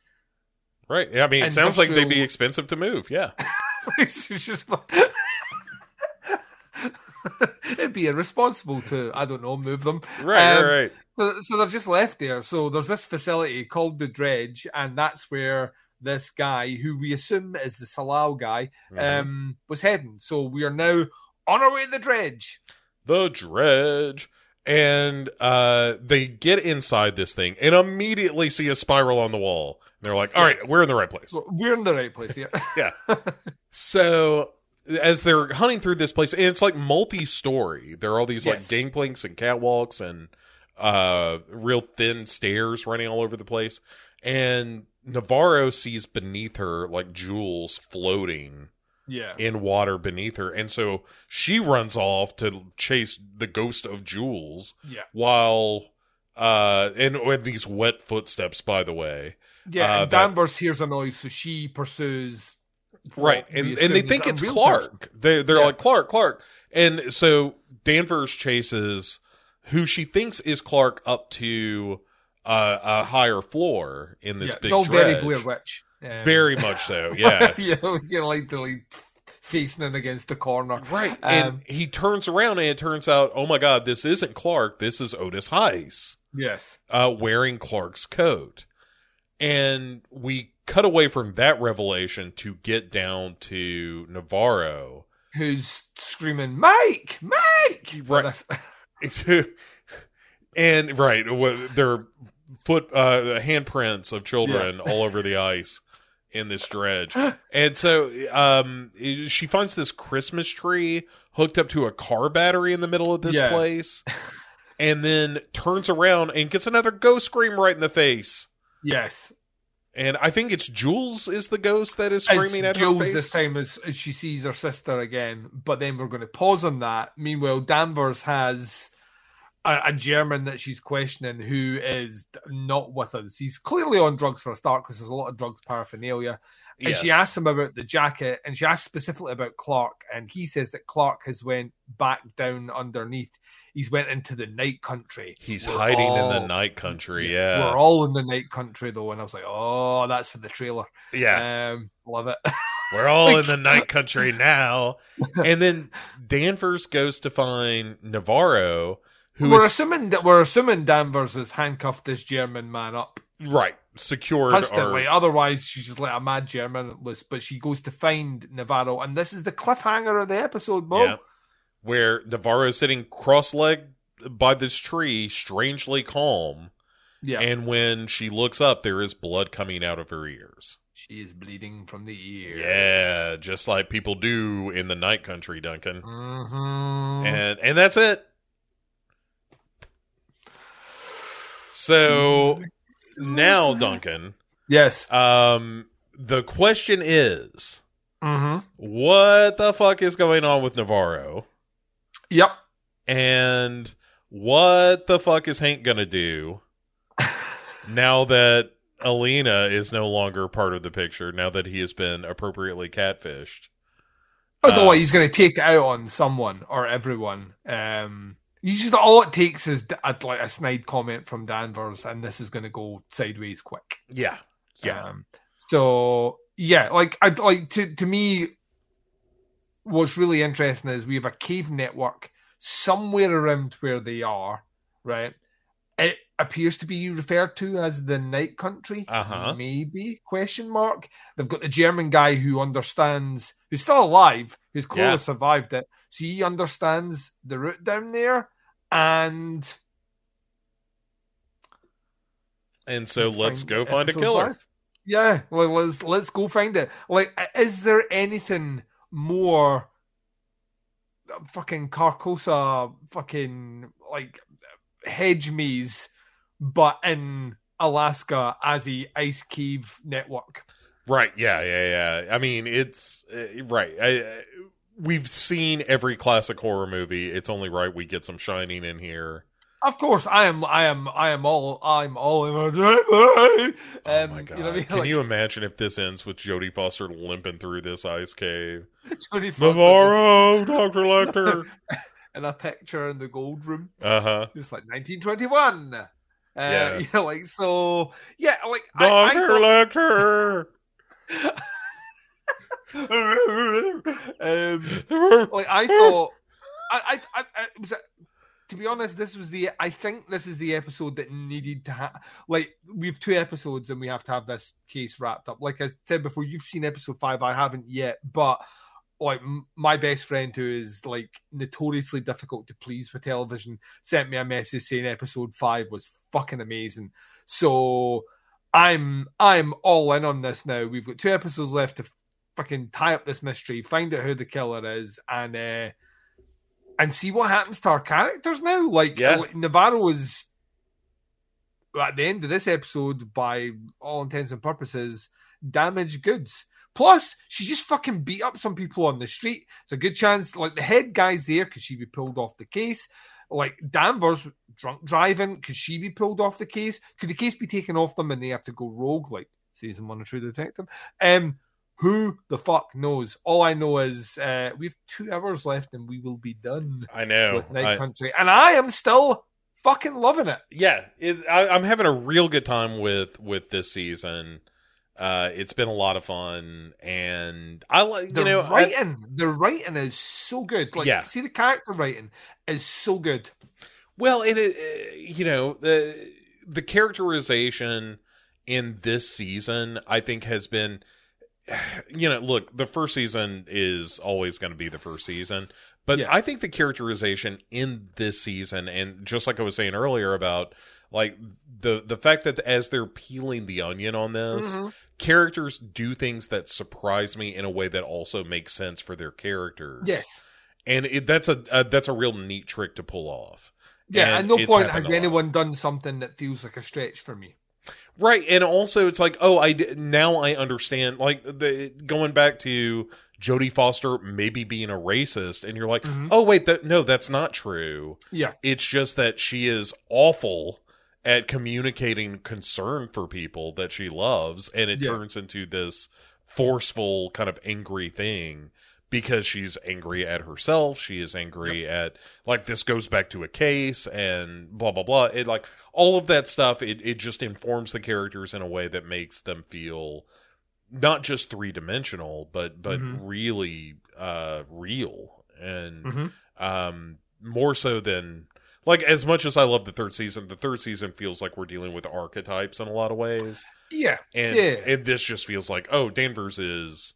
Right. Yeah, I mean, it sounds like they'd be expensive to move. Yeah. (laughs) it's just (laughs) it'd be irresponsible to I don't know move them. Right. Um, right. Right. So, so they're just left there. So there's this facility called the Dredge, and that's where this guy, who we assume is the Tsalal guy, Mhm. um, was heading. So we are now on our way to the Dredge. The dredge. And uh they get inside this thing and immediately see a spiral on the wall. And they're like all right we're in the right place. We're in the right place here. yeah. (laughs) (laughs) So as they're hunting through this place and it's like multi-story. There are all these Yes. like gangplanks and catwalks and uh real thin stairs running all over the place. And navarro sees beneath her like Jules floating yeah. in water beneath her. And so she runs off to chase the ghost of Jules Yeah. while uh and with these wet footsteps by the way. Yeah. Uh, and that- Danvers hears a noise, so she pursues. Right. And and they think it's Clark. person. They they're Yeah. like Clark, Clark. And so Danvers chases who she thinks is Clark up to uh, a higher floor in this yeah, big it's all very dredge. Blair Witch. Um, Very much so. Yeah. (laughs) you know, you like the like facing in against the corner. Right. Um, and he turns around and it turns out, oh my God, this isn't Clark. This is Otis Heiss. Yes. uh, wearing Clark's coat. And we cut away from that revelation to get down to Navarro. Who's screaming, Mike, Mike? Right. (laughs) And right, their foot, uh, handprints of children all over the ice in this dredge. And so, um, she finds this Christmas tree hooked up to a car battery in the middle of this Yeah. place. And then turns around and gets another ghost scream right in the face. yes. And I think it's Jules is the ghost that is screaming It's at Jules her face. this time as, as she sees her sister again, but then we're going to pause on that. Meanwhile, Danvers has a, a German that she's questioning who is not with us. He's clearly on drugs for a start because there's a lot of drugs paraphernalia. And she asks him about the jacket, and she asks specifically about Clark, and he says that Clark has went back down underneath. He's went into the night country. He's We're hiding in the night country. Yeah. We're all in the night country though, and I was like, oh, that's for the trailer. yeah. Um, love it. (laughs) We're all in the night country now. (laughs) And then Danvers goes to find Navarro, who we're is assuming that we're assuming Danvers has handcuffed this German man up right, secured constantly. our Otherwise, she's just like a mad German loose. But she goes to find Navarro, and this is the cliffhanger of the episode, Mo. Yeah. where Navarro is sitting cross-legged by this tree, strangely calm. Yeah, And when she looks up, there is blood coming out of her ears. she is bleeding from the ear. Yeah, just like people do in the night country, Duncan. hmm and and that's it. So (laughs) now, Duncan, yes. um, the question is, mm-hmm. what the fuck is going on with Navarro, Yep. and what the fuck is Hank gonna do (laughs) now that Alina is no longer part of the picture? Now that he has been appropriately catfished. I don't know Uh, he's going to take out on someone or everyone. Um, you just all it takes is a, like a snide comment from Danvers, and this is going to go sideways quick. Yeah, yeah, Um, so yeah, like I like to to me, what's really interesting is we have a cave network somewhere around where they are, right? It appears to be referred to as the Night Country. Uh-huh. Maybe question mark. They've got the German guy who understands, who's still alive, who's clearly Yeah. survived it, so he understands the route down there, and and so let's go find a killer. five. Yeah, well, let's let's go find it. Like, is there anything more fucking Carcosa, fucking like hedge maze, but in Alaska as a ice cave network? Right. Yeah. Yeah. Yeah. I mean, it's uh, right. I, I, we've seen every classic horror movie. It's only right we get some Shining in here. Of course, I am. I am. I am all. I'm all in my driveway. (laughs) Oh Um, my god! You know I mean? Can Like, you imagine if this ends with Jodie Foster limping through this ice cave? (laughs) Jodie Foster Navarro, Doctor Lecter. (laughs) in a picture in the gold room. Uh huh. It's like 1921. Uh, (laughs) Yeah. You know, like so. Yeah, like I, I thought- Lecter. (laughs) (laughs) um, like I thought, I, I, I, was. To be honest, this was the. I think this is the episode that needed to have. Like we've two episodes and we have to have this case wrapped up. Like I said before, you've seen episode five. I haven't yet, but like my best friend who is like notoriously difficult to please with television sent me a message saying episode five was fucking amazing. So I'm I'm all in on this now. We've got two episodes left to fucking tie up this mystery, find out who the killer is, and uh and see what happens to our characters now. Like, Yeah. like, Navarro is at the end of this episode, by all intents and purposes, damaged goods. Plus, she just fucking beat up some people on the street. It's a good chance, like the head guy's there because she be pulled off the case. Like Danvers drunk driving, could she be pulled off the case? Could the case be taken off them and they have to go rogue, like season one of True Detective? Um, who the fuck knows? All I know is uh, we have two hours left and we will be done I know. with Night I- Country, and I am still fucking loving it. yeah, it, I, I'm having a real good time with with this season. Uh, it's been a lot of fun, and I like The you know I- writing, the writing is so good. Like, Yeah. see the character writing is so good. Well, and it, uh, you know, the the characterization in this season, I think, has been, (sighs) you know, look, the first season is always going to be the first season, but Yeah. I think the characterization in this season, and just like I was saying earlier about like the the fact that as they're peeling the onion on this, Mhm. characters do things that surprise me in a way that also makes sense for their characters. Yes. and it, that's a, a that's a real neat trick to pull off. Yeah, And at no point has anyone done something that feels like a stretch for me. Right, and also it's like, oh, i now I understand. Like the going back to Jodie Foster maybe being a racist, and you're like, Mhm. oh wait, that no, that's not true. Yeah. It's just that she is awful at communicating concern for people that she loves, and it Yeah. turns into this forceful kind of angry thing because she's angry at herself. She is angry at like this goes back to a case and blah blah blah. It like all of that stuff. It it just informs the characters in a way that makes them feel not just three dimensional, but but Mhm. really uh real and Mhm. um more so than like as much as I love the third season, the third season feels like we're dealing with archetypes in a lot of ways. Yeah. And Yeah. and this just feels like, oh, Danvers is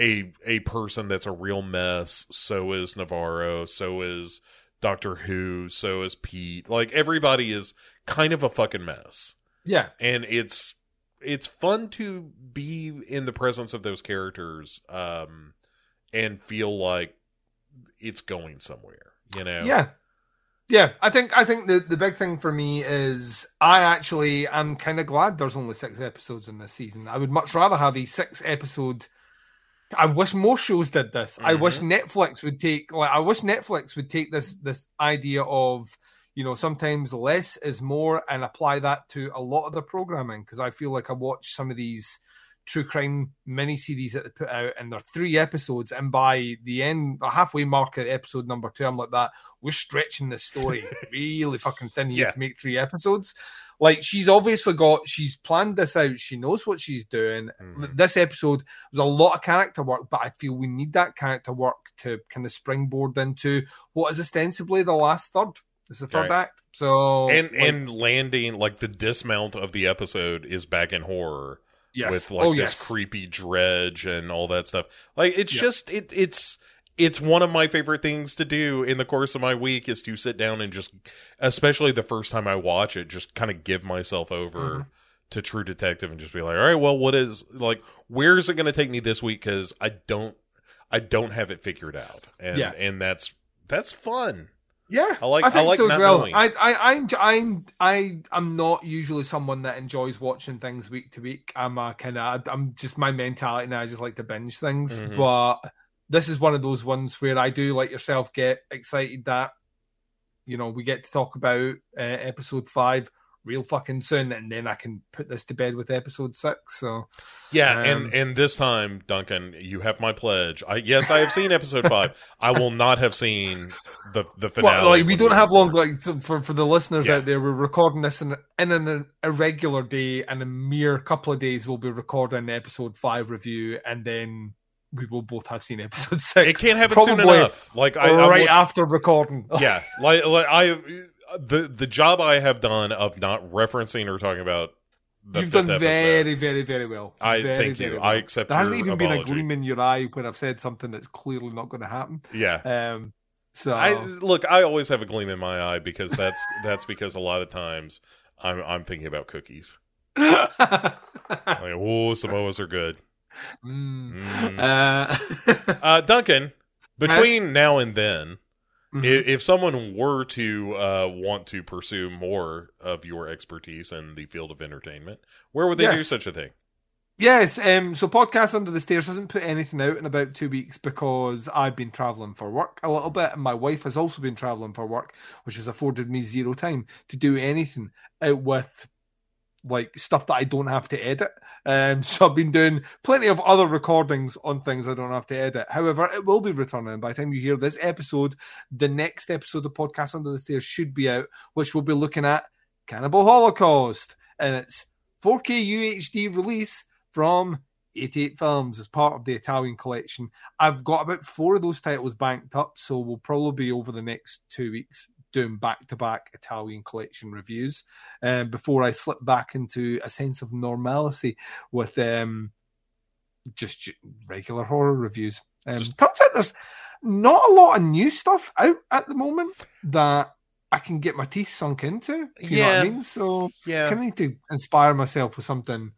a a person that's a real mess. So is Navarro. So is Doctor Who. So is Pete. Like everybody is kind of a fucking mess, Yeah. and it's it's fun to be in the presence of those characters, um, and feel like it's going somewhere. You know? Yeah. Yeah, I think I think the, the big thing for me is I actually am kind of glad there's only six episodes in this season. I would much rather have a six episode. I wish more shows did this. I wish mm-hmm. Netflix would take like I wish Netflix would take this this idea of you know sometimes less is more and apply that to a lot of the programming because I feel like I watch some of these true crime mini series that they put out and they're three episodes and by the end the halfway mark at episode number two i'm like that we're stretching the story (laughs) really fucking thin here Yeah. to make three episodes like she's obviously got she's planned this out she knows what she's doing Mhm. this episode was a lot of character work but i feel we need that character work to kind of springboard into what is ostensibly the last third it's the third Right. act so And like, and landing like the dismount of the episode is back in horror. Yes. with like oh, this yes. creepy dredge and all that stuff. Like it's Yeah. just it it's it's one of my favorite things to do in the course of my week is to sit down and just especially the first time I watch it, just kind of give myself over Mhm. to True Detective and just be like, all right, well, what is like where is it going to take me this week? Because I don't I don't have it figured out, and Yeah. and that's that's fun. Yeah, I like- I think I like so as well. knowing. I, I, I, I, I, I'm not usually someone that enjoys watching things week to week. I'm a kind of, I'm just my mentality now. I just like to binge things. Mhm. But this is one of those ones where I do, like yourself, get excited that you know we get to talk about uh, episode five real fucking soon, and then I can put this to bed with episode six. So Yeah, Um, and and this time, Duncan, you have my pledge. I yes, I have seen episode five. I will not have seen the the finale. well, like we don't have long. Like for for the listeners Yeah. out there, we're recording this in in an irregular day, and a mere couple of days we'll be recording episode five review, and then. We will both have seen episode (laughs) six. It can't happen soon enough. Like I, I right after recording. yeah, like, like I the the job I have done of not referencing or talking about the You've done episode. very, very, very well. I Very, thank you. well. I accept. That. There hasn't even been a gleam in your eye when I've said something that's clearly not going to happen. Yeah. Um, so I look. I always have a gleam in my eye because that's (laughs) that's because a lot of times I'm I'm thinking about cookies. (laughs) Like, oh, Samoas are good. Mm. Mm. Uh, (laughs) Uh, Duncan, between now and then, mhm. if, if someone were to uh, want to pursue more of your expertise in the field of entertainment, where would they do such a thing? Yes, um, so Podcast Under the Stairs hasn't put anything out in about two weeks because I've been traveling for work a little bit, and my wife has also been traveling for work, which has afforded me zero time to do anything out with like stuff that I don't have to edit. Um, (laughs) so I've been doing plenty of other recordings on things I don't have to edit. However, it will be returning by the time you hear this episode. The next episode of Podcast Under the Stairs should be out, which we'll be looking at Cannibal Holocaust, and it's 4K UHD release from 88 Films as part of the Italian collection. I've got about four of those titles banked up, so we'll probably be over the next two weeks doing back to back Italian collection reviews um, before I slip back into a sense of normalcy with um, just regular horror reviews. Um, turns out there's not a lot of new stuff out at the moment that I can get my teeth sunk into. You know what I mean? So Yeah. of need to inspire myself with something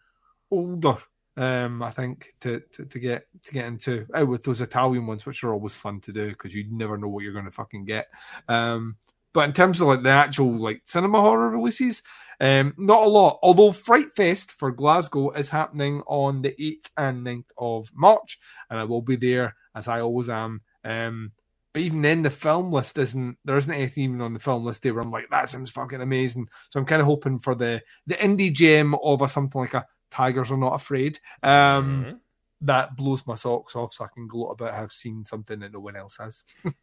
older. Um, I think to, to to get to get into out with those Italian ones, which are always fun to do because you never know what you're going to fucking get. Um, but in terms of like the actual like cinema horror releases, um, not a lot. Although Fright Fest for Glasgow is happening on the 8th and 9th of March, and I will be there as I always am. Um, but even then, the film list isn't there isn't anything even on the film list there where I'm like, that sounds fucking amazing. So I'm kind of hoping for the the indie gem of a something like a Tigers Are Not Afraid. Um, Mhm. that blows my socks off, so I can gloat about have seen something that no one else has. (laughs)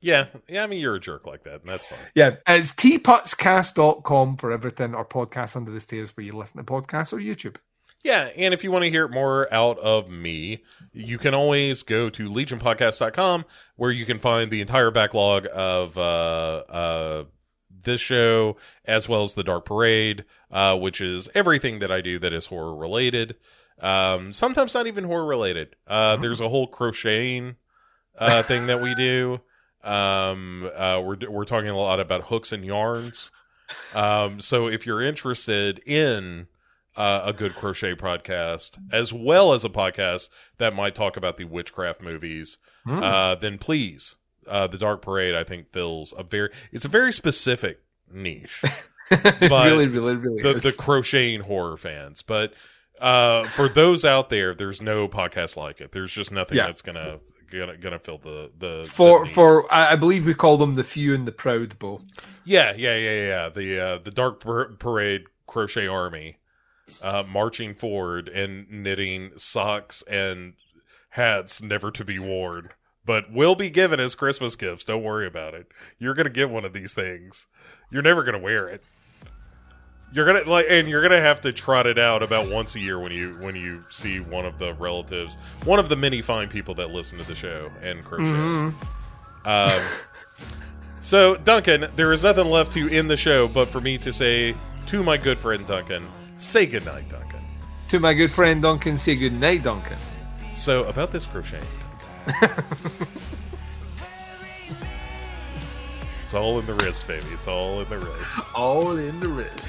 Yeah. Yeah. I mean, you're a jerk like that, and that's fine. Yeah, it's tputscast.com for everything or podcast under the stairs where you listen to podcasts or YouTube. Yeah, and if you want to hear more out of me, you can always go to legionpodcast.com where you can find the entire backlog of uh, uh, this show as well as the Dark Parade, uh, which is everything that I do that is horror related. Um, sometimes not even horror related. Uh, there's a whole crocheting uh, thing that we do. Um, uh, we're we're talking a lot about hooks and yarns. Um, so if you're interested in uh, a good crochet podcast, as well as a podcast that might talk about the witchcraft movies, Hmm. uh, then please, uh, the Dark Parade, I think fills a very, it's a very specific niche. (laughs) But really, really, really the, the crocheting horror fans, but uh, for those out there, there's no podcast like it. There's just nothing Yeah. that's gonna gonna gonna fill the the for the for I believe we call them the few and the proud, Bo. Yeah, yeah, yeah, yeah. The uh, the Dark Parade Crochet Army uh, marching forward and knitting socks and hats never to be worn, but will be given as Christmas gifts. Don't worry about it. You're gonna get one of these things. You're never gonna wear it. You're gonna like, and you're gonna have to trot it out about once a year when you when you see one of the relatives, one of the many fine people that listen to the show and crochet. Um, so, Duncan, there is nothing left to end the show but for me to say to my good friend Duncan, say goodnight, Duncan. To my good friend Duncan, say goodnight, Duncan. So, about this crocheting. (laughs) it's all in the wrist, baby. It's all in the wrist. All in the wrist.